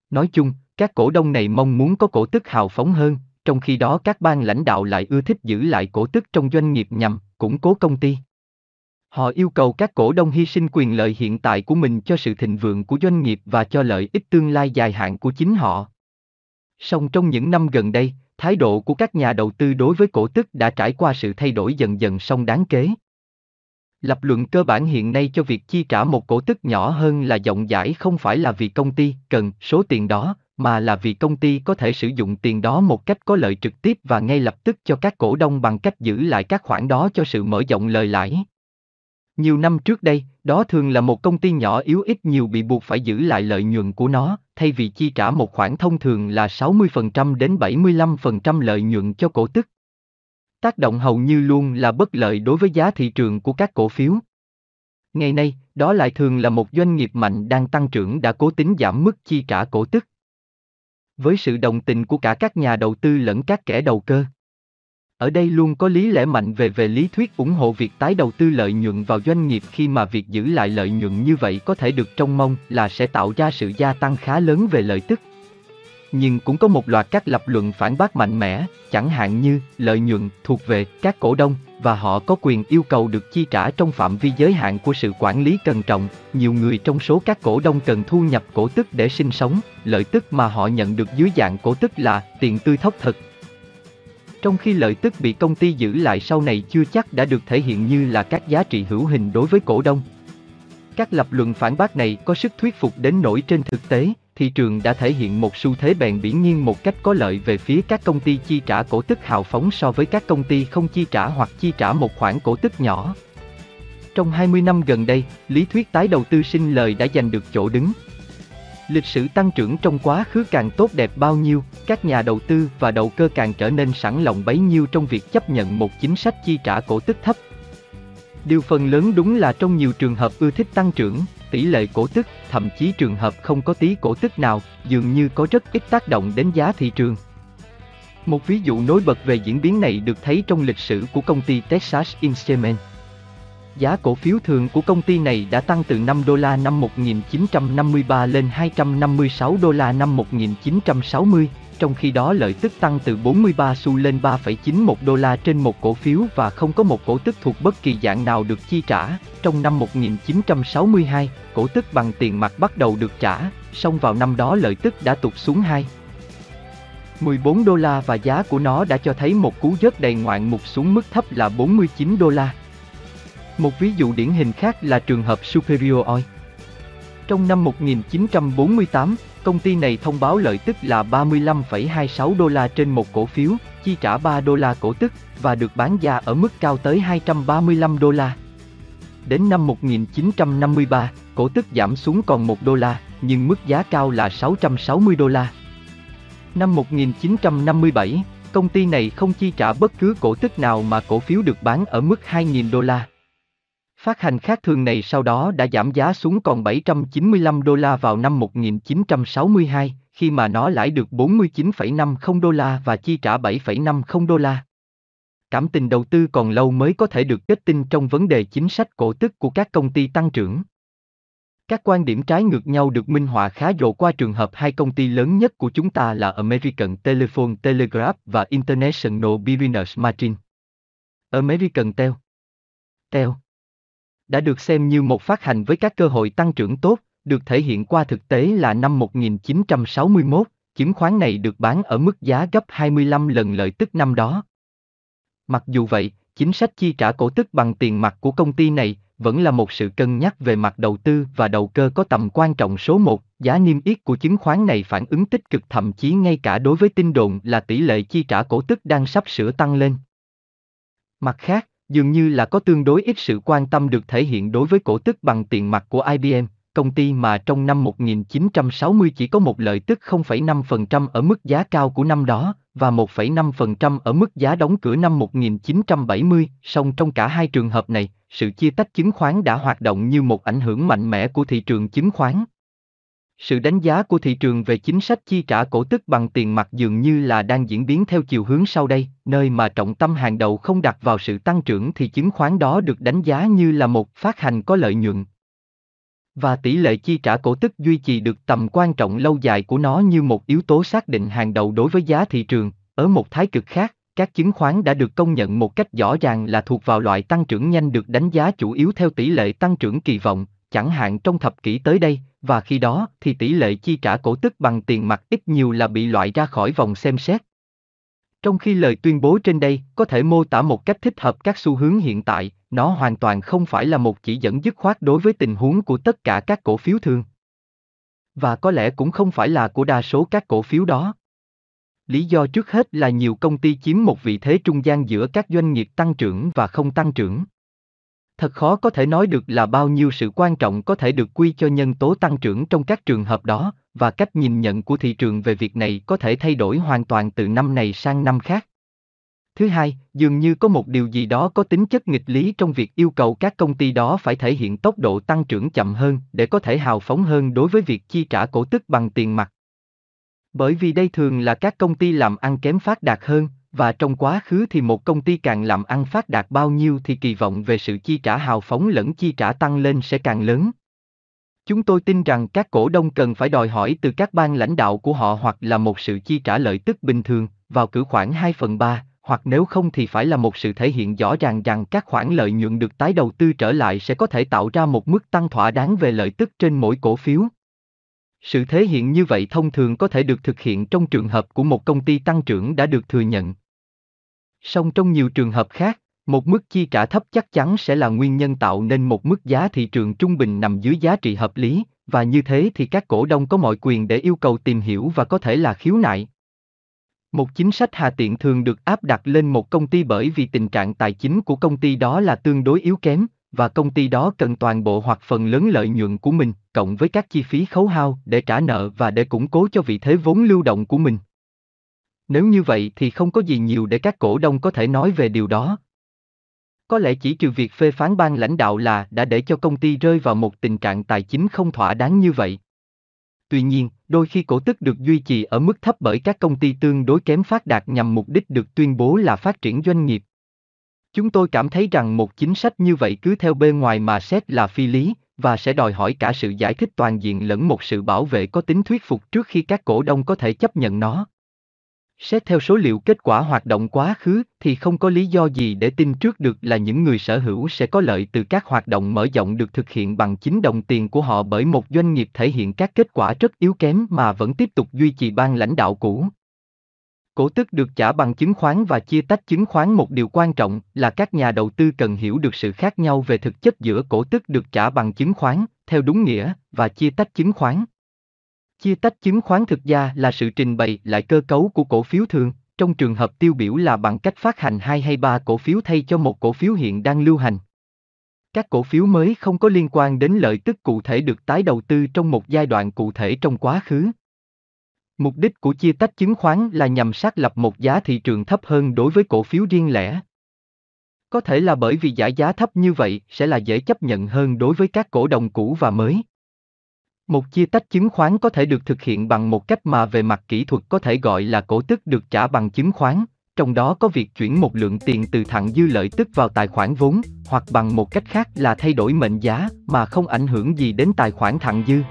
Nói chung, các cổ đông này mong muốn có cổ tức hào phóng hơn, trong khi đó các ban lãnh đạo lại ưa thích giữ lại cổ tức trong doanh nghiệp nhằm củng cố công ty. Họ yêu cầu các cổ đông hy sinh quyền lợi hiện tại của mình cho sự thịnh vượng của doanh nghiệp và cho lợi ích tương lai dài hạn của chính họ. Song trong những năm gần đây, thái độ của các nhà đầu tư đối với cổ tức đã trải qua sự thay đổi dần dần song đáng kế. Lập luận cơ bản hiện nay cho việc chi trả một cổ tức nhỏ hơn là rộng rãi không phải là vì công ty cần số tiền đó, mà là vì công ty có thể sử dụng tiền đó một cách có lợi trực tiếp và ngay lập tức cho các cổ đông bằng cách giữ lại các khoản đó cho sự mở rộng lời lãi. Nhiều năm trước đây, đó thường là một công ty nhỏ yếu ít nhiều bị buộc phải giữ lại lợi nhuận của nó, thay vì chi trả một khoản thông thường là 60% đến 75% lợi nhuận cho cổ tức. Tác động hầu như luôn là bất lợi đối với giá thị trường của các cổ phiếu. Ngày nay, đó lại thường là một doanh nghiệp mạnh đang tăng trưởng đã cố tính giảm mức chi trả cổ tức với sự đồng tình của cả các nhà đầu tư lẫn các kẻ đầu cơ. Ở đây luôn có lý lẽ mạnh về về lý thuyết ủng hộ việc tái đầu tư lợi nhuận vào doanh nghiệp khi mà việc giữ lại lợi nhuận như vậy có thể được trông mong là sẽ tạo ra sự gia tăng khá lớn về lợi tức nhưng cũng có một loạt các lập luận phản bác mạnh mẽ, chẳng hạn như lợi nhuận thuộc về các cổ đông và họ có quyền yêu cầu được chi trả trong phạm vi giới hạn của sự quản lý cần trọng. Nhiều người trong số các cổ đông cần thu nhập cổ tức để sinh sống, lợi tức mà họ nhận được dưới dạng cổ tức là tiền tươi thóc thật. Trong khi lợi tức bị công ty giữ lại sau này chưa chắc đã được thể hiện như là các giá trị hữu hình đối với cổ đông. Các lập luận phản bác này có sức thuyết phục đến nỗi trên thực tế, thị trường đã thể hiện một xu thế bèn biển nghiêng một cách có lợi về phía các công ty chi trả cổ tức hào phóng so với các công ty không chi trả hoặc chi trả một khoản cổ tức nhỏ. Trong 20 năm gần đây, lý thuyết tái đầu tư sinh lời đã giành được chỗ đứng. Lịch sử tăng trưởng trong quá khứ càng tốt đẹp bao nhiêu, các nhà đầu tư và đầu cơ càng trở nên sẵn lòng bấy nhiêu trong việc chấp nhận một chính sách chi trả cổ tức thấp. Điều phần lớn đúng là trong nhiều trường hợp ưa thích tăng trưởng, tỷ lệ cổ tức, thậm chí trường hợp không có tí cổ tức nào, dường như có rất ít tác động đến giá thị trường. Một ví dụ nổi bật về diễn biến này được thấy trong lịch sử của công ty Texas Instruments. Giá cổ phiếu thường của công ty này đã tăng từ 5 đô la năm 1953 lên 256 đô la năm 1960, trong khi đó lợi tức tăng từ 43 xu lên 3,91 đô la trên một cổ phiếu và không có một cổ tức thuộc bất kỳ dạng nào được chi trả. Trong năm 1962, cổ tức bằng tiền mặt bắt đầu được trả, song vào năm đó lợi tức đã tụt xuống 2. 14 đô la và giá của nó đã cho thấy một cú rớt đầy ngoạn mục xuống mức thấp là 49 đô la. Một ví dụ điển hình khác là trường hợp Superior Oil. Trong năm 1948, công ty này thông báo lợi tức là 35,26 đô la trên một cổ phiếu, chi trả 3 đô la cổ tức và được bán ra ở mức cao tới 235 đô la. Đến năm 1953, cổ tức giảm xuống còn 1 đô la, nhưng mức giá cao là 660 đô la. Năm 1957, công ty này không chi trả bất cứ cổ tức nào mà cổ phiếu được bán ở mức 2.000 đô la. Phát hành khác thường này sau đó đã giảm giá xuống còn 795 đô la vào năm 1962, khi mà nó lãi được 49,50 đô la và chi trả 7,50 đô la. Cảm tình đầu tư còn lâu mới có thể được kết tinh trong vấn đề chính sách cổ tức của các công ty tăng trưởng. Các quan điểm trái ngược nhau được minh họa khá rộ qua trường hợp hai công ty lớn nhất của chúng ta là American Telephone Telegraph và International Business Machine. American Tel Tel đã được xem như một phát hành với các cơ hội tăng trưởng tốt, được thể hiện qua thực tế là năm 1961, chứng khoán này được bán ở mức giá gấp 25 lần lợi tức năm đó. Mặc dù vậy, chính sách chi trả cổ tức bằng tiền mặt của công ty này vẫn là một sự cân nhắc về mặt đầu tư và đầu cơ có tầm quan trọng số 1, giá niêm yết của chứng khoán này phản ứng tích cực thậm chí ngay cả đối với tin đồn là tỷ lệ chi trả cổ tức đang sắp sửa tăng lên. Mặt khác, dường như là có tương đối ít sự quan tâm được thể hiện đối với cổ tức bằng tiền mặt của IBM, công ty mà trong năm 1960 chỉ có một lợi tức 0,5% ở mức giá cao của năm đó, và 1,5% ở mức giá đóng cửa năm 1970, song trong cả hai trường hợp này, sự chia tách chứng khoán đã hoạt động như một ảnh hưởng mạnh mẽ của thị trường chứng khoán. Sự đánh giá của thị trường về chính sách chi trả cổ tức bằng tiền mặt dường như là đang diễn biến theo chiều hướng sau đây, nơi mà trọng tâm hàng đầu không đặt vào sự tăng trưởng thì chứng khoán đó được đánh giá như là một phát hành có lợi nhuận. Và tỷ lệ chi trả cổ tức duy trì được tầm quan trọng lâu dài của nó như một yếu tố xác định hàng đầu đối với giá thị trường. Ở một thái cực khác, các chứng khoán đã được công nhận một cách rõ ràng là thuộc vào loại tăng trưởng nhanh được đánh giá chủ yếu theo tỷ lệ tăng trưởng kỳ vọng, chẳng hạn trong thập kỷ tới đây, và khi đó thì tỷ lệ chi trả cổ tức bằng tiền mặt ít nhiều là bị loại ra khỏi vòng xem xét. Trong khi lời tuyên bố trên đây có thể mô tả một cách thích hợp các xu hướng hiện tại, nó hoàn toàn không phải là một chỉ dẫn dứt khoát đối với tình huống của tất cả các cổ phiếu thường. Và có lẽ cũng không phải là của đa số các cổ phiếu đó. Lý do trước hết là nhiều công ty chiếm một vị thế trung gian giữa các doanh nghiệp tăng trưởng và không tăng trưởng. Thật khó có thể nói được là bao nhiêu sự quan trọng có thể được quy cho nhân tố tăng trưởng trong các trường hợp đó, và cách nhìn nhận của thị trường về việc này có thể thay đổi hoàn toàn từ năm này sang năm khác. Thứ hai, dường như có một điều gì đó có tính chất nghịch lý trong việc yêu cầu các công ty đó phải thể hiện tốc độ tăng trưởng chậm hơn để có thể hào phóng hơn đối với việc chi trả cổ tức bằng tiền mặt. Bởi vì đây thường là các công ty làm ăn kém phát đạt hơn, và trong quá khứ thì một công ty càng làm ăn phát đạt bao nhiêu thì kỳ vọng về sự chi trả hào phóng lẫn chi trả tăng lên sẽ càng lớn. Chúng tôi tin rằng các cổ đông cần phải đòi hỏi từ các ban lãnh đạo của họ hoặc là một sự chi trả lợi tức bình thường, vào cử khoảng 2 phần 3, hoặc nếu không thì phải là một sự thể hiện rõ ràng rằng các khoản lợi nhuận được tái đầu tư trở lại sẽ có thể tạo ra một mức tăng thỏa đáng về lợi tức trên mỗi cổ phiếu. Sự thể hiện như vậy thông thường có thể được thực hiện trong trường hợp của một công ty tăng trưởng đã được thừa nhận. Song trong nhiều trường hợp khác, một mức chi trả thấp chắc chắn sẽ là nguyên nhân tạo nên một mức giá thị trường trung bình nằm dưới giá trị hợp lý, và như thế thì các cổ đông có mọi quyền để yêu cầu tìm hiểu và có thể là khiếu nại. Một chính sách hà tiện thường được áp đặt lên một công ty bởi vì tình trạng tài chính của công ty đó là tương đối yếu kém, và công ty đó cần toàn bộ hoặc phần lớn lợi nhuận của mình, cộng với các chi phí khấu hao để trả nợ và để củng cố cho vị thế vốn lưu động của mình. Nếu như vậy thì không có gì nhiều để các cổ đông có thể nói về điều đó. Có lẽ chỉ trừ việc phê phán ban lãnh đạo là đã để cho công ty rơi vào một tình trạng tài chính không thỏa đáng như vậy. Tuy nhiên, đôi khi cổ tức được duy trì ở mức thấp bởi các công ty tương đối kém phát đạt nhằm mục đích được tuyên bố là phát triển doanh nghiệp. Chúng tôi cảm thấy rằng một chính sách như vậy cứ theo bên ngoài mà xét là phi lý, và sẽ đòi hỏi cả sự giải thích toàn diện lẫn một sự bảo vệ có tính thuyết phục trước khi các cổ đông có thể chấp nhận nó. Xét theo số liệu kết quả hoạt động quá khứ thì không có lý do gì để tin trước được là những người sở hữu sẽ có lợi từ các hoạt động mở rộng được thực hiện bằng chính đồng tiền của họ bởi một doanh nghiệp thể hiện các kết quả rất yếu kém mà vẫn tiếp tục duy trì ban lãnh đạo cũ. Cổ tức được trả bằng chứng khoán và chia tách chứng khoán một điều quan trọng là các nhà đầu tư cần hiểu được sự khác nhau về thực chất giữa cổ tức được trả bằng chứng khoán, theo đúng nghĩa, và chia tách chứng khoán. Chia tách chứng khoán thực ra là sự trình bày lại cơ cấu của cổ phiếu thường, trong trường hợp tiêu biểu là bằng cách phát hành hai hay ba cổ phiếu thay cho một cổ phiếu hiện đang lưu hành. Các cổ phiếu mới không có liên quan đến lợi tức cụ thể được tái đầu tư trong một giai đoạn cụ thể trong quá khứ. Mục đích của chia tách chứng khoán là nhằm xác lập một giá thị trường thấp hơn đối với cổ phiếu riêng lẻ. Có thể là bởi vì giải giá thấp như vậy sẽ là dễ chấp nhận hơn đối với các cổ đồng cũ và mới. Một chia tách chứng khoán có thể được thực hiện bằng một cách mà về mặt kỹ thuật có thể gọi là cổ tức được trả bằng chứng khoán, trong đó có việc chuyển một lượng tiền từ thặng dư lợi tức vào tài khoản vốn, hoặc bằng một cách khác là thay đổi mệnh giá mà không ảnh hưởng gì đến tài khoản thặng dư.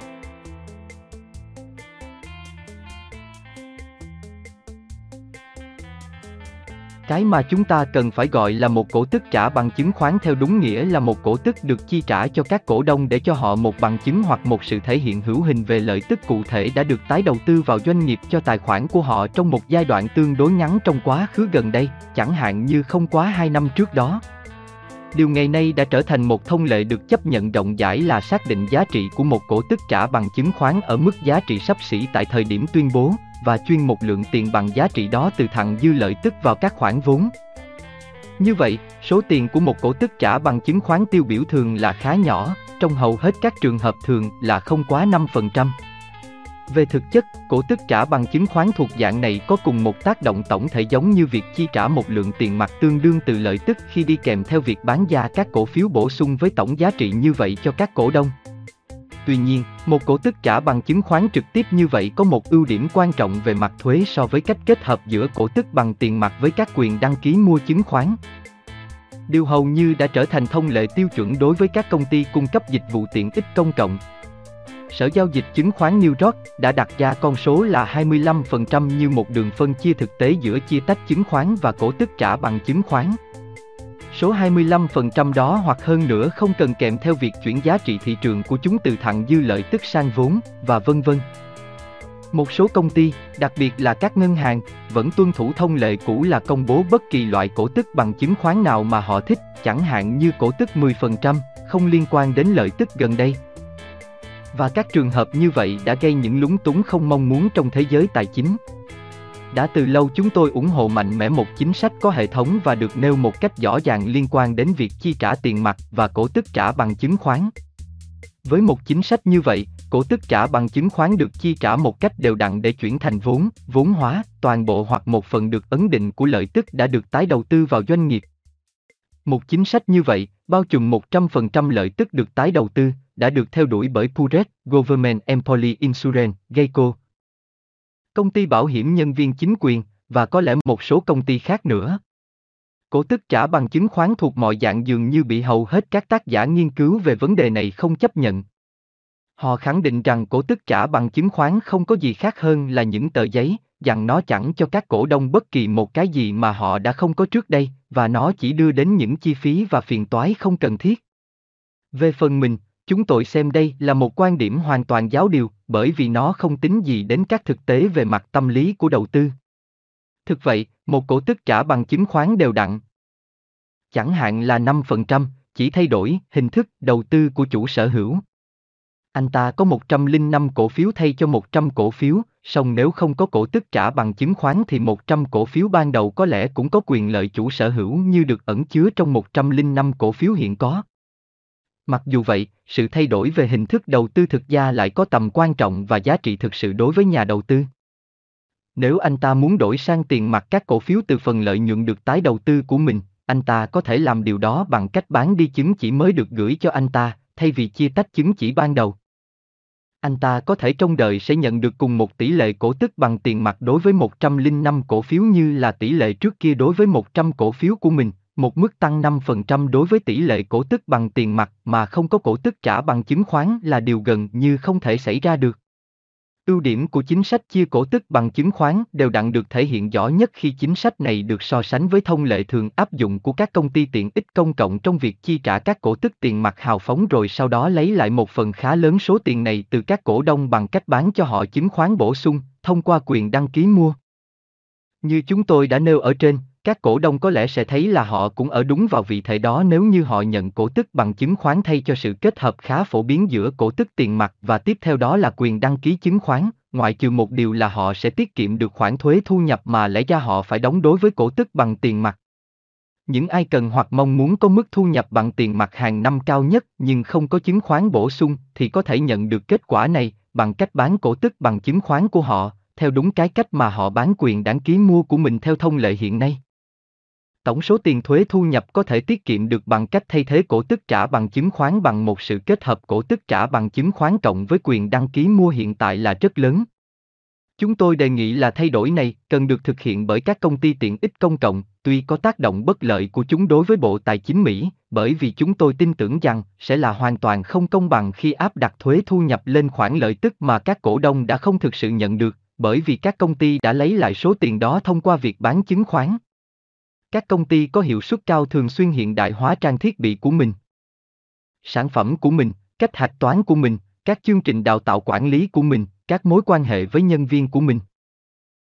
Cái mà chúng ta cần phải gọi là một cổ tức trả bằng chứng khoán theo đúng nghĩa là một cổ tức được chi trả cho các cổ đông để cho họ một bằng chứng hoặc một sự thể hiện hữu hình về lợi tức cụ thể đã được tái đầu tư vào doanh nghiệp cho tài khoản của họ trong một giai đoạn tương đối ngắn trong quá khứ gần đây, chẳng hạn như không quá 2 năm trước đó. Điều ngày nay đã trở thành một thông lệ được chấp nhận rộng rãi là xác định giá trị của một cổ tức trả bằng chứng khoán ở mức giá trị sắp xỉ tại thời điểm tuyên bố, và chuyên một lượng tiền bằng giá trị đó từ thặng dư lợi tức vào các khoản vốn. Như vậy, số tiền của một cổ tức trả bằng chứng khoán tiêu biểu thường là khá nhỏ, trong hầu hết các trường hợp thường là không quá 5%. Về thực chất, cổ tức trả bằng chứng khoán thuộc dạng này có cùng một tác động tổng thể giống như việc chi trả một lượng tiền mặt tương đương từ lợi tức khi đi kèm theo việc bán ra các cổ phiếu bổ sung với tổng giá trị như vậy cho các cổ đông. Tuy nhiên, một cổ tức trả bằng chứng khoán trực tiếp như vậy có một ưu điểm quan trọng về mặt thuế so với cách kết hợp giữa cổ tức bằng tiền mặt với các quyền đăng ký mua chứng khoán. Điều hầu như đã trở thành thông lệ tiêu chuẩn đối với các công ty cung cấp dịch vụ tiện ích công cộng. Sở giao dịch chứng khoán New York đã đặt ra con số là 25% như một đường phân chia thực tế giữa chia tách chứng khoán và cổ tức trả bằng chứng khoán. Số 25% đó hoặc hơn nữa không cần kèm theo việc chuyển giá trị thị trường của chúng từ thặng dư lợi tức sang vốn, và vân vân. Một số công ty, đặc biệt là các ngân hàng, vẫn tuân thủ thông lệ cũ là công bố bất kỳ loại cổ tức bằng chứng khoán nào mà họ thích, chẳng hạn như cổ tức 10%, không liên quan đến lợi tức gần đây. Và các trường hợp như vậy đã gây những lúng túng không mong muốn trong thế giới tài chính. Đã từ lâu chúng tôi ủng hộ mạnh mẽ một chính sách có hệ thống và được nêu một cách rõ ràng liên quan đến việc chi trả tiền mặt và cổ tức trả bằng chứng khoán. Với một chính sách như vậy, cổ tức trả bằng chứng khoán được chi trả một cách đều đặn để chuyển thành vốn, vốn hóa, toàn bộ hoặc một phần được ấn định của lợi tức đã được tái đầu tư vào doanh nghiệp. Một chính sách như vậy, bao trùm 100% lợi tức được tái đầu tư, đã được theo đuổi bởi Puret, Government Employee Insurance, Geico, công ty bảo hiểm nhân viên chính quyền, và có lẽ một số công ty khác nữa. Cổ tức trả bằng chứng khoán thuộc mọi dạng dường như bị hầu hết các tác giả nghiên cứu về vấn đề này không chấp nhận. Họ khẳng định rằng cổ tức trả bằng chứng khoán không có gì khác hơn là những tờ giấy, rằng nó chẳng cho các cổ đông bất kỳ một cái gì mà họ đã không có trước đây, và nó chỉ đưa đến những chi phí và phiền toái không cần thiết. Về phần mình, Chúng tôi xem đây là một quan điểm hoàn toàn giáo điều, bởi vì nó không tính gì đến các thực tế về mặt tâm lý của đầu tư. Thực vậy, một cổ tức trả bằng chứng khoán đều đặn. Chẳng hạn là 5%, chỉ thay đổi hình thức đầu tư của chủ sở hữu. Anh ta có 105 cổ phiếu thay cho 100 cổ phiếu, song nếu không có cổ tức trả bằng chứng khoán thì 100 cổ phiếu ban đầu có lẽ cũng có quyền lợi chủ sở hữu như được ẩn chứa trong 105 cổ phiếu hiện có. Mặc dù vậy, sự thay đổi về hình thức đầu tư thực ra lại có tầm quan trọng và giá trị thực sự đối với nhà đầu tư. Nếu anh ta muốn đổi sang tiền mặt các cổ phiếu từ phần lợi nhuận được tái đầu tư của mình, anh ta có thể làm điều đó bằng cách bán đi chứng chỉ mới được gửi cho anh ta, thay vì chia tách chứng chỉ ban đầu. Anh ta có thể trong đời sẽ nhận được cùng một tỷ lệ cổ tức bằng tiền mặt đối với 105 cổ phiếu như là tỷ lệ trước kia đối với 100 cổ phiếu của mình, một mức tăng 5% đối với tỷ lệ cổ tức bằng tiền mặt mà không có cổ tức trả bằng chứng khoán là điều gần như không thể xảy ra được. Ưu điểm của chính sách chia cổ tức bằng chứng khoán đều đặn được thể hiện rõ nhất khi chính sách này được so sánh với thông lệ thường áp dụng của các công ty tiện ích công cộng trong việc chi trả các cổ tức tiền mặt hào phóng rồi sau đó lấy lại một phần khá lớn số tiền này từ các cổ đông bằng cách bán cho họ chứng khoán bổ sung, thông qua quyền đăng ký mua. Như chúng tôi đã nêu ở trên, các cổ đông có lẽ sẽ thấy là họ cũng ở đúng vào vị thế đó nếu như họ nhận cổ tức bằng chứng khoán thay cho sự kết hợp khá phổ biến giữa cổ tức tiền mặt và tiếp theo đó là quyền đăng ký chứng khoán, ngoại trừ một điều là họ sẽ tiết kiệm được khoản thuế thu nhập mà lẽ ra họ phải đóng đối với cổ tức bằng tiền mặt. Những ai cần hoặc mong muốn có mức thu nhập bằng tiền mặt hàng năm cao nhất nhưng không có chứng khoán bổ sung thì có thể nhận được kết quả này bằng cách bán cổ tức bằng chứng khoán của họ, theo đúng cái cách mà họ bán quyền đăng ký mua của mình theo thông lệ hiện nay. Tổng số tiền thuế thu nhập có thể tiết kiệm được bằng cách thay thế cổ tức trả bằng chứng khoán bằng một sự kết hợp cổ tức trả bằng chứng khoán cộng với quyền đăng ký mua hiện tại là rất lớn. Chúng tôi đề nghị là thay đổi này cần được thực hiện bởi các công ty tiện ích công cộng, tuy có tác động bất lợi của chúng đối với Bộ Tài chính Mỹ, bởi vì chúng tôi tin tưởng rằng sẽ là hoàn toàn không công bằng khi áp đặt thuế thu nhập lên khoản lợi tức mà các cổ đông đã không thực sự nhận được, bởi vì các công ty đã lấy lại số tiền đó thông qua việc bán chứng khoán. Các công ty có hiệu suất cao thường xuyên hiện đại hóa trang thiết bị của mình. Sản phẩm của mình, cách hạch toán của mình, các chương trình đào tạo quản lý của mình, các mối quan hệ với nhân viên của mình.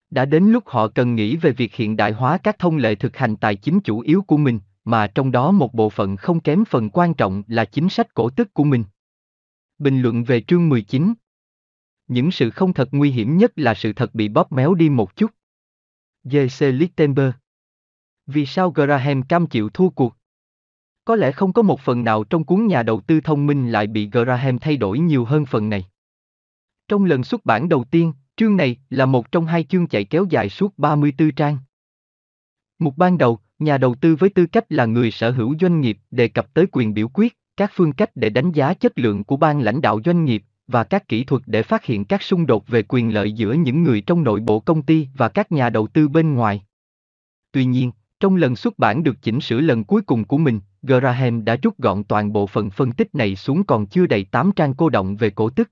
Đã đến lúc họ cần nghĩ về việc hiện đại hóa các thông lệ thực hành tài chính chủ yếu của mình, mà trong đó một bộ phận không kém phần quan trọng là chính sách cổ tức của mình. Bình luận về chương 19 Những sự không thật nguy hiểm nhất là sự thật bị bóp méo đi một chút. J.C. Lichtenberg vì sao Graham cam chịu thua cuộc? Có lẽ không có một phần nào trong cuốn nhà đầu tư thông minh lại bị Graham thay đổi nhiều hơn phần này. Trong lần xuất bản đầu tiên, chương này là một trong hai chương chạy kéo dài suốt 34 trang. Mục ban đầu, nhà đầu tư với tư cách là người sở hữu doanh nghiệp đề cập tới quyền biểu quyết, các phương cách để đánh giá chất lượng của ban lãnh đạo doanh nghiệp và các kỹ thuật để phát hiện các xung đột về quyền lợi giữa những người trong nội bộ công ty và các nhà đầu tư bên ngoài. Tuy nhiên, trong lần xuất bản được chỉnh sửa lần cuối cùng của mình, Graham đã rút gọn toàn bộ phần phân tích này xuống còn chưa đầy 8 trang cô động về cổ tức.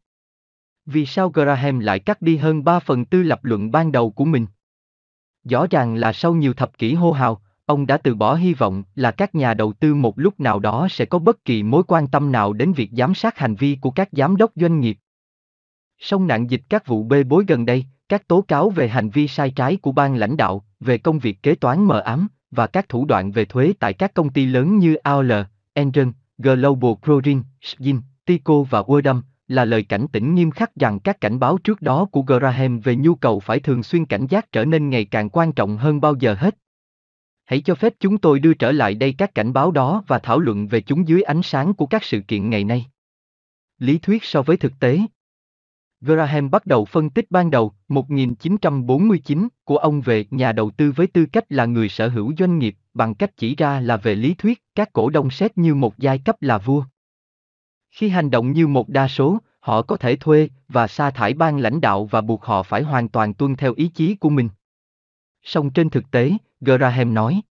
Vì sao Graham lại cắt đi hơn 3 phần tư lập luận ban đầu của mình? Rõ ràng là sau nhiều thập kỷ hô hào, ông đã từ bỏ hy vọng là các nhà đầu tư một lúc nào đó sẽ có bất kỳ mối quan tâm nào đến việc giám sát hành vi của các giám đốc doanh nghiệp. Song nạn dịch các vụ bê bối gần đây, các tố cáo về hành vi sai trái của ban lãnh đạo, về công việc kế toán mờ ám, và các thủ đoạn về thuế tại các công ty lớn như AOL, Enron, Global Protein, Shin, Tico và Wordam, là lời cảnh tỉnh nghiêm khắc rằng các cảnh báo trước đó của Graham về nhu cầu phải thường xuyên cảnh giác trở nên ngày càng quan trọng hơn bao giờ hết. Hãy cho phép chúng tôi đưa trở lại đây các cảnh báo đó và thảo luận về chúng dưới ánh sáng của các sự kiện ngày nay. Lý thuyết so với thực tế Graham bắt đầu phân tích ban đầu, 1949, của ông về nhà đầu tư với tư cách là người sở hữu doanh nghiệp, bằng cách chỉ ra là về lý thuyết, các cổ đông xét như một giai cấp là vua. Khi hành động như một đa số, họ có thể thuê và sa thải ban lãnh đạo và buộc họ phải hoàn toàn tuân theo ý chí của mình. Song trên thực tế, Graham nói,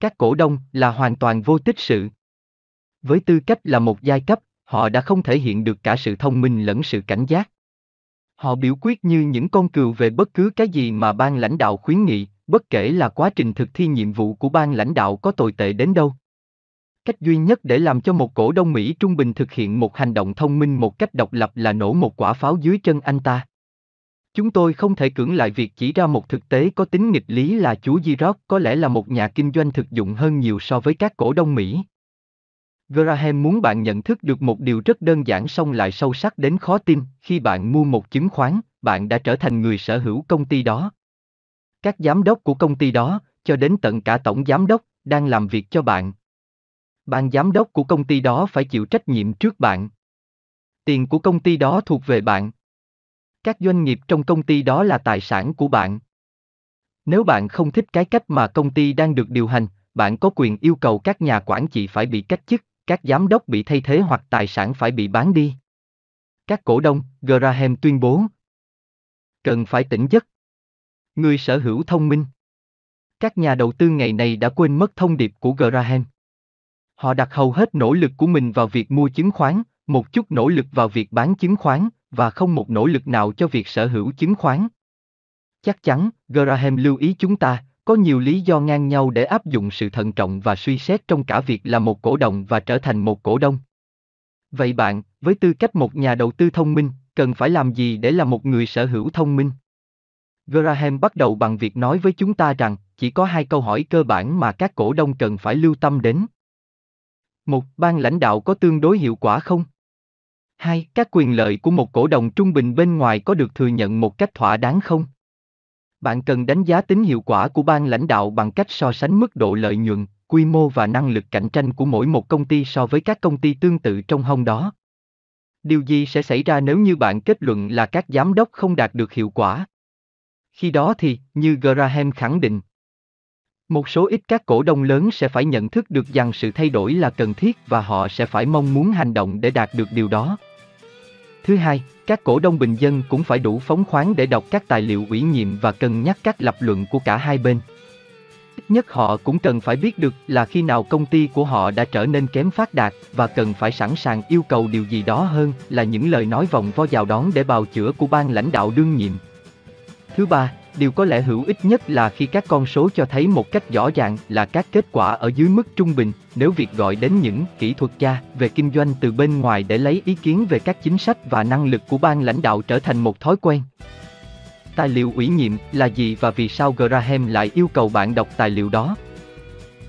các cổ đông là hoàn toàn vô tích sự. Với tư cách là một giai cấp, họ đã không thể hiện được cả sự thông minh lẫn sự cảnh giác. Họ biểu quyết như những con cừu về bất cứ cái gì mà ban lãnh đạo khuyến nghị, bất kể là quá trình thực thi nhiệm vụ của ban lãnh đạo có tồi tệ đến đâu. Cách duy nhất để làm cho một cổ đông Mỹ trung bình thực hiện một hành động thông minh một cách độc lập là nổ một quả pháo dưới chân anh ta. Chúng tôi không thể cưỡng lại việc chỉ ra một thực tế có tính nghịch lý là chú Giroc có lẽ là một nhà kinh doanh thực dụng hơn nhiều so với các cổ đông Mỹ. Graham muốn bạn nhận thức được một điều rất đơn giản song lại sâu sắc đến khó tin, khi bạn mua một chứng khoán, bạn đã trở thành người sở hữu công ty đó. Các giám đốc của công ty đó, cho đến tận cả tổng giám đốc, đang làm việc cho bạn. Ban giám đốc của công ty đó phải chịu trách nhiệm trước bạn. Tiền của công ty đó thuộc về bạn. Các doanh nghiệp trong công ty đó là tài sản của bạn. Nếu bạn không thích cái cách mà công ty đang được điều hành, bạn có quyền yêu cầu các nhà quản trị phải bị cách chức, các giám đốc bị thay thế hoặc tài sản phải bị bán đi. Các cổ đông, Graham tuyên bố. Cần phải tỉnh giấc. Người sở hữu thông minh. Các nhà đầu tư ngày này đã quên mất thông điệp của Graham. Họ đặt hầu hết nỗ lực của mình vào việc mua chứng khoán, một chút nỗ lực vào việc bán chứng khoán, và không một nỗ lực nào cho việc sở hữu chứng khoán. Chắc chắn, Graham lưu ý chúng ta, có nhiều lý do ngang nhau để áp dụng sự thận trọng và suy xét trong cả việc là một cổ đông và trở thành một cổ đông. Vậy bạn, với tư cách một nhà đầu tư thông minh, cần phải làm gì để là một người sở hữu thông minh? Graham bắt đầu bằng việc nói với chúng ta rằng, chỉ có hai câu hỏi cơ bản mà các cổ đông cần phải lưu tâm đến. Một, ban lãnh đạo có tương đối hiệu quả không? Hai, các quyền lợi của một cổ đông trung bình bên ngoài có được thừa nhận một cách thỏa đáng không? Bạn cần đánh giá tính hiệu quả của ban lãnh đạo bằng cách so sánh mức độ lợi nhuận, quy mô và năng lực cạnh tranh của mỗi một công ty so với các công ty tương tự trong hông đó. Điều gì sẽ xảy ra nếu như bạn kết luận là các giám đốc không đạt được hiệu quả? Khi đó thì, như Graham khẳng định, một số ít các cổ đông lớn sẽ phải nhận thức được rằng sự thay đổi là cần thiết và họ sẽ phải mong muốn hành động để đạt được điều đó. Thứ hai, các cổ đông bình dân cũng phải đủ phóng khoáng để đọc các tài liệu ủy nhiệm và cân nhắc các lập luận của cả hai bên. Ít nhất họ cũng cần phải biết được là khi nào công ty của họ đã trở nên kém phát đạt và cần phải sẵn sàng yêu cầu điều gì đó hơn là những lời nói vòng vo chào đón để bào chữa của ban lãnh đạo đương nhiệm. Thứ ba, điều có lẽ hữu ích nhất là khi các con số cho thấy một cách rõ ràng là các kết quả ở dưới mức trung bình, nếu việc gọi đến những kỹ thuật gia về kinh doanh từ bên ngoài để lấy ý kiến về các chính sách và năng lực của ban lãnh đạo trở thành một thói quen. Tài liệu ủy nhiệm là gì và vì sao Graham lại yêu cầu bạn đọc tài liệu đó?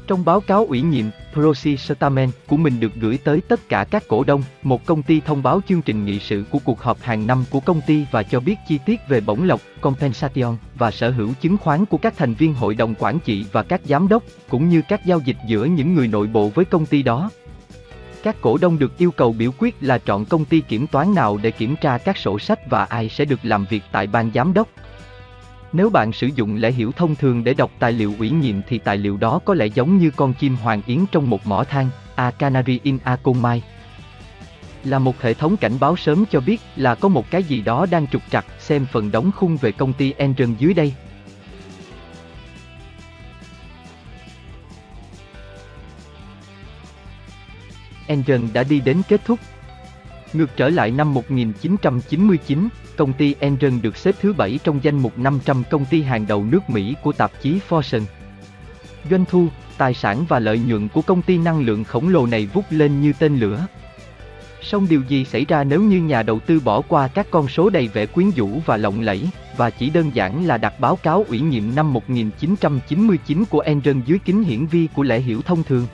Trong báo cáo ủy nhiệm, Proxy Statement của mình được gửi tới tất cả các cổ đông, một công ty thông báo chương trình nghị sự của cuộc họp hàng năm của công ty và cho biết chi tiết về bổng lộc, compensation và sở hữu chứng khoán của các thành viên hội đồng quản trị và các giám đốc, cũng như các giao dịch giữa những người nội bộ với công ty đó. Các cổ đông được yêu cầu biểu quyết là chọn công ty kiểm toán nào để kiểm tra các sổ sách và ai sẽ được làm việc tại ban giám đốc. Nếu bạn sử dụng lẽ hiểu thông thường để đọc tài liệu ủy nhiệm thì tài liệu đó có lẽ giống như con chim hoàng yến trong một mỏ than, A Canary in a Coal Mine. Là một hệ thống cảnh báo sớm cho biết là có một cái gì đó đang trục trặc, xem phần đóng khung về công ty Enron dưới đây. Enron đã đi đến kết thúc. Ngược trở lại năm 1999, công ty Enron được xếp thứ 7 trong danh mục 500 công ty hàng đầu nước Mỹ của tạp chí Fortune. Doanh thu, tài sản và lợi nhuận của công ty năng lượng khổng lồ này vút lên như tên lửa. Song điều gì xảy ra nếu như nhà đầu tư bỏ qua các con số đầy vẻ quyến rũ và lộng lẫy, và chỉ đơn giản là đặt báo cáo ủy nhiệm năm 1999 của Enron dưới kính hiển vi của lẽ hiểu thông thường?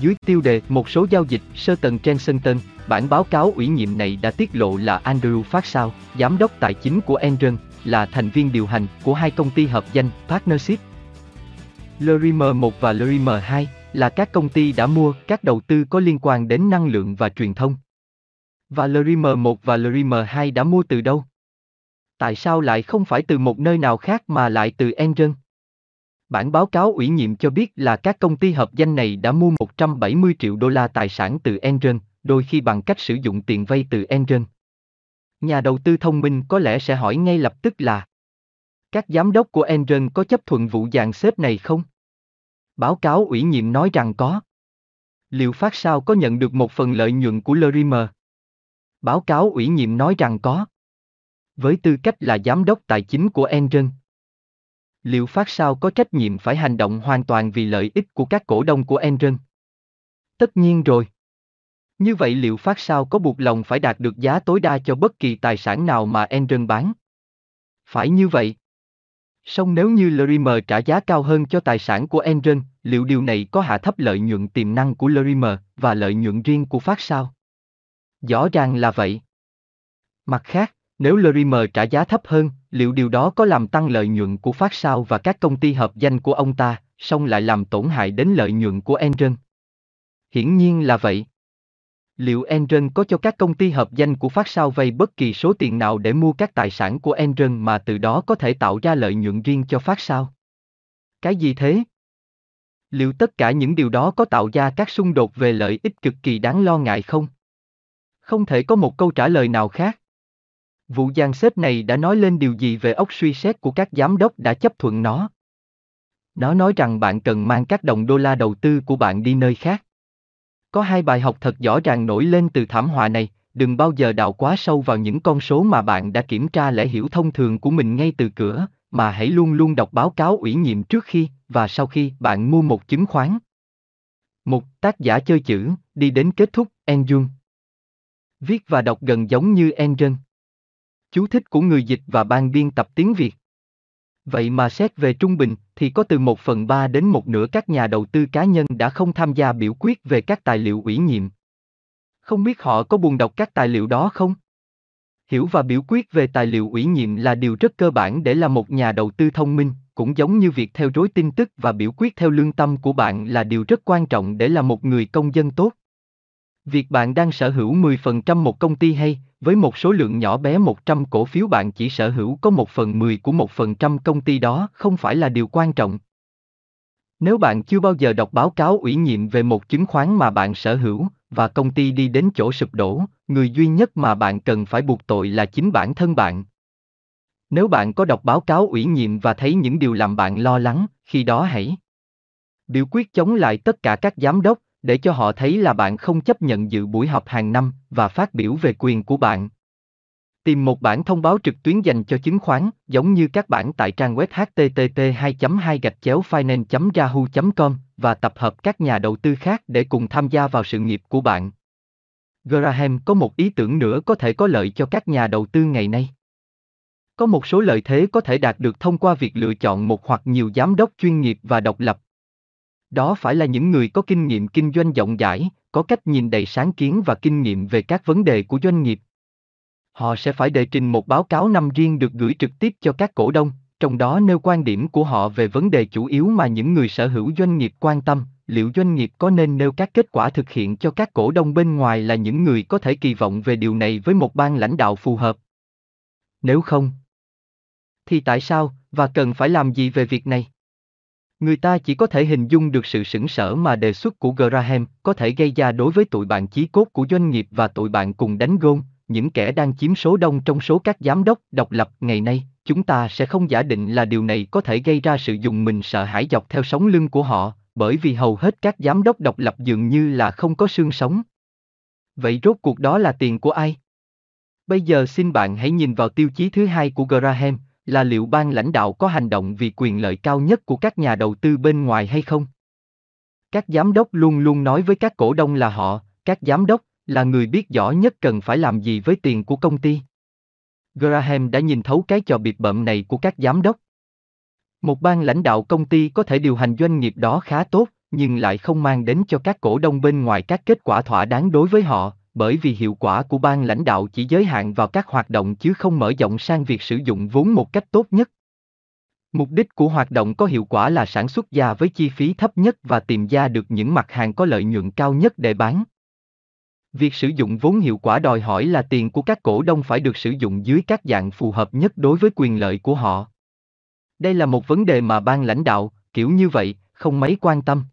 Dưới tiêu đề một số giao dịch sơ tầng Kensington, bản báo cáo ủy nhiệm này đã tiết lộ là Andrew Faxau, giám đốc tài chính của Enron, là thành viên điều hành của hai công ty hợp danh Partnership. Lorimer 1 và Lorimer 2 là các công ty đã mua các đầu tư có liên quan đến năng lượng và truyền thông. Và Lorimer 1 và Lorimer 2 đã mua từ đâu? Tại sao lại không phải từ một nơi nào khác mà lại từ Enron? Bản báo cáo ủy nhiệm cho biết là các công ty hợp danh này đã mua 170 triệu đô la tài sản từ Enron, đôi khi bằng cách sử dụng tiền vay từ Enron. Nhà đầu tư thông minh có lẽ sẽ hỏi ngay lập tức là Các giám đốc của Enron có chấp thuận vụ dàn xếp này không? Báo cáo ủy nhiệm nói rằng có. Liệu phát sao có nhận được một phần lợi nhuận của Lorimer? Báo cáo ủy nhiệm nói rằng có. Với tư cách là giám đốc tài chính của Enron, liệu phát sao có trách nhiệm phải hành động hoàn toàn vì lợi ích của các cổ đông của Enron? Tất nhiên rồi. Như vậy liệu phát sao có buộc lòng phải đạt được giá tối đa cho bất kỳ tài sản nào mà Enron bán? Phải như vậy. Song nếu như Lorimer trả giá cao hơn cho tài sản của Enron, liệu điều này có hạ thấp lợi nhuận tiềm năng của Lorimer và lợi nhuận riêng của phát sao? Rõ ràng là vậy. Mặt khác, nếu Lorimer trả giá thấp hơn, liệu điều đó có làm tăng lợi nhuận của phát sao và các công ty hợp danh của ông ta, song lại làm tổn hại đến lợi nhuận của Enron? Hiển nhiên là vậy. Liệu Enron có cho các công ty hợp danh của phát sao vay bất kỳ số tiền nào để mua các tài sản của Enron mà từ đó có thể tạo ra lợi nhuận riêng cho phát sao? Cái gì thế? Liệu tất cả những điều đó có tạo ra các xung đột về lợi ích cực kỳ đáng lo ngại không? Không thể có một câu trả lời nào khác. Vụ gian xếp này đã nói lên điều gì về ốc suy xét của các giám đốc đã chấp thuận nó? Nó nói rằng bạn cần mang các đồng đô la đầu tư của bạn đi nơi khác. Có hai bài học thật rõ ràng nổi lên từ thảm họa này, đừng bao giờ đào quá sâu vào những con số mà bạn đã kiểm tra lẽ hiểu thông thường của mình ngay từ cửa, mà hãy luôn luôn đọc báo cáo ủy nhiệm trước khi và sau khi bạn mua một chứng khoán. Một tác giả chơi chữ, đi đến kết thúc, Enjun. Viết và đọc gần giống như Engen. Chú thích của người dịch và ban biên tập tiếng Việt. Vậy mà xét về trung bình, thì có từ 1 phần 3 đến một nửa các nhà đầu tư cá nhân đã không tham gia biểu quyết về các tài liệu ủy nhiệm. Không biết họ có buồn đọc các tài liệu đó không? Hiểu và biểu quyết về tài liệu ủy nhiệm là điều rất cơ bản để là một nhà đầu tư thông minh, cũng giống như việc theo dõi tin tức và biểu quyết theo lương tâm của bạn là điều rất quan trọng để là một người công dân tốt. Việc bạn đang sở hữu 10% một công ty hay, với một số lượng nhỏ bé 100 cổ phiếu bạn chỉ sở hữu có 1 phần 10 của 1% công ty đó không phải là điều quan trọng. Nếu bạn chưa bao giờ đọc báo cáo ủy nhiệm về một chứng khoán mà bạn sở hữu, và công ty đi đến chỗ sụp đổ, người duy nhất mà bạn cần phải buộc tội là chính bản thân bạn. Nếu bạn có đọc báo cáo ủy nhiệm và thấy những điều làm bạn lo lắng, khi đó hãy biểu quyết chống lại tất cả các giám đốc, để cho họ thấy là bạn không chấp nhận dự buổi họp hàng năm và phát biểu về quyền của bạn. Tìm một bản thông báo trực tuyến dành cho chứng khoán, giống như các bản tại trang web http 2 2 finance yahoo com và tập hợp các nhà đầu tư khác để cùng tham gia vào sự nghiệp của bạn. Graham có một ý tưởng nữa có thể có lợi cho các nhà đầu tư ngày nay. Có một số lợi thế có thể đạt được thông qua việc lựa chọn một hoặc nhiều giám đốc chuyên nghiệp và độc lập. Đó phải là những người có kinh nghiệm kinh doanh rộng rãi, có cách nhìn đầy sáng kiến và kinh nghiệm về các vấn đề của doanh nghiệp. Họ sẽ phải đệ trình một báo cáo năm riêng được gửi trực tiếp cho các cổ đông, trong đó nêu quan điểm của họ về vấn đề chủ yếu mà những người sở hữu doanh nghiệp quan tâm, liệu doanh nghiệp có nên nêu các kết quả thực hiện cho các cổ đông bên ngoài là những người có thể kỳ vọng về điều này với một ban lãnh đạo phù hợp. Nếu không, thì tại sao và cần phải làm gì về việc này? Người ta chỉ có thể hình dung được sự sững sờ mà đề xuất của Graham có thể gây ra đối với tụi bạn chí cốt của doanh nghiệp và tụi bạn cùng đánh gôn, những kẻ đang chiếm số đông trong số các giám đốc độc lập ngày nay, chúng ta sẽ không giả định là điều này có thể gây ra sự dùng mình sợ hãi dọc theo sống lưng của họ, bởi vì hầu hết các giám đốc độc lập dường như là không có xương sống. Vậy rốt cuộc đó là tiền của ai? Bây giờ xin bạn hãy nhìn vào tiêu chí thứ hai của Graham, là liệu ban lãnh đạo có hành động vì quyền lợi cao nhất của các nhà đầu tư bên ngoài hay không? Các giám đốc luôn luôn nói với các cổ đông là họ, các giám đốc, là người biết rõ nhất cần phải làm gì với tiền của công ty. Graham đã nhìn thấu cái trò bịp bợm này của các giám đốc. Một ban lãnh đạo công ty có thể điều hành doanh nghiệp đó khá tốt, nhưng lại không mang đến cho các cổ đông bên ngoài các kết quả thỏa đáng đối với họ, bởi vì hiệu quả của ban lãnh đạo chỉ giới hạn vào các hoạt động chứ không mở rộng sang việc sử dụng vốn một cách tốt nhất. Mục đích của hoạt động có hiệu quả là sản xuất ra với chi phí thấp nhất và tìm ra được những mặt hàng có lợi nhuận cao nhất để bán. Việc sử dụng vốn hiệu quả đòi hỏi là tiền của các cổ đông phải được sử dụng dưới các dạng phù hợp nhất đối với quyền lợi của họ. Đây là một vấn đề mà ban lãnh đạo, kiểu như vậy, không mấy quan tâm.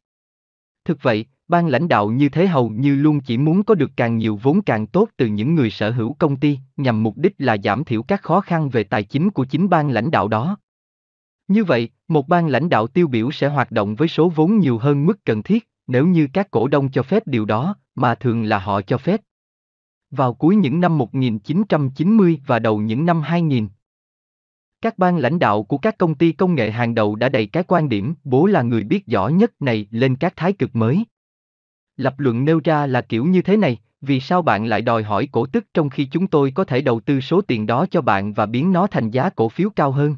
Thực vậy, ban lãnh đạo như thế hầu như luôn chỉ muốn có được càng nhiều vốn càng tốt từ những người sở hữu công ty, nhằm mục đích là giảm thiểu các khó khăn về tài chính của chính ban lãnh đạo đó. Như vậy, một ban lãnh đạo tiêu biểu sẽ hoạt động với số vốn nhiều hơn mức cần thiết, nếu như các cổ đông cho phép điều đó, mà thường là họ cho phép. Vào cuối những năm 1990 và đầu những năm 2000, các ban lãnh đạo của các công ty công nghệ hàng đầu đã đẩy cái quan điểm bố là người biết rõ nhất này lên các thái cực mới. Lập luận nêu ra là kiểu như thế này, vì sao bạn lại đòi hỏi cổ tức trong khi chúng tôi có thể đầu tư số tiền đó cho bạn và biến nó thành giá cổ phiếu cao hơn?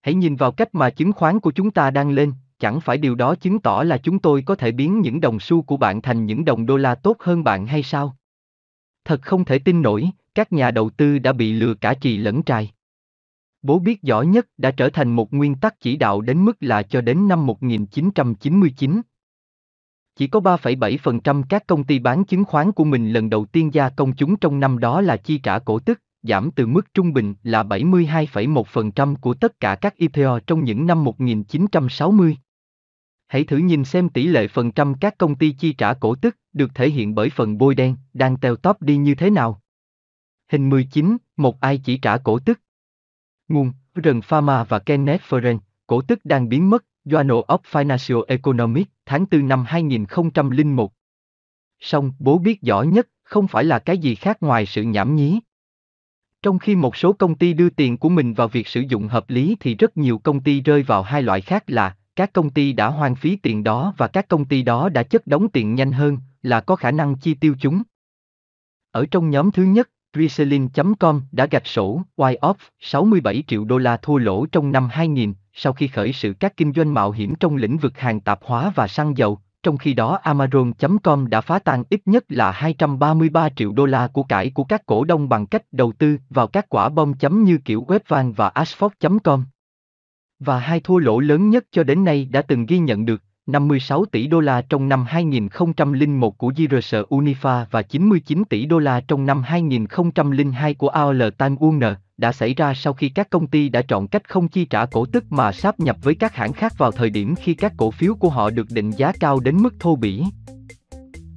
Hãy nhìn vào cách mà chứng khoán của chúng ta đang lên, chẳng phải điều đó chứng tỏ là chúng tôi có thể biến những đồng xu của bạn thành những đồng đô la tốt hơn bạn hay sao? Thật không thể tin nổi, các nhà đầu tư đã bị lừa cả trì lẫn trai. Bố biết rõ nhất đã trở thành một nguyên tắc chỉ đạo đến mức là cho đến năm 1999. Chỉ có 3,7% các công ty bán chứng khoán của mình lần đầu tiên gia công chúng trong năm đó là chi trả cổ tức, giảm từ mức trung bình là 72,1% của tất cả các IPO trong những năm 1960. Hãy thử nhìn xem tỷ lệ phần trăm các công ty chi trả cổ tức được thể hiện bởi phần bôi đen đang teo tóp đi như thế nào. Hình 19, một ai chỉ trả cổ tức. Nguồn, Rần Pharma và Kenneth Ferren. cổ tức đang biến mất, Journal of Financial Economics, tháng 4 năm 2001. Song, bố biết rõ nhất, không phải là cái gì khác ngoài sự nhảm nhí. Trong khi một số công ty đưa tiền của mình vào việc sử dụng hợp lý thì rất nhiều công ty rơi vào hai loại khác là các công ty đã hoang phí tiền đó và các công ty đó đã chất đóng tiền nhanh hơn, là có khả năng chi tiêu chúng. Ở trong nhóm thứ nhất, Reselling.com đã gạch sổ Y-Off, 67 triệu đô la thua lỗ trong năm 2000, sau khi khởi sự các kinh doanh mạo hiểm trong lĩnh vực hàng tạp hóa và xăng dầu, trong khi đó Amazon.com đã phá tan ít nhất là 233 triệu đô la của cải của các cổ đông bằng cách đầu tư vào các quả bom chấm như kiểu Webvan và Asphalt.com. Và hai thua lỗ lớn nhất cho đến nay đã từng ghi nhận được, 56 tỷ đô la trong năm 2001 của Giroser Unifa và 99 tỷ đô la trong năm 2002 của AOL Time Warner, đã xảy ra sau khi các công ty đã chọn cách không chi trả cổ tức mà sáp nhập với các hãng khác vào thời điểm khi các cổ phiếu của họ được định giá cao đến mức thô bỉ.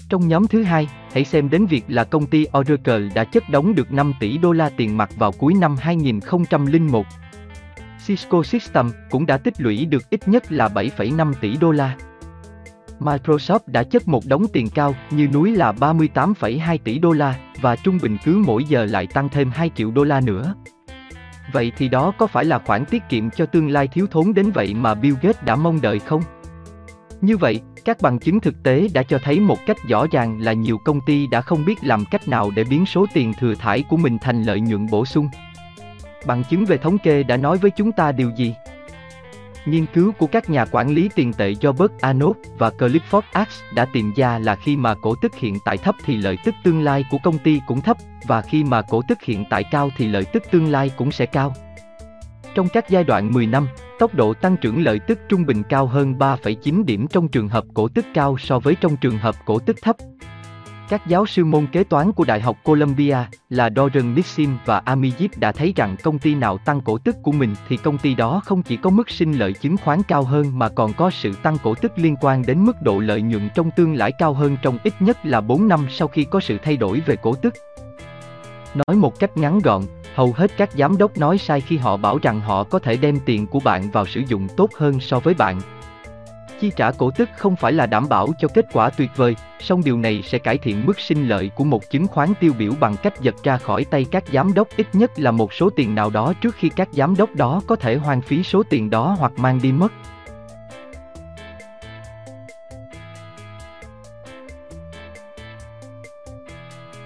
Trong nhóm thứ hai, hãy xem đến việc là công ty Oracle đã chất đóng được 5 tỷ đô la tiền mặt vào cuối năm 2001, Cisco System cũng đã tích lũy được ít nhất là 7,5 tỷ đô la. Microsoft đã chất một đống tiền cao như núi là 38,2 tỷ đô la và trung bình cứ mỗi giờ lại tăng thêm 2 triệu đô la nữa. Vậy thì đó có phải là khoản tiết kiệm cho tương lai thiếu thốn đến vậy mà Bill Gates đã mong đợi không? Như vậy, các bằng chứng thực tế đã cho thấy một cách rõ ràng là nhiều công ty đã không biết làm cách nào để biến số tiền thừa thải của mình thành lợi nhuận bổ sung. Bằng chứng về thống kê đã nói với chúng ta điều gì? Nghiên cứu của các nhà quản lý tiền tệ Robert Arnold và Clifford Axe đã tìm ra là khi mà cổ tức hiện tại thấp thì lợi tức tương lai của công ty cũng thấp, và khi mà cổ tức hiện tại cao thì lợi tức tương lai cũng sẽ cao. Trong các giai đoạn 10 năm, tốc độ tăng trưởng lợi tức trung bình cao hơn 3,9 điểm trong trường hợp cổ tức cao so với trong trường hợp cổ tức thấp, các giáo sư môn kế toán của Đại học Columbia là Doran Nissim và Amijit đã thấy rằng công ty nào tăng cổ tức của mình thì công ty đó không chỉ có mức sinh lợi chứng khoán cao hơn mà còn có sự tăng cổ tức liên quan đến mức độ lợi nhuận trong tương lai cao hơn trong ít nhất là 4 năm sau khi có sự thay đổi về cổ tức. Nói một cách ngắn gọn, hầu hết các giám đốc nói sai khi họ bảo rằng họ có thể đem tiền của bạn vào sử dụng tốt hơn so với bạn, Chi trả cổ tức không phải là đảm bảo cho kết quả tuyệt vời, song điều này sẽ cải thiện mức sinh lợi của một chứng khoán tiêu biểu bằng cách giật ra khỏi tay các giám đốc ít nhất là một số tiền nào đó trước khi các giám đốc đó có thể hoang phí số tiền đó hoặc mang đi mất.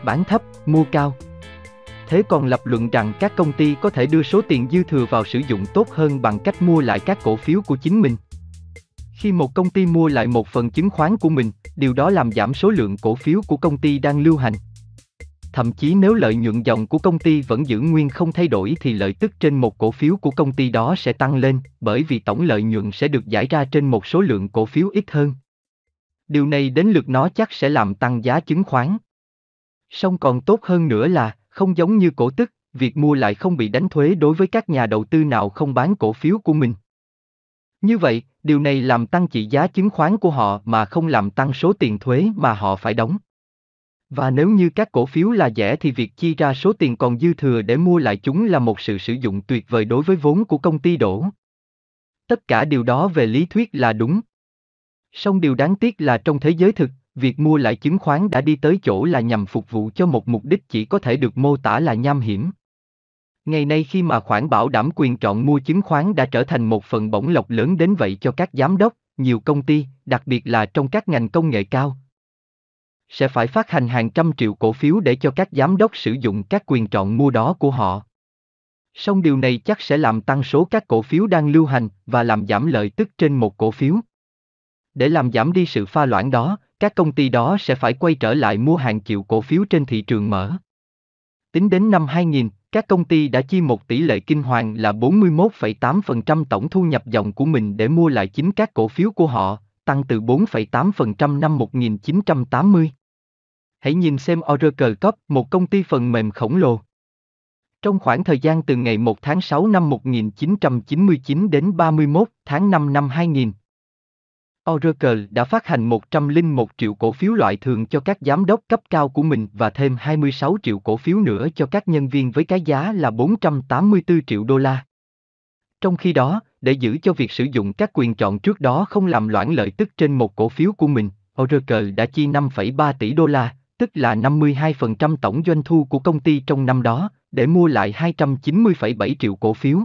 Bán thấp, mua cao. Thế còn lập luận rằng các công ty có thể đưa số tiền dư thừa vào sử dụng tốt hơn bằng cách mua lại các cổ phiếu của chính mình. Khi một công ty mua lại một phần chứng khoán của mình, điều đó làm giảm số lượng cổ phiếu của công ty đang lưu hành. Thậm chí nếu lợi nhuận dòng của công ty vẫn giữ nguyên không thay đổi thì lợi tức trên một cổ phiếu của công ty đó sẽ tăng lên, bởi vì tổng lợi nhuận sẽ được giải ra trên một số lượng cổ phiếu ít hơn. Điều này đến lượt nó chắc sẽ làm tăng giá chứng khoán. Song còn tốt hơn nữa là, không giống như cổ tức, việc mua lại không bị đánh thuế đối với các nhà đầu tư nào không bán cổ phiếu của mình. Như vậy, điều này làm tăng trị giá chứng khoán của họ mà không làm tăng số tiền thuế mà họ phải đóng. Và nếu như các cổ phiếu là rẻ thì việc chi ra số tiền còn dư thừa để mua lại chúng là một sự sử dụng tuyệt vời đối với vốn của công ty đổ. Tất cả điều đó về lý thuyết là đúng. Song điều đáng tiếc là trong thế giới thực, việc mua lại chứng khoán đã đi tới chỗ là nhằm phục vụ cho một mục đích chỉ có thể được mô tả là nham hiểm. Ngày nay khi mà khoản bảo đảm quyền chọn mua chứng khoán đã trở thành một phần bổng lộc lớn đến vậy cho các giám đốc, nhiều công ty, đặc biệt là trong các ngành công nghệ cao, sẽ phải phát hành hàng trăm triệu cổ phiếu để cho các giám đốc sử dụng các quyền chọn mua đó của họ. Song điều này chắc sẽ làm tăng số các cổ phiếu đang lưu hành và làm giảm lợi tức trên một cổ phiếu. Để làm giảm đi sự pha loãng đó, các công ty đó sẽ phải quay trở lại mua hàng triệu cổ phiếu trên thị trường mở. Tính đến năm 2000, các công ty đã chi một tỷ lệ kinh hoàng là 41,8% tổng thu nhập dòng của mình để mua lại chính các cổ phiếu của họ, tăng từ 4,8% năm 1980. Hãy nhìn xem Oracle Corp, một công ty phần mềm khổng lồ. Trong khoảng thời gian từ ngày 1 tháng 6 năm 1999 đến 31 tháng 5 năm 2000, Oracle đã phát hành 101 triệu cổ phiếu loại thường cho các giám đốc cấp cao của mình và thêm 26 triệu cổ phiếu nữa cho các nhân viên với cái giá là 484 triệu đô la. Trong khi đó, để giữ cho việc sử dụng các quyền chọn trước đó không làm loãng lợi tức trên một cổ phiếu của mình, Oracle đã chi 5,3 tỷ đô la, tức là 52% tổng doanh thu của công ty trong năm đó, để mua lại 290,7 triệu cổ phiếu.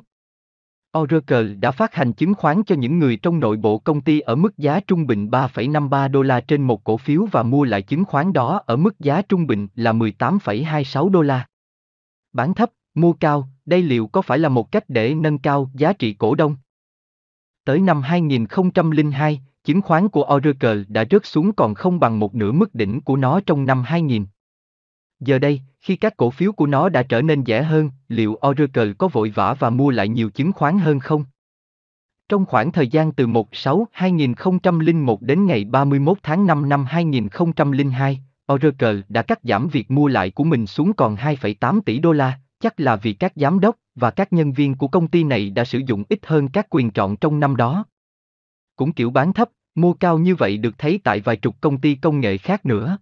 Oracle đã phát hành chứng khoán cho những người trong nội bộ công ty ở mức giá trung bình 3,53 đô la trên một cổ phiếu và mua lại chứng khoán đó ở mức giá trung bình là 18,26 đô la. Bán thấp, mua cao, đây liệu có phải là một cách để nâng cao giá trị cổ đông? Tới năm 2002, chứng khoán của Oracle đã rớt xuống còn không bằng một nửa mức đỉnh của nó trong năm 2000. Giờ đây, khi các cổ phiếu của nó đã trở nên rẻ hơn, liệu Oracle có vội vã và mua lại nhiều chứng khoán hơn không? Trong khoảng thời gian từ 1-6-2001 đến ngày 31 tháng 5 năm 2002, Oracle đã cắt giảm việc mua lại của mình xuống còn 2,8 tỷ đô la, chắc là vì các giám đốc và các nhân viên của công ty này đã sử dụng ít hơn các quyền chọn trong năm đó. Cũng kiểu bán thấp, mua cao như vậy được thấy tại vài chục công ty công nghệ khác nữa.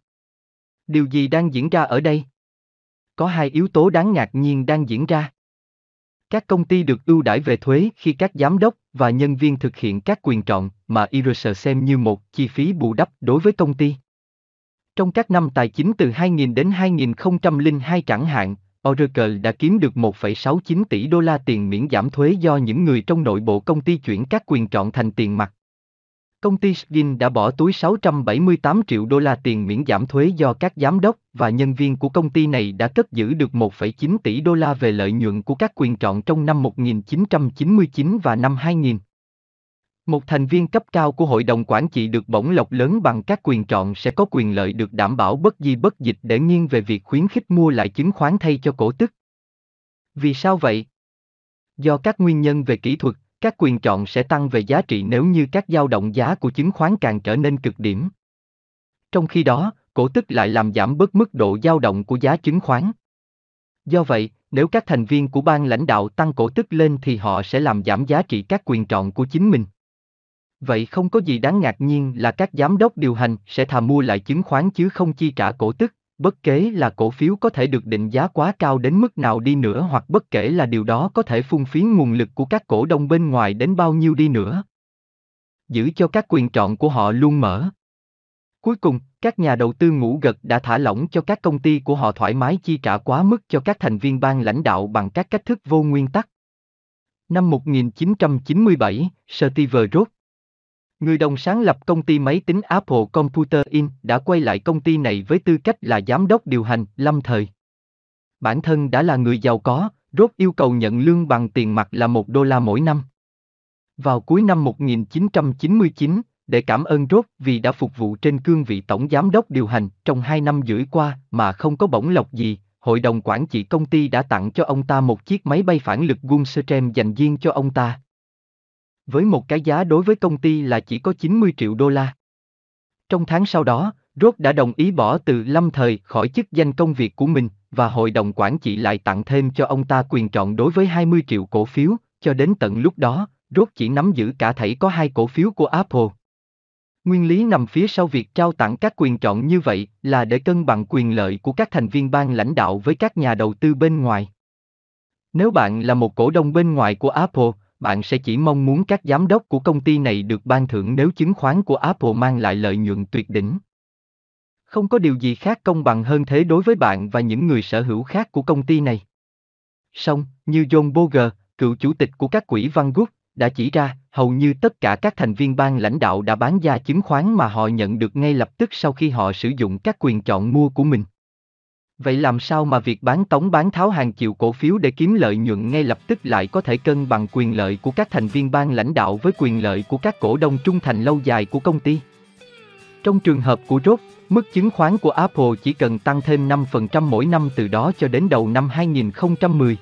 Điều gì đang diễn ra ở đây? Có hai yếu tố đáng ngạc nhiên đang diễn ra. Các công ty được ưu đãi về thuế khi các giám đốc và nhân viên thực hiện các quyền chọn mà IRS xem như một chi phí bù đắp đối với công ty. Trong các năm tài chính từ 2000 đến 2002 chẳng hạn, Oracle đã kiếm được 1,69 tỷ đô la tiền miễn giảm thuế do những người trong nội bộ công ty chuyển các quyền chọn thành tiền mặt. Công ty Skin đã bỏ túi 678 triệu đô la tiền miễn giảm thuế do các giám đốc và nhân viên của công ty này đã cất giữ được 1,9 tỷ đô la về lợi nhuận của các quyền chọn trong năm 1999 và năm 2000. Một thành viên cấp cao của hội đồng quản trị được bổng lộc lớn bằng các quyền chọn sẽ có quyền lợi được đảm bảo bất di bất dịch để nghiêng về việc khuyến khích mua lại chứng khoán thay cho cổ tức. Vì sao vậy? Do các nguyên nhân về kỹ thuật, các quyền chọn sẽ tăng về giá trị nếu như các dao động giá của chứng khoán càng trở nên cực điểm. Trong khi đó, cổ tức lại làm giảm bớt mức độ dao động của giá chứng khoán. Do vậy, nếu các thành viên của ban lãnh đạo tăng cổ tức lên thì họ sẽ làm giảm giá trị các quyền chọn của chính mình. Vậy không có gì đáng ngạc nhiên là các giám đốc điều hành sẽ thà mua lại chứng khoán chứ không chi trả cổ tức, bất kể là cổ phiếu có thể được định giá quá cao đến mức nào đi nữa hoặc bất kể là điều đó có thể phung phí nguồn lực của các cổ đông bên ngoài đến bao nhiêu đi nữa. Giữ cho các quyền chọn của họ luôn mở. Cuối cùng, các nhà đầu tư ngủ gật đã thả lỏng cho các công ty của họ thoải mái chi trả quá mức cho các thành viên ban lãnh đạo bằng các cách thức vô nguyên tắc. Năm 1997, Steve Jobs, Người đồng sáng lập công ty máy tính Apple Computer Inc. đã quay lại công ty này với tư cách là giám đốc điều hành, lâm thời. Bản thân đã là người giàu có, Rốt yêu cầu nhận lương bằng tiền mặt là một đô la mỗi năm. Vào cuối năm 1999, để cảm ơn Rốt vì đã phục vụ trên cương vị tổng giám đốc điều hành trong hai năm rưỡi qua mà không có bổng lộc gì, hội đồng quản trị công ty đã tặng cho ông ta một chiếc máy bay phản lực Gulfstream dành riêng cho ông ta với một cái giá đối với công ty là chỉ có 90 triệu đô la. Trong tháng sau đó, Rốt đã đồng ý bỏ từ lâm thời khỏi chức danh công việc của mình, và hội đồng quản trị lại tặng thêm cho ông ta quyền chọn đối với 20 triệu cổ phiếu, cho đến tận lúc đó, Rốt chỉ nắm giữ cả thảy có hai cổ phiếu của Apple. Nguyên lý nằm phía sau việc trao tặng các quyền chọn như vậy là để cân bằng quyền lợi của các thành viên ban lãnh đạo với các nhà đầu tư bên ngoài. Nếu bạn là một cổ đông bên ngoài của Apple, bạn sẽ chỉ mong muốn các giám đốc của công ty này được ban thưởng nếu chứng khoán của Apple mang lại lợi nhuận tuyệt đỉnh. Không có điều gì khác công bằng hơn thế đối với bạn và những người sở hữu khác của công ty này. Song, như John Boger, cựu chủ tịch của các quỹ Van Gogh, đã chỉ ra, hầu như tất cả các thành viên ban lãnh đạo đã bán ra chứng khoán mà họ nhận được ngay lập tức sau khi họ sử dụng các quyền chọn mua của mình. Vậy làm sao mà việc bán tống bán tháo hàng triệu cổ phiếu để kiếm lợi nhuận ngay lập tức lại có thể cân bằng quyền lợi của các thành viên ban lãnh đạo với quyền lợi của các cổ đông trung thành lâu dài của công ty? Trong trường hợp của Rốt, mức chứng khoán của Apple chỉ cần tăng thêm 5% mỗi năm từ đó cho đến đầu năm 2010.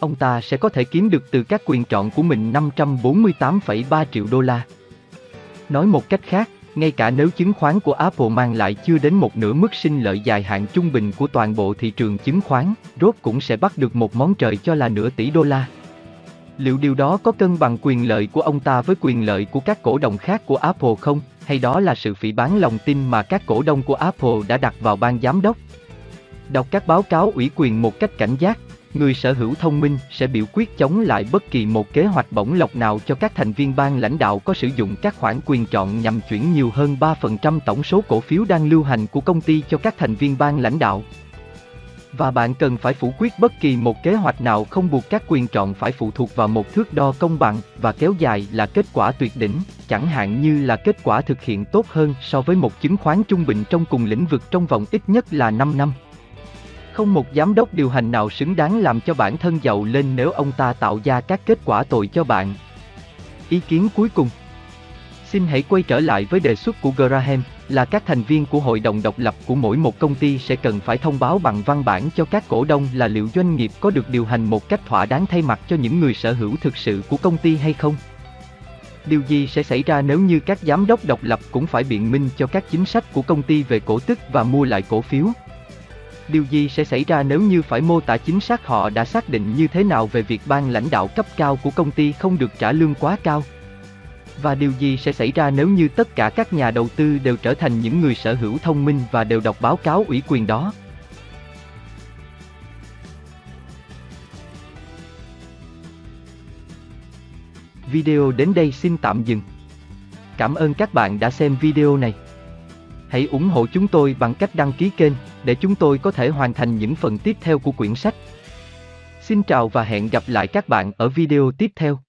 Ông ta sẽ có thể kiếm được từ các quyền chọn của mình 548,3 triệu đô la. Nói một cách khác, ngay cả nếu chứng khoán của Apple mang lại chưa đến một nửa mức sinh lợi dài hạn trung bình của toàn bộ thị trường chứng khoán, rốt cũng sẽ bắt được một món trời cho là nửa tỷ đô la. Liệu điều đó có cân bằng quyền lợi của ông ta với quyền lợi của các cổ đông khác của Apple không, hay đó là sự phỉ bán lòng tin mà các cổ đông của Apple đã đặt vào ban giám đốc? Đọc các báo cáo ủy quyền một cách cảnh giác, người sở hữu thông minh sẽ biểu quyết chống lại bất kỳ một kế hoạch bổng lộc nào cho các thành viên ban lãnh đạo có sử dụng các khoản quyền chọn nhằm chuyển nhiều hơn 3% tổng số cổ phiếu đang lưu hành của công ty cho các thành viên ban lãnh đạo. Và bạn cần phải phủ quyết bất kỳ một kế hoạch nào không buộc các quyền chọn phải phụ thuộc vào một thước đo công bằng và kéo dài là kết quả tuyệt đỉnh, chẳng hạn như là kết quả thực hiện tốt hơn so với một chứng khoán trung bình trong cùng lĩnh vực trong vòng ít nhất là 5 năm. Không một giám đốc điều hành nào xứng đáng làm cho bản thân giàu lên nếu ông ta tạo ra các kết quả tội cho bạn. Ý kiến cuối cùng Xin hãy quay trở lại với đề xuất của Graham, là các thành viên của hội đồng độc lập của mỗi một công ty sẽ cần phải thông báo bằng văn bản cho các cổ đông là liệu doanh nghiệp có được điều hành một cách thỏa đáng thay mặt cho những người sở hữu thực sự của công ty hay không. Điều gì sẽ xảy ra nếu như các giám đốc độc lập cũng phải biện minh cho các chính sách của công ty về cổ tức và mua lại cổ phiếu? Điều gì sẽ xảy ra nếu như phải mô tả chính xác họ đã xác định như thế nào về việc ban lãnh đạo cấp cao của công ty không được trả lương quá cao? Và điều gì sẽ xảy ra nếu như tất cả các nhà đầu tư đều trở thành những người sở hữu thông minh và đều đọc báo cáo ủy quyền đó? Video đến đây xin tạm dừng. Cảm ơn các bạn đã xem video này. Hãy ủng hộ chúng tôi bằng cách đăng ký kênh để chúng tôi có thể hoàn thành những phần tiếp theo của quyển sách. Xin chào và hẹn gặp lại các bạn ở video tiếp theo.